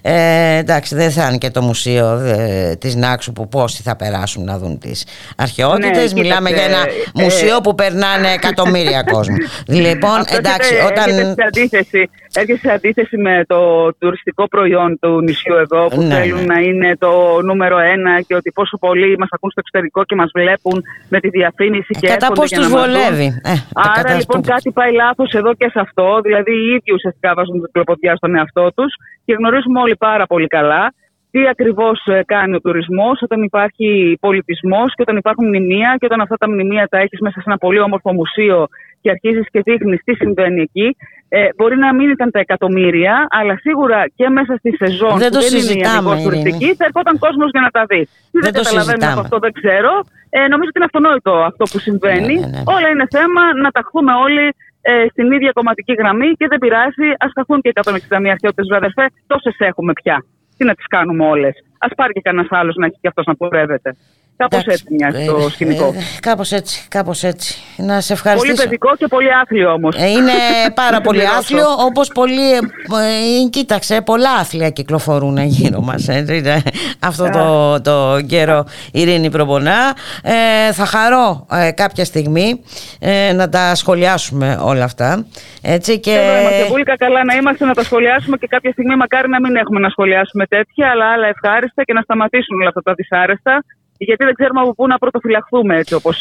[SPEAKER 1] Ε, εντάξει δεν θα είναι και το μουσείο ε, της Νάξου που πόσοι θα περάσουν να δουν τις αρχαιότητες.
[SPEAKER 7] Ναι,
[SPEAKER 1] Μιλάμε
[SPEAKER 7] κοίταξε,
[SPEAKER 1] για ένα
[SPEAKER 7] ε,
[SPEAKER 1] μουσείο που περνάνε εκατομμύρια *laughs* κόσμο. λοιπόν
[SPEAKER 7] Αυτό
[SPEAKER 1] εντάξει
[SPEAKER 7] έρχεται-
[SPEAKER 1] όταν...
[SPEAKER 7] έρχεται σε αντίθεση, έρχεται σε αντίθεση με το τουριστικό προϊόν του νησιού εδώ που
[SPEAKER 1] Ναι,
[SPEAKER 7] θέλουν
[SPEAKER 1] ναι.
[SPEAKER 7] να είναι το νούμερο ένα και ότι πόσο πολλοί μας ακούν στο εξωτερικό και μας βλέπουν με τη διαφήμιση και
[SPEAKER 1] Ε, Κατά
[SPEAKER 7] έρχονται
[SPEAKER 1] πώς
[SPEAKER 7] για
[SPEAKER 1] τους
[SPEAKER 7] να μας δουν.
[SPEAKER 1] βολεύει. Ε,
[SPEAKER 7] Άρα
[SPEAKER 1] κατά
[SPEAKER 7] λοιπόν
[SPEAKER 1] που-
[SPEAKER 7] κάτι πάει λάθος εδώ και σε αυτό. Δηλαδή οι ίδιοι ουσιαστικά βάζουν την κλοποδιά στον εαυτό τους και γνωρίζουμε όλοι πάρα πολύ καλά τι ακριβώς ε, κάνει ο τουρισμός όταν υπάρχει πολιτισμός και όταν υπάρχουν μνημεία και όταν αυτά τα μνημεία τα έχεις μέσα σε ένα πολύ όμορφο μουσείο και αρχίζεις και δείχνεις τι συμβαίνει εκεί. Ε, μπορεί να μην ήταν τα εκατομμύρια, αλλά σίγουρα και μέσα στη σεζόν
[SPEAKER 1] Δεν
[SPEAKER 7] που
[SPEAKER 1] το
[SPEAKER 7] δεν είναι η
[SPEAKER 1] συζητάμε,
[SPEAKER 7] αμυγός
[SPEAKER 1] Ειρήνη.
[SPEAKER 7] τουριστική, θα ερχόταν κόσμος για να τα δει. Τι
[SPEAKER 1] Δεν
[SPEAKER 7] δεν,
[SPEAKER 1] το
[SPEAKER 7] καταλαβαίνουμε
[SPEAKER 1] συζητάμε.
[SPEAKER 7] από αυτό δεν ξέρω. Ε, νομίζω ότι είναι αυτονόητο αυτό που συμβαίνει.
[SPEAKER 1] Ναι, ναι, ναι.
[SPEAKER 7] Όλα είναι θέμα να ταχθούμε όλοι ε, στην ίδια κομματική γραμμή και δεν πειράζει. Α ταχθούν και 161 αρχαιότητες, βέβαια, αδερφέ. Τόσες έχουμε πια. Τι να τις κάνουμε όλες. Α πάρει και κανένας άλλος να έχει και αυτός να πορεύεται. Κάπως
[SPEAKER 1] Εντάξει,
[SPEAKER 7] έτσι μοιάζει το
[SPEAKER 1] ε,
[SPEAKER 7] σκηνικό.
[SPEAKER 1] ε, κάπως έτσι, κάπως έτσι. Να σε
[SPEAKER 7] πολύ
[SPEAKER 1] ευχαριστήσω.
[SPEAKER 7] παιδικό και πολύ άθλιο όμως.
[SPEAKER 1] Ε, Είναι *laughs* πάρα πολύ άθλιο όπως πολύ, ε, ε, κοίταξε, πολλά άθλια κυκλοφορούν γύρω μας έτσι, ναι. αυτό το, το καιρό Ειρήνη Προπονά ε, θα χαρώ ε, κάποια στιγμή ε, να τα σχολιάσουμε όλα αυτά έτσι και
[SPEAKER 7] Εδώ είμαστε βούλικα καλά να είμαστε να τα σχολιάσουμε και κάποια στιγμή μακάρι να μην έχουμε να σχολιάσουμε τέτοια, αλλά άλλα ευχάριστα και να σταματήσουν όλα αυτά τα δυσάρεστα. Γιατί δεν ξέρουμε από πού να πρωτοφυλαχθούμε έτσι όπως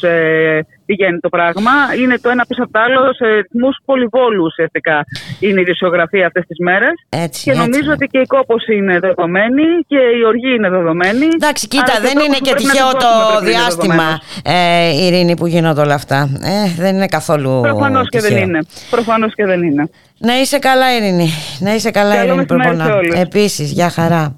[SPEAKER 7] πηγαίνει το πράγμα. Είναι το ένα πίσω από το άλλο σε ρυθμούς πολυβόλους ουσιαστικά είναι η δισιογραφία αυτές τις μέρες.
[SPEAKER 1] έτσι,
[SPEAKER 7] Και
[SPEAKER 1] έτσι,
[SPEAKER 7] νομίζω
[SPEAKER 1] ναι.
[SPEAKER 7] ότι και η κόπωση είναι δεδομένη και η οργή είναι δεδομένη.
[SPEAKER 1] Εντάξει, κοίτα,
[SPEAKER 7] Άρα
[SPEAKER 1] δεν
[SPEAKER 7] τρόπος
[SPEAKER 1] είναι
[SPEAKER 7] που
[SPEAKER 1] και
[SPEAKER 7] πρέπει να
[SPEAKER 1] τυχαίο
[SPEAKER 7] τους δώσουμε
[SPEAKER 1] το
[SPEAKER 7] πρέπει να είναι
[SPEAKER 1] διάστημα,
[SPEAKER 7] δεδομένος.
[SPEAKER 1] ε, Ειρήνη, που γίνονται όλα αυτά. Ε, δεν είναι καθόλου
[SPEAKER 7] Προφανώς και δεν
[SPEAKER 1] τυχαίο.
[SPEAKER 7] είναι. Προφανώς και δεν είναι.
[SPEAKER 1] Να είσαι καλά, Ειρήνη. Να είσαι καλά,
[SPEAKER 7] Καλό
[SPEAKER 1] Ειρήνη
[SPEAKER 7] μεσημέρι
[SPEAKER 1] Προπονά.
[SPEAKER 7] σε όλους.
[SPEAKER 1] Επίσης, για χαρά.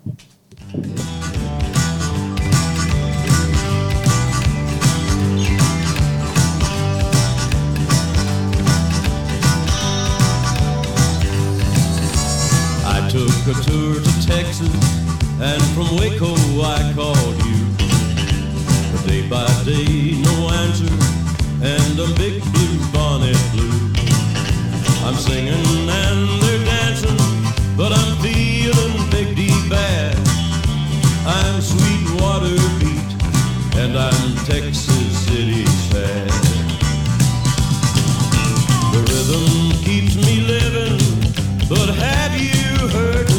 [SPEAKER 8] Tour to Texas, and from Waco I called you. But day by day, no answer, and a big blue bonnet blue. I'm singing and they're dancing, but I'm feeling big D bad. I'm sweet water beat, and I'm Texas City sad. The rhythm keeps me living, but have you heard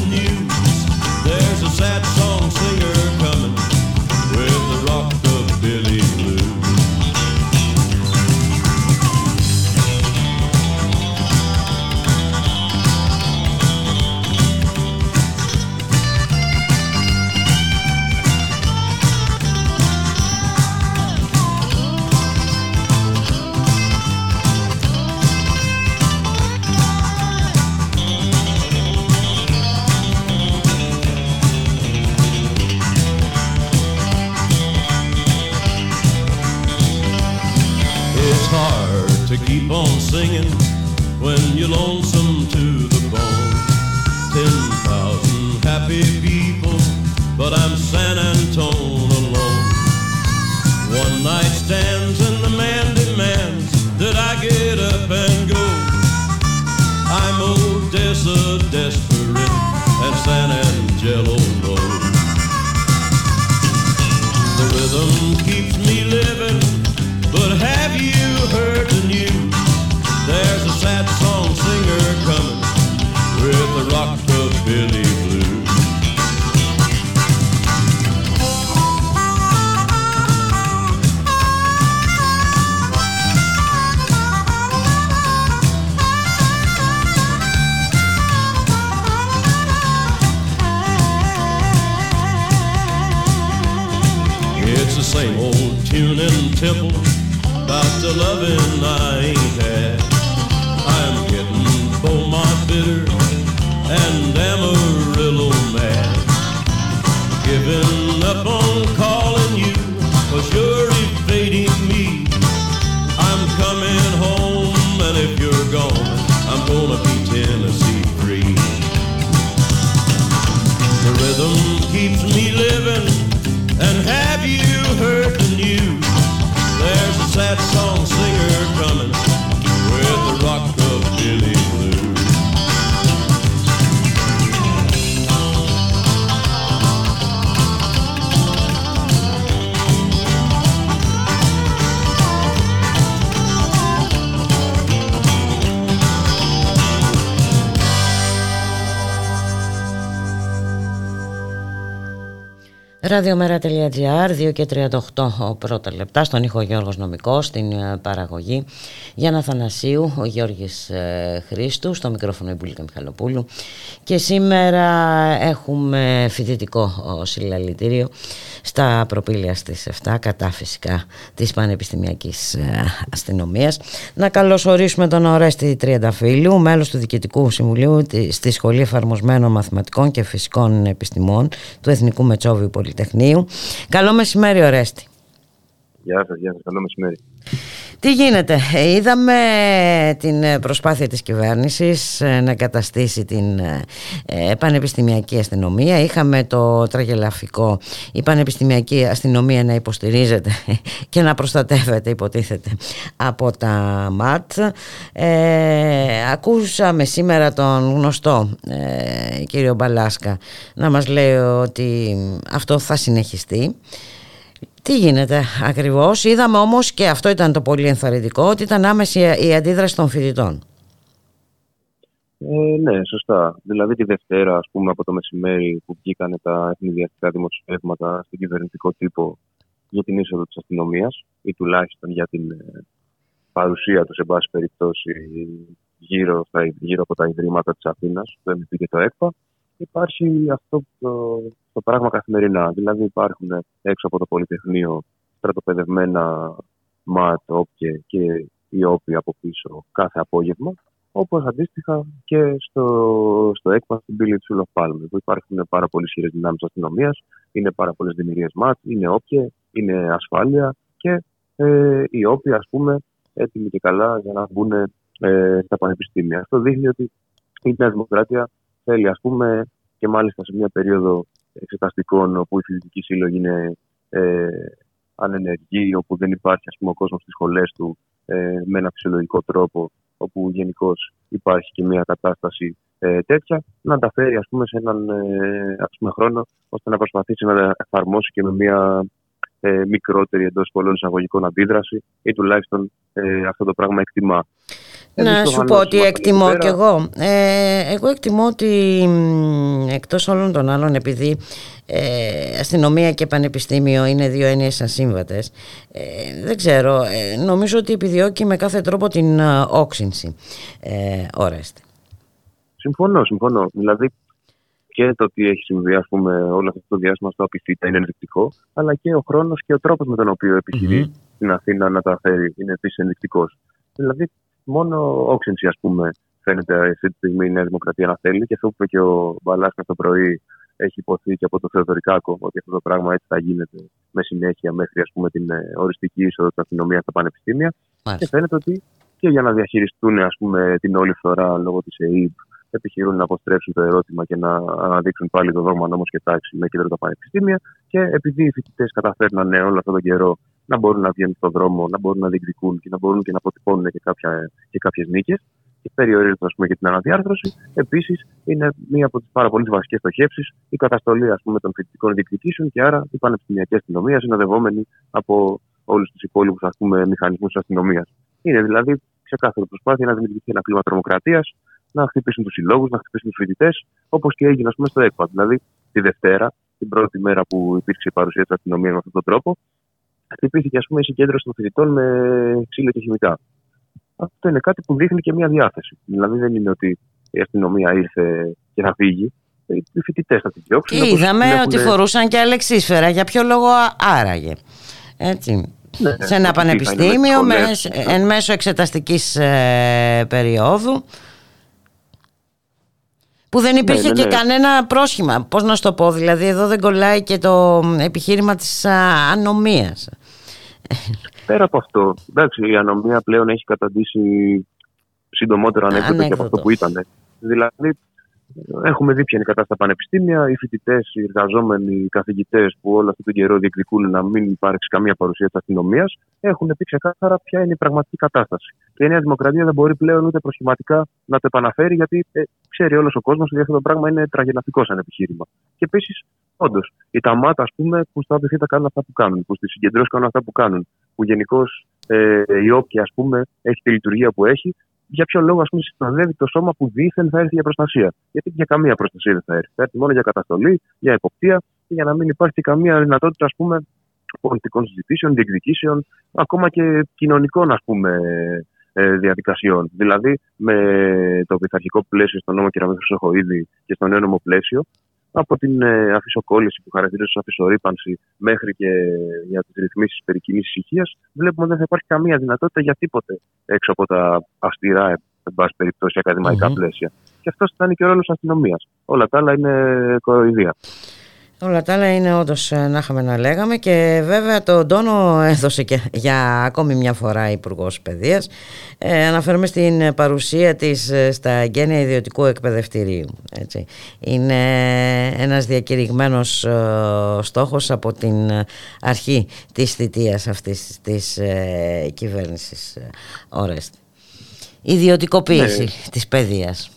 [SPEAKER 1] Ραδιομέρα.gr, 2 και 38 πρώτα λεπτά, στον ήχο Γιώργος Νομικός, στην ε, παραγωγή Γιάννα Θανασίου, ο Γιώργης ε, Χρήστου, στο μικρόφωνο η Μπουλίκα Μιχαλοπούλου και σήμερα έχουμε φοιτητικό ο, συλλαλητήριο στα προπήλαια στις 7 κατά φυσικά της Πανεπιστημιακής ε, Αστυνομίας. Να καλωσορίσουμε τον Ορέστη Τριανταφύλου, μέλος του Διοικητικού Συμβουλίου της- στη Σχολή Εφαρμοσμένων Μαθηματικών και Φυσικών Επιστημών του Εθνικού Μετσόβιου Πολυτεχνείου. Καλό μεσημέρι Ορέστη.
[SPEAKER 9] Γεια σας, γεια σας. Καλό μεσημέρι.
[SPEAKER 1] Τι γίνεται, Ε, είδαμε την ε, προσπάθεια της κυβέρνησης ε, να καταστήσει την ε, ε, πανεπιστημιακή αστυνομία. Είχαμε το τραγελαφικό η πανεπιστημιακή αστυνομία να υποστηρίζεται *laughs* και να προστατεύεται υποτίθεται από τα ΜΑΤ. Ε, ακούσαμε σήμερα τον γνωστό ε, κύριο Μπαλάσκα να μας λέει ότι αυτό θα συνεχιστεί. Τι γίνεται ακριβώς; Είδαμε όμως και αυτό ήταν το πολύ ενθαρρυντικό ότι ήταν άμεση η αντίδραση των φοιτητών.
[SPEAKER 9] Ε, ναι, σωστά. Δηλαδή τη Δευτέρα, ας πούμε, από το μεσημέρι που βγήκαν τα ευνηδιαστικά δημοσιεύματα στην κυβερνητικό τύπο για την είσοδο της αστυνομίας ή τουλάχιστον για την ε, παρουσία τους, σε πάση περιπτώσει, γύρω, στα, γύρω από τα ιδρύματα της Αθήνας, το MP και το ΕΚΠΑ, υπάρχει αυτό το, το πράγμα καθημερινά. Δηλαδή υπάρχουν έξω από το Πολυτεχνείο στρατοπεδευμένα ΜΑΤ, όποιε και οι όποιοι από πίσω κάθε απόγευμα, όπως αντίστοιχα και στο, στο ΕΚΠΑ στην πύλη του Σούλοφ Πάλμε, που υπάρχουν πάρα πολύ ισχυρές δυνάμεις αστυνομίας, είναι πάρα πολλές δημιουργίες ΜΑΤ, είναι όποιε, είναι ασφάλεια και ε, οι όποιοι, ας πούμε, έτοιμοι και καλά για να μπουν ε, στα πανεπιστήμια. Αυτό δείχνει ότι η Νέα Δημοκρατία θέλει, ας πούμε, και μάλιστα σε μια περίοδο εξεταστικών όπου η φοιτητική σύλλογη είναι ε, ανενεργή, όπου δεν υπάρχει ας πούμε, ο κόσμος στις σχολές του ε, με ένα φυσιολογικό τρόπο, όπου γενικώς υπάρχει και μια κατάσταση ε, τέτοια, να τα φέρει ας πούμε, σε έναν ε, ας πούμε, χρόνο ώστε να προσπαθήσει να τα εφαρμόσει και με μια ε, μικρότερη εντός πολλών εισαγωγικών αντίδραση ή τουλάχιστον ε, αυτό το πράγμα εκτιμά.
[SPEAKER 1] Να
[SPEAKER 9] Εμείς
[SPEAKER 1] σου
[SPEAKER 9] προφανώς
[SPEAKER 1] πω ότι
[SPEAKER 9] είμαστε
[SPEAKER 1] εκτιμώ
[SPEAKER 9] εκεί
[SPEAKER 1] κι
[SPEAKER 9] πέρα.
[SPEAKER 1] εγώ. Ε, εγώ εκτιμώ ότι μ, εκτός όλων των άλλων επειδή ε, αστυνομία και πανεπιστήμιο είναι δύο έννοιες ασύμβατες ε, δεν ξέρω, ε, νομίζω ότι επιδιώκει με κάθε τρόπο την ε, όξυνση ε, όρεστη.
[SPEAKER 9] Συμφωνώ, συμφωνώ. Δηλαδή και το τι έχει συμβεί ας πούμε, όλο αυτό το διάστημα στο Απιθύτα είναι ενδεικτικό, αλλά και ο χρόνος και ο τρόπος με τον οποίο επιχειρεί στην Αθήνα να τα φέρει είναι επίσης ενδεικτικός. Δηλαδή, μόνο όξυνση, ας πούμε, φαίνεται αυτή τη στιγμή η Νέα Δημοκρατία να θέλει και αυτό που είπε και ο Μπαλάσκα το πρωί έχει υποθεί και από τον Θεοδωρικάκο ότι αυτό το πράγμα έτσι θα γίνεται με συνέχεια μέχρι ας πούμε, την ε, οριστική είσοδο τη αστυνομία στα πανεπιστήμια. Και φαίνεται ότι και για να διαχειριστούν ας πούμε, την όλη φθορά λόγω της ΕΕΠ επιχειρούν να αποστρέψουν το ερώτημα και να αναδείξουν πάλι το δόγμα νόμο και τάξη με κέντρο τα πανεπιστήμια. Και επειδή οι φοιτητές καταφέρνανε όλο αυτόν τον καιρό να μπορούν να βγαίνουν στον δρόμο, να μπορούν να διεκδικούν και να μπορούν και να αποτυπώνουν και, κάποια, και κάποιες νίκες, και περιορίζοντα ας πούμε, και την αναδιάρθρωση. Επίσης, είναι μία από τις πάρα πολύ βασικές στοχεύσεις η καταστολή ας πούμε, των φοιτητικών διεκδικήσεων και άρα η πανεπιστημιακή αστυνομία συνοδευόμενη από όλους τους υπόλοιπους μηχανισμούς της αστυνομίας. Είναι δηλαδή ξεκάθαρη προσπάθεια να δημιουργηθεί ένα κλίμα τρομοκρατίας, να χτυπήσουν τους συλλόγους, να χτυπήσουν τους φοιτητές, όπως και έγινε ας πούμε, στο ΕΚΠΑ. Δηλαδή, τη Δευτέρα, την πρώτη μέρα που υπήρξε η παρουσία της αστυνομίας με αυτόν τον τρόπο, χτυπήθηκε ας πούμε, η συγκέντρωση των φοιτητών με ξύλο και χημικά. Αυτό είναι κάτι που δείχνει και μια διάθεση. Δηλαδή, δεν είναι ότι η αστυνομία ήρθε και θα φύγει. Οι φοιτητές θα την διώξουν.
[SPEAKER 1] Και
[SPEAKER 9] όπως
[SPEAKER 1] είδαμε
[SPEAKER 9] την
[SPEAKER 1] ότι
[SPEAKER 9] έχουν-
[SPEAKER 1] φορούσαν και αλεξίσφαιρα. Για ποιο λόγο α- άραγε. Έτσι.
[SPEAKER 9] Ναι,
[SPEAKER 1] σε ένα
[SPEAKER 9] ότι θα είναι με
[SPEAKER 1] πανεπιστήμιο με,
[SPEAKER 9] σχολές.
[SPEAKER 1] σε- εν μέσω εξεταστικής ε, περίοδου που δεν υπήρχε
[SPEAKER 9] ναι,
[SPEAKER 1] και
[SPEAKER 9] ναι.
[SPEAKER 1] κανένα πρόσχημα. Πώς να σου το πω, δηλαδή εδώ δεν κολλάει και το επιχείρημα της α, ανομίας.
[SPEAKER 9] Πέρα από αυτό, εντάξει, η ανομία πλέον έχει καταντήσει συντομότερο ανέκδοτο και από
[SPEAKER 1] Ανέκδοτο.
[SPEAKER 9] αυτό που ήταν. Δηλαδή, έχουμε δει ποια είναι η κατάσταση στα πανεπιστήμια. Οι φοιτητές, οι εργαζόμενοι, οι καθηγητές που όλο αυτόν τον καιρό διεκδικούν να μην υπάρξει καμία παρουσία της αστυνομίας, έχουν πει ξεκάθαρα ποια είναι η πραγματική κατάσταση. Και η Νέα Δημοκρατία δεν μπορεί πλέον ούτε προσχηματικά να το επαναφέρει, γιατί ε, ξέρει όλος ο κόσμος ότι αυτό το πράγμα είναι τραγελαφικό σαν επιχείρημα. Και επίσης, όντως, οι ταμάτα, ας πούμε, που στα ΑΠΘ κάνουν αυτά που κάνουν, που στι συγκεντρώσει κάνουν αυτά που κάνουν, που γενικώς ε, η όποια, ας πούμε, έχει τη λειτουργία που έχει, για ποιο λόγο ας πούμε, συνοδεύει το σώμα που δίθεν θα έρθει για προστασία. Γιατί για καμία προστασία δεν θα έρθει. Θα έρθει μόνο για καταστολή, για εποπτεία και για να μην υπάρχει καμία δυνατότητα ας πούμε, πολιτικών συζητήσεων, διεκδικήσεων, ακόμα και κοινωνικών ας πούμε, ε, διαδικασιών. Δηλαδή, με το πειθαρχικό πλαίσιο στον νόμο κ. Χρυσοχοίδη και στο νέο νομοπλαίσιο, από την ε, αφισοκόλληση που χαρακτηρίζει ως αφισορύπανση μέχρι και για τις ρυθμίσεις περί κοινής ησυχίας, βλέπουμε ότι δεν θα υπάρχει καμία δυνατότητα για τίποτε έξω από τα αυστηρά, ε, εν πάση περιπτώσει, ακαδημαϊκά
[SPEAKER 1] Μμμ.
[SPEAKER 9] πλαίσια. Και αυτός θα είναι και ο ρόλος αστυνομίας. Όλα τα άλλα είναι κοροϊδία.
[SPEAKER 1] Όλα τα άλλα είναι όντως να είχαμε να λέγαμε και βέβαια τον τόνο έδωσε και για ακόμη μια φορά Υπουργός Παιδείας. Ε, αναφέρομαι στην παρουσία της ε, στα εγγένεια ιδιωτικού εκπαιδευτηρίου. Έτσι. Είναι ένας διακηρυγμένος ε, στόχος από την αρχή της θητείας αυτής της ε, κυβέρνησης ε, Ορέστη. Ιδιωτικοποίηση
[SPEAKER 9] Ναι.
[SPEAKER 1] της παιδείας.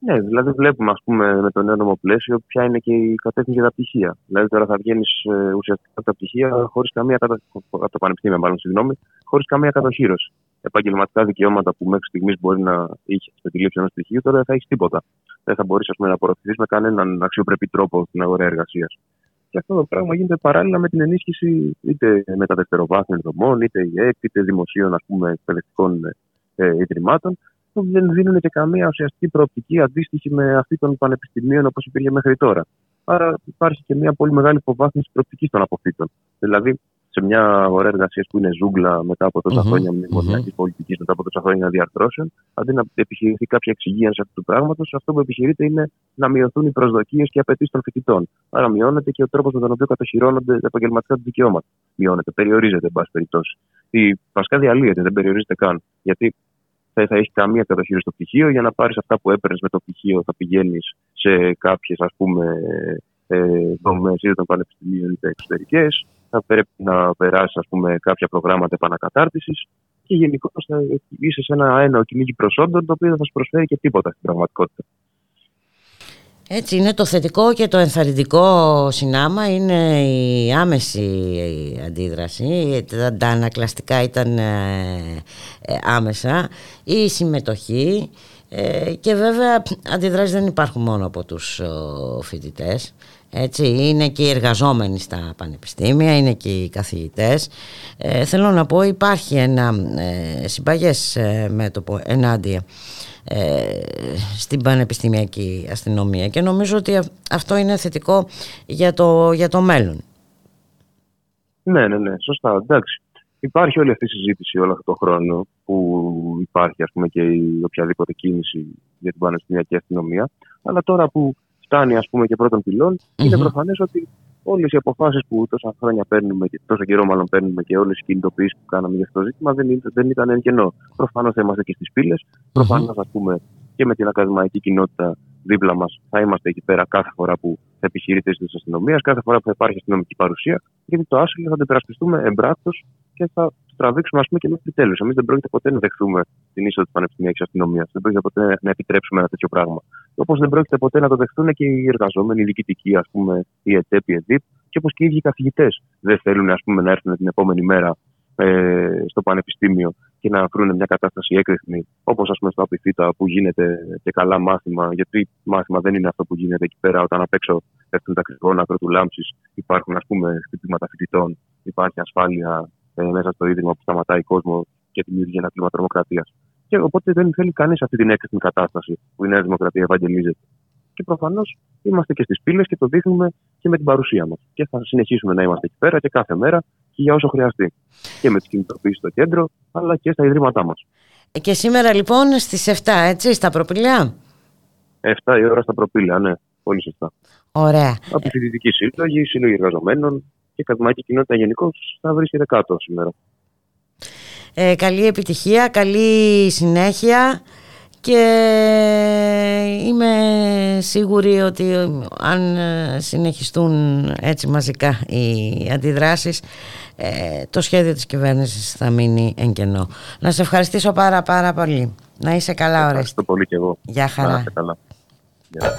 [SPEAKER 9] Ναι, δηλαδή βλέπουμε ας πούμε, με το νέο νομοπλαίσιο ποια είναι και η κατεύθυνση για τα πτυχία. Δηλαδή τώρα θα βγαίνεις ουσιαστικά από τα πτυχία χωρίς καμία κατα... από το πανεπιστήμιο, μάλλον συγγνώμη, χωρίς καμία κατοχήρωση. Επαγγελματικά δικαιώματα που μέχρι στιγμής μπορεί να είχε με τη λήψη ενός πτυχίου, τώρα δεν θα έχεις τίποτα. Δεν θα μπορείς να απορροφηθεί με κανέναν αξιοπρεπή τρόπο στην αγορά εργασίας. Και αυτό το πράγμα γίνεται παράλληλα με την ενίσχυση είτε μεταδευτεροβάθμιων δομών, είτε ΙΕΚ, είτε δημοσίων ας πούμε, εκπαιδευτικών ε, ιδρυμάτων, που δεν δίνουν και καμία ουσιαστική προοπτική αντίστοιχη με αυτή των πανεπιστημίων όπως υπήρχε μέχρι τώρα. Άρα υπάρχει και μια πολύ μεγάλη υποβάθμιση προοπτικής των αποφύτων. Δηλαδή, σε μια αγορά εργασία που είναι ζούγκλα μετά από τόσα
[SPEAKER 1] Μμμ,
[SPEAKER 9] χρόνια μνημονιακή πολιτικής, μετά από τόσα χρόνια διαρθρώσεων, αντί να επιχειρηθεί κάποια εξυγίανση αυτού του πράγματος, αυτό που επιχειρείται είναι να μειωθούν οι προσδοκίες και οι απαιτήσεις των φοιτητών. Άρα, μειώνεται και ο τρόπος με τον οποίο κατοχυρώνονται τα επαγγελματικά του δικαιώματα. Μειώνεται, περιορίζεται, εν πάση περιπτώσει. Η βασικά διαλύεται, δεν περιορίζεται καν. Γιατί δεν θα έχει καμία κατοχήρωση στο πτυχίο. Για να πάρεις αυτά που έπαιρνες με το πτυχίο, θα πηγαίνεις σε κάποιες ας πούμε ε, δομές είτε των πανεπιστημίων είτε εξωτερικές. Θα πρέπει να περάσεις ας πούμε, κάποια προγράμματα επανακατάρτισης και γενικώς θα είσαι σε ένα ένα κυνήγι προσόντων το οποίο δεν θα σου προσφέρει και τίποτα στην πραγματικότητα.
[SPEAKER 1] Έτσι είναι το θετικό και το ενθαρρυντικό συνάμα είναι η άμεση αντίδραση, τα, τα ανακλαστικά ήταν ε, ε, άμεσα, η συμμετοχή ε, και βέβαια αντιδράσεις δεν υπάρχουν μόνο από τους ο, φοιτητές. Έτσι, είναι και οι εργαζόμενοι στα πανεπιστήμια, είναι και οι καθηγητές. Ε, θέλω να πω υπάρχει ένα ε, συμπαγές ε, μέτωπο ενάντια ε, στην πανεπιστημιακή αστυνομία και νομίζω ότι αυ- αυτό είναι θετικό για το, για το μέλλον.
[SPEAKER 9] Ναι, ναι, ναι, σωστά. Εντάξει. Υπάρχει όλη αυτή η συζήτηση όλο αυτό το χρόνο που υπάρχει ας πούμε, και η οποιαδήποτε κίνηση για την πανεπιστημιακή αστυνομία. Αλλά τώρα που φτάνει ας πούμε, και πρώτων πυλών, είναι
[SPEAKER 1] Μμμ.
[SPEAKER 9] προφανές ότι όλες οι αποφάσεις που τόσα χρόνια παίρνουμε και τόσο καιρό μάλλον παίρνουμε και όλες οι κινητοποιήσεις που κάναμε για αυτό το ζήτημα δεν, ήταν- δεν ήταν εν κενό. Προφανώς θα είμαστε και στις πύλες. Προφανώς, α πούμε, και με την ακαδημαϊκή κοινότητα δίπλα μας θα είμαστε εκεί πέρα κάθε φορά που θα επιχειρείται της αστυνομίας, κάθε φορά που θα υπάρχει αστυνομική παρουσία. Γιατί το άσυλο θα το υπερασπιστούμε εμπράκτο και θα το τραβήξουμε ας πούμε, και μέχρι τέλους. Εμείς δεν πρόκειται ποτέ να δεχθούμε την είσοδο της πανεπιστημιακής αστυνομίας. Δεν πρόκειται ποτέ να επιτρέψουμε ένα τέτοιο πράγμα. Όπως δεν πρόκειται ποτέ να το δεχθούν και οι εργαζόμενοι, οι διοικητικοί, ας πούμε, οι ΕΤΕΠ, οι ΕΔΙΠ, και όπως και οι ίδιοι οι καθηγητές δεν θέλουν ας πούμε, να έρθουν την επόμενη μέρα ε, στο πανεπιστήμιο και να βρουν μια κατάσταση έκρηθμη, όπως ας πούμε στο Απιθύτα που γίνεται και καλά μάθημα. Γιατί μάθημα δεν είναι αυτό που γίνεται εκεί πέρα όταν απ' έξω πέφτουν τα κρυγόνα ακροτουλάμψη, υπάρχουν ας πούμε χτυπήματα φοιτητών, υπάρχει ασφάλεια ε, μέσα στο ίδρυμα που σταματάει κόσμος και δημιουργεί ένα κλίμα τρομοκρατίας. Και οπότε δεν θέλει κανείς αυτή την έκρηθμη κατάσταση που η Νέα Δημοκρατία ευαγγελίζεται. Και προφανώς είμαστε και στις πύλες και το δείχνουμε και με την παρουσία μας. Και θα συνεχίσουμε να είμαστε εκεί πέρα και κάθε μέρα και για όσο χρειαστεί. Και με τις κινητοποιήσεις στο κέντρο, αλλά και στα ιδρύματά μας.
[SPEAKER 1] Ε, Και σήμερα λοιπόν στις 7, έτσι, στα προπηλιά;
[SPEAKER 9] 7 η ώρα στα προπήλαια, ναι, πολύ σωστά.
[SPEAKER 1] Ωραία.
[SPEAKER 9] Από φοιτητική σύλλογη, σύλλογοι εργαζομένων και ακαδημαϊκή κοινότητα γενικώ θα βρίσκεται κάτω σήμερα.
[SPEAKER 1] Ε, καλή επιτυχία, καλή συνέχεια και είμαι σίγουρη ότι αν ε, συνεχιστούν έτσι μαζικά οι αντιδράσεις ε, το σχέδιο της κυβέρνησης θα μείνει εν κενό. Να σε ευχαριστήσω πάρα πάρα πολύ. Να είσαι καλά ωραία.
[SPEAKER 9] Ευχαριστώ πολύ και εγώ.
[SPEAKER 1] Γεια χαρά.
[SPEAKER 9] Να είστε καλά. Γεια.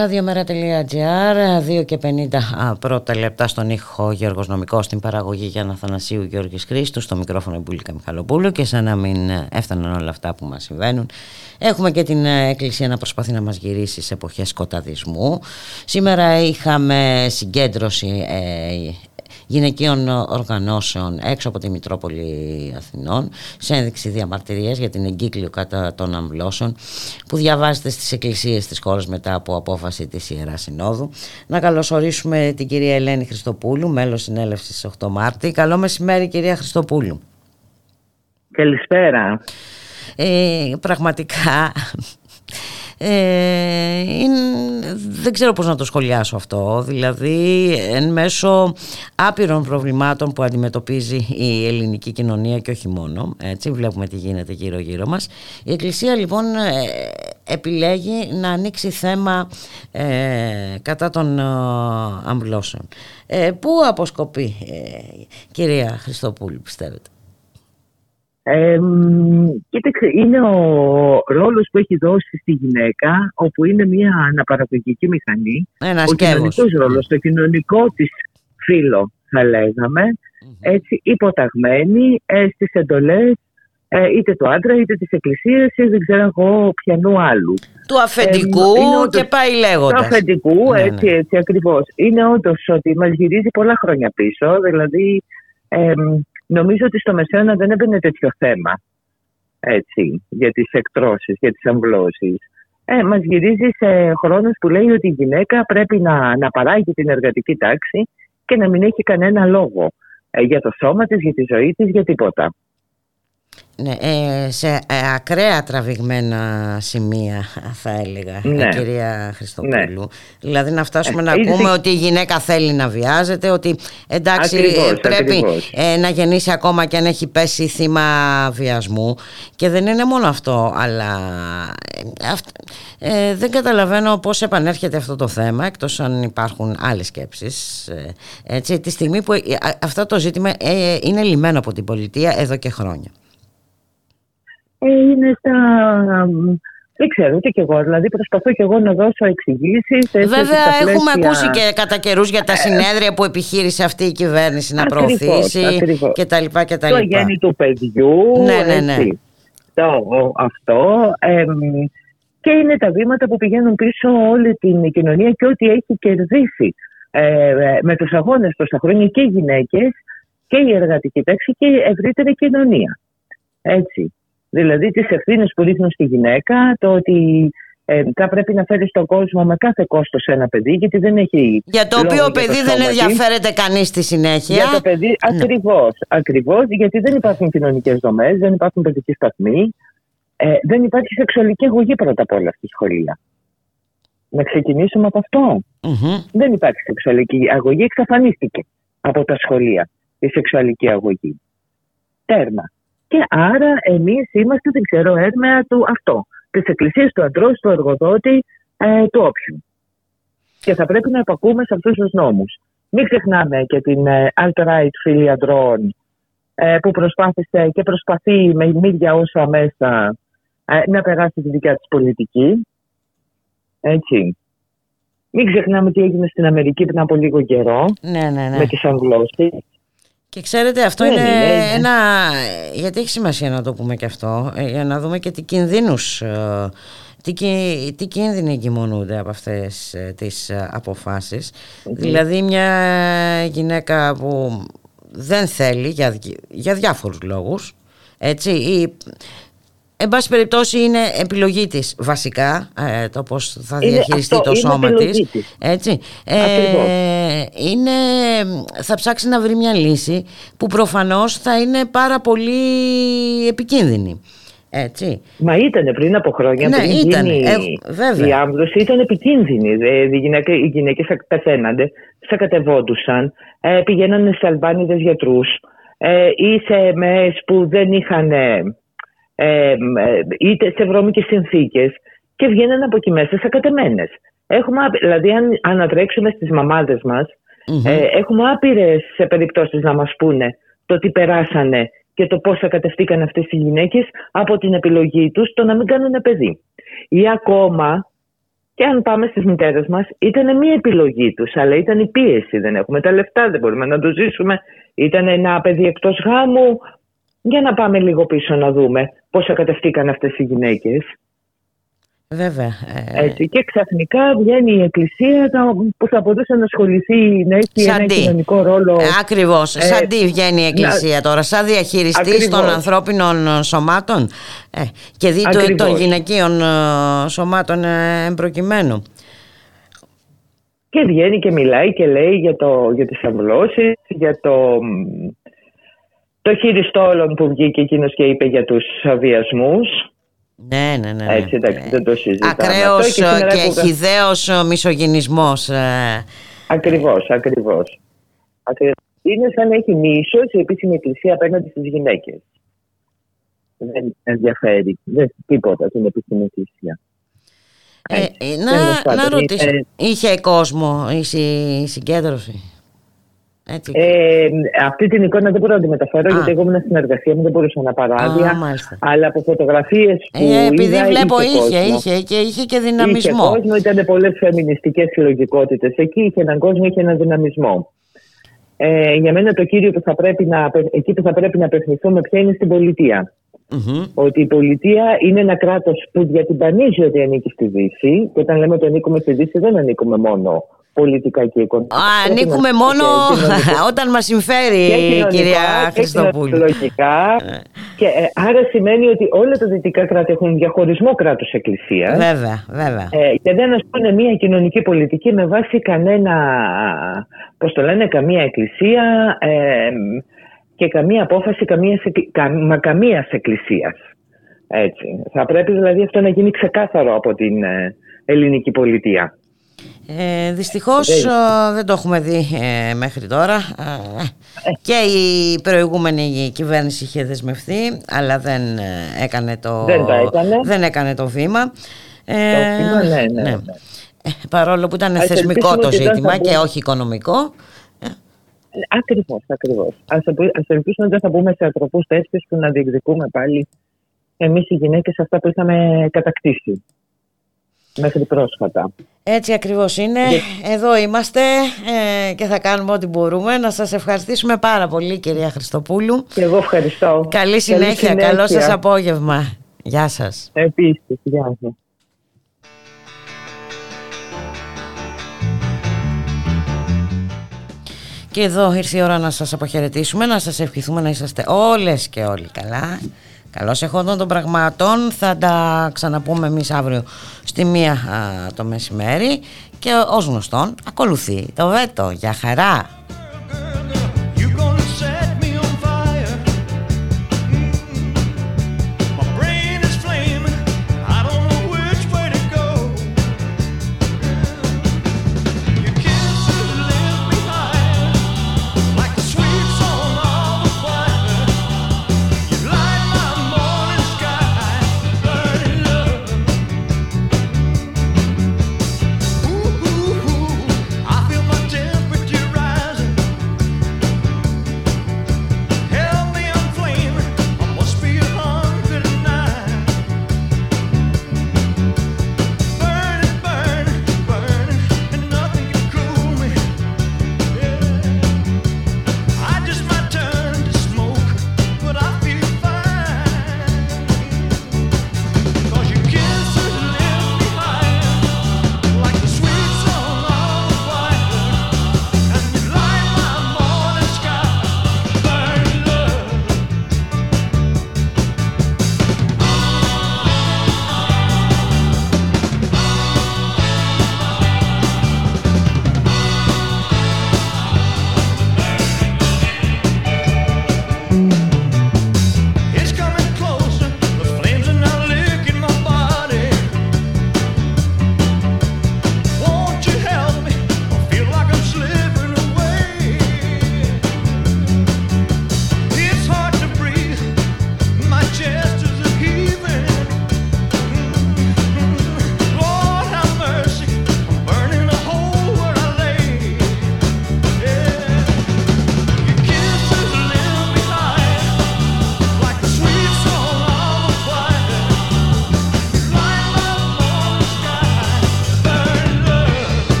[SPEAKER 1] Ραδιομέρα.gr 2 και 50 α, πρώτα λεπτά στον ήχο Γιώργος Νομικός στην παραγωγή Γιάννα Θανασίου Γιώργης Χρήστου στο μικρόφωνο Μπουλίκα Μιχαλοπούλου και σαν να μην έφταναν όλα αυτά που μας συμβαίνουν έχουμε και την ε, Εκκλησία να προσπαθεί να μας γυρίσει σε εποχές σκοταδισμού σήμερα είχαμε συγκέντρωση ε, γυναικείων οργανώσεων έξω από τη Μητρόπολη Αθηνών σε ένδειξη διαμαρτυρίας για την εγκύκλιο κατά των αμβλώσεων που διαβάζεται στις εκκλησίες της χώρας μετά από απόφαση της Ιεράς Συνόδου. Να καλωσορίσουμε την κυρία Ελένη Χριστοπούλου, μέλος συνέλευσης 8 Μάρτη. Καλό μεσημέρι κυρία Χριστοπούλου.
[SPEAKER 10] Καλησπέρα.
[SPEAKER 1] Ε, πραγματικά ε, είναι- δεν ξέρω πώς να το σχολιάσω αυτό. Δηλαδή εν μέσω άπειρων προβλημάτων που αντιμετωπίζει η ελληνική κοινωνία και όχι μόνο έτσι βλέπουμε τι γίνεται γύρω γύρω μας η Εκκλησία λοιπόν ε, επιλέγει να ανοίξει θέμα ε, κατά των ε, αμβλώσεων. Ε, Πού αποσκοπεί ε, κυρία Χριστοπούλου πιστεύετε;
[SPEAKER 10] Ε, κοίταξε, είναι ο ρόλος που έχει δώσει στη γυναίκα, όπου είναι μια αναπαραγωγική μηχανή.
[SPEAKER 1] Ένα
[SPEAKER 10] ο
[SPEAKER 1] σκεύος.
[SPEAKER 10] κοινωνικός ρόλος, το κοινωνικό της φύλλο, θα λέγαμε, έτσι υποταγμένη ε, στις εντολές ε, είτε του άντρα είτε της εκκλησίας ή δεν ξέρω εγώ ποιανού άλλου.
[SPEAKER 1] του αφεντικού
[SPEAKER 10] Ε, είναι όντως-
[SPEAKER 1] και πάει λέγοντας
[SPEAKER 10] Του αφεντικού,
[SPEAKER 1] Ναι,
[SPEAKER 10] έτσι,
[SPEAKER 1] ναι.
[SPEAKER 10] έτσι ακριβώς. Είναι όντως ότι μας γυρίζει πολλά χρόνια πίσω, δηλαδή ε, νομίζω ότι στο Μεσαίωνα δεν έμπαινε τέτοιο θέμα. έτσι, για τις εκτρώσεις, για τις αμβλώσεις. Ε, μας γυρίζει σε χρόνους που λέει ότι η γυναίκα πρέπει να, να παράγει την εργατική τάξη και να μην έχει κανένα λόγο ε, για το σώμα της, για τη ζωή της, για τίποτα.
[SPEAKER 1] Ναι, ε, σε ε, ακραία τραβηγμένα σημεία θα έλεγα
[SPEAKER 10] Ναι.
[SPEAKER 1] η κυρία Χριστοπούλου.
[SPEAKER 10] Ναι.
[SPEAKER 1] Δηλαδή να φτάσουμε
[SPEAKER 10] Ε,
[SPEAKER 1] να
[SPEAKER 10] είδε-
[SPEAKER 1] ακούμε ότι η γυναίκα θέλει να βιάζεται, ότι εντάξει
[SPEAKER 10] Ακριβώς,
[SPEAKER 1] ε, πρέπει
[SPEAKER 10] ακριβώς.
[SPEAKER 1] ε, να γεννήσει ακόμα και αν έχει πέσει θύμα βιασμού και δεν είναι μόνο αυτό αλλά ε, αυ- ε, δεν καταλαβαίνω πώς επανέρχεται αυτό το θέμα εκτός αν υπάρχουν άλλες σκέψεις ε, έτσι, τη στιγμή που ε, α- αυτό το ζήτημα ε, είναι λυμένο από την πολιτεία εδώ και χρόνια.
[SPEAKER 10] Ε, είναι στα... Δεν ξέρω, ούτε κι εγώ. Δηλαδή, προσπαθώ κι εγώ να δώσω εξηγήσεις.
[SPEAKER 1] Βέβαια, έχουμε ακούσει και κατά καιρούς για τα συνέδρια που επιχείρησε αυτή η κυβέρνηση να
[SPEAKER 10] Ακριβώς,
[SPEAKER 1] προωθήσει
[SPEAKER 10] ακριβώς.
[SPEAKER 1] και τα λοιπά και τα
[SPEAKER 10] το
[SPEAKER 1] λοιπά.
[SPEAKER 10] γέννη του παιδιού.
[SPEAKER 1] Ναι, ναι, ναι.
[SPEAKER 10] έτσι. Το, αυτό. εμ, και είναι τα βήματα που πηγαίνουν πίσω όλη την κοινωνία και ό,τι έχει κερδίσει ε, με τους αγώνες τόσα χρόνια και οι γυναίκες και η εργατική τάξη και η ευρύτερη κοινωνία. Έτσι. Δηλαδή τις ευθύνες που ρίχνουν στη γυναίκα, το ότι ε, θα πρέπει να φέρει στον κόσμο με κάθε κόστος ένα παιδί, γιατί δεν έχει
[SPEAKER 1] Για το
[SPEAKER 10] λόγο
[SPEAKER 1] οποίο
[SPEAKER 10] για
[SPEAKER 1] παιδί
[SPEAKER 10] το
[SPEAKER 1] δεν
[SPEAKER 10] σώμα της.
[SPEAKER 1] ενδιαφέρεται κανείς στη συνέχεια.
[SPEAKER 10] Για το παιδί, ακριβώς, ακριβώς, γιατί δεν υπάρχουν κοινωνικές δομές, δεν υπάρχουν παιδικοί σταθμοί, ε, δεν υπάρχει σεξουαλική αγωγή πρώτα απ' όλα στη σχολεία. Να ξεκινήσουμε από αυτό. Δεν υπάρχει σεξουαλική αγωγή, εξαφανίστηκε από τα σχολεία η σεξουαλική αγωγή. Τέρμα. Και άρα εμείς είμαστε, δεν ξέρω, έρμεα του αυτό. Της εκκλησίας του αντρός, του εργοδότη, ε, του όποιου. Και θα πρέπει να επακούμε σε αυτούς τους νόμους. Μην ξεχνάμε και την ε, alt-right φίλη αντρών ε, που προσπάθησε και προσπαθεί με μύρια όσα μέσα ε, να περάσει τη δικιά της πολιτική. Έτσι. Μην ξεχνάμε τι έγινε στην Αμερική πριν από λίγο καιρό
[SPEAKER 1] Ναι, ναι, ναι.
[SPEAKER 10] με τις αγγλώσεις.
[SPEAKER 1] Και ξέρετε αυτό
[SPEAKER 10] Δεν
[SPEAKER 1] είναι
[SPEAKER 10] είναι, είναι.
[SPEAKER 1] ένα... Γιατί έχει σημασία να το πούμε και αυτό, ε, για να δούμε και τι κινδύνους, ε, τι, κι- τι κίνδυνοι εγκυμονούνται από αυτές ε, τις ε, αποφάσεις. Δηλαδή μια γυναίκα που δεν θέλει για, για διάφορους λόγους, έτσι, ή Εν πάση περιπτώσει είναι επιλογή της βασικά ε, το πώς θα
[SPEAKER 10] Είναι
[SPEAKER 1] διαχειριστεί
[SPEAKER 10] αυτό,
[SPEAKER 1] το
[SPEAKER 10] είναι
[SPEAKER 1] σώμα
[SPEAKER 10] επιλογή
[SPEAKER 1] της.
[SPEAKER 10] της.
[SPEAKER 1] Έτσι.
[SPEAKER 10] Ακριβώς.
[SPEAKER 1] Ε, είναι, θα ψάξει να βρει μια λύση που προφανώς θα είναι πάρα πολύ επικίνδυνη. Έτσι.
[SPEAKER 10] Μα ήταν πριν από χρόνια,
[SPEAKER 1] Ναι,
[SPEAKER 10] πριν
[SPEAKER 1] ήταν.
[SPEAKER 10] γίνει
[SPEAKER 1] Ε, βέβαια.
[SPEAKER 10] η άμβλωση, ήταν επικίνδυνη. Ε, οι, γυναίκες, οι γυναίκες πεθαίνανε, σακατευόντουσαν, ε, πηγαίνανε σε αλβάνιδες γιατρούς ε, ή σε ΜΕΣ που δεν είχαν ε, ε, είτε σε βρώμικες συνθήκες και βγαίνανε από εκεί μέσα σακατεμένες. Έχουμε, άπει- δηλαδή αν ανατρέξουμε στις μαμάδες μας, ε, έχουμε άπειρες περιπτώσεις να μας πούνε το τι περάσανε και το πώς ακατευτήκαν αυτές οι γυναίκες από την επιλογή τους το να μην κάνουν παιδί. Ή ακόμα, και αν πάμε στις μητέρες μας, ήταν μία επιλογή τους, αλλά ήταν η πίεση. Δεν έχουμε τα λεφτά, δεν μπορούμε να το ζήσουμε. Ήταν ένα παιδί εκτός γάμου. Για να πάμε λίγο πίσω να δούμε πώς ακατευτήκαν αυτές οι γυναίκες.
[SPEAKER 1] Βέβαια. ε,
[SPEAKER 10] Έτσι. Και ξαφνικά βγαίνει η Εκκλησία τα- που θα μπορούσε να ασχοληθεί, να έχει
[SPEAKER 1] Σαν
[SPEAKER 10] ένα
[SPEAKER 1] τι;
[SPEAKER 10] κοινωνικό ρόλο.
[SPEAKER 1] Ε, Ακριβώς.
[SPEAKER 10] Ε,
[SPEAKER 1] σαν τι βγαίνει η Εκκλησία τώρα, σαν διαχειριστής
[SPEAKER 10] Ακριβώς.
[SPEAKER 1] των ανθρώπινων ε, σωμάτων; Ε, και δι, το- των
[SPEAKER 10] Ακριβώς.
[SPEAKER 1] γυναικείων ε, σωμάτων ε, εμπροκειμένου.
[SPEAKER 10] Και βγαίνει και μιλάει και λέει για, το, για τις αμβλώσεις, για το, μ, το χειριστό όλων που βγήκε εκείνος και είπε για τους βιασμούς.
[SPEAKER 1] Ναι, ναι, ναι. ναι.
[SPEAKER 10] Έτσι, εντάξει, δεν το συζητάμε.
[SPEAKER 1] Ακραίος
[SPEAKER 10] Αυτό
[SPEAKER 1] ε,
[SPEAKER 10] σήμερα
[SPEAKER 1] και
[SPEAKER 10] που-
[SPEAKER 1] χιδαίος ε, μισογυνισμός. ε,
[SPEAKER 10] Ακριβώς, ακριβώς. Ακριβώς. Είναι σαν να έχει μίσος η επίσημη εκκλησία απέναντι στις γυναίκες. Δεν ενδιαφέρει. Δεν τίποτα την επίσημη εκκλησία.
[SPEAKER 1] ε,
[SPEAKER 10] Έτσι,
[SPEAKER 1] ε,
[SPEAKER 10] τέλος
[SPEAKER 1] να,
[SPEAKER 10] πάντων,
[SPEAKER 1] να ρωτήσω,
[SPEAKER 10] είναι-
[SPEAKER 1] είχε κόσμο η, συ- η συγκέντρωση; Έτσι.
[SPEAKER 10] Ε, αυτή την εικόνα δεν μπορώ να τη μεταφέρω
[SPEAKER 1] Α.
[SPEAKER 10] γιατί εγώ ήμουν στην εργασία μου, δεν μπορούσα να πάρω άδεια.
[SPEAKER 1] Α, μάλιστα.
[SPEAKER 10] Αλλά από φωτογραφίες που.
[SPEAKER 1] Ε, επειδή
[SPEAKER 10] είδα,
[SPEAKER 1] βλέπω είχε,
[SPEAKER 10] κόσμο.
[SPEAKER 1] είχε, και είχε και
[SPEAKER 10] Είχε
[SPEAKER 1] δυναμισμό.
[SPEAKER 10] κόσμο, ήταν πολλές φεμινιστικές συλλογικότητες εκεί, είχε έναν κόσμο, είχε έναν δυναμισμό. Ε, για μένα το κύριο που θα πρέπει να, εκεί που θα πρέπει να απευθυνθούμε πια είναι στην πολιτεία. Ότι η πολιτεία είναι ένα κράτος που διατυμπανίζει ότι ανήκει στη Δύση. Και όταν λέμε ότι ανήκουμε στη Δύση, δεν ανήκουμε μόνο πολιτικά και οικονομικά.
[SPEAKER 1] Α,
[SPEAKER 10] Πρέπει να
[SPEAKER 1] ανήκουμε
[SPEAKER 10] ανήκουμε
[SPEAKER 1] μόνο
[SPEAKER 10] και κοινωνικά. *laughs*
[SPEAKER 1] όταν μας συμφέρει
[SPEAKER 10] Και κοινωνικά
[SPEAKER 1] κυρία
[SPEAKER 10] και
[SPEAKER 1] Χριστοπούλου.
[SPEAKER 10] κοινωνιολογικά. *laughs* και ε, άρα σημαίνει ότι όλα τα δυτικά κράτη έχουν διαχωρισμό κράτους-εκκλησία.
[SPEAKER 1] Βέβαια, βέβαια.
[SPEAKER 10] Ε, και δεν ασκούν μια κοινωνική πολιτική με βάση κανένα, πώς το λένε, καμία εκκλησία ε, και καμία απόφαση καμίας, εκ- κα, μα καμίας εκκλησίας. Έτσι. Θα πρέπει δηλαδή αυτό να γίνει ξεκάθαρο από την ε, ελληνική πολιτεία.
[SPEAKER 1] Ε, δυστυχώς
[SPEAKER 10] Δεν-
[SPEAKER 1] ε, δεν το έχουμε δει ε, μέχρι τώρα Ε, και η προηγούμενη κυβέρνηση είχε δεσμευτεί αλλά δεν ε, έκανε το,
[SPEAKER 10] Δεν το έκανε.
[SPEAKER 1] δεν έκανε το βήμα Ε,
[SPEAKER 10] Το βήμα, ναι, ναι, ναι.
[SPEAKER 1] Ε, παρόλο που ήταν
[SPEAKER 10] Ας
[SPEAKER 1] θεσμικό
[SPEAKER 10] ελπίσουμε
[SPEAKER 1] το
[SPEAKER 10] ότι δεν
[SPEAKER 1] ζήτημα
[SPEAKER 10] θα
[SPEAKER 1] και
[SPEAKER 10] μπούμε-
[SPEAKER 1] όχι οικονομικό
[SPEAKER 10] Ακριβώς, ακριβώς. Ας, απο- ας ελπίσουμε ότι δεν θα μπούμε σε ατροπούς τέτοιους που να διεκδικούμε πάλι εμείς οι γυναίκες αυτά που είχαμε κατακτήσει μέχρι πρόσφατα.
[SPEAKER 1] Έτσι ακριβώς είναι. Εδώ είμαστε ε, και θα κάνουμε ό,τι μπορούμε. Να σας ευχαριστήσουμε πάρα πολύ κυρία Χριστοπούλου.
[SPEAKER 10] Και εγώ ευχαριστώ.
[SPEAKER 1] Καλή συνέχεια. Καλό σας απόγευμα. Γεια σας.
[SPEAKER 10] Επίσης, γεια σας.
[SPEAKER 1] Και εδώ ήρθε η ώρα να σας αποχαιρετήσουμε, να σας ευχηθούμε να είσαστε όλες και όλοι καλά. Καλώς εχόντων των πραγμάτων, θα τα ξαναπούμε εμείς αύριο στη μία α, το μεσημέρι και ως γνωστόν ακολουθεί το βέτο. Για χαρά!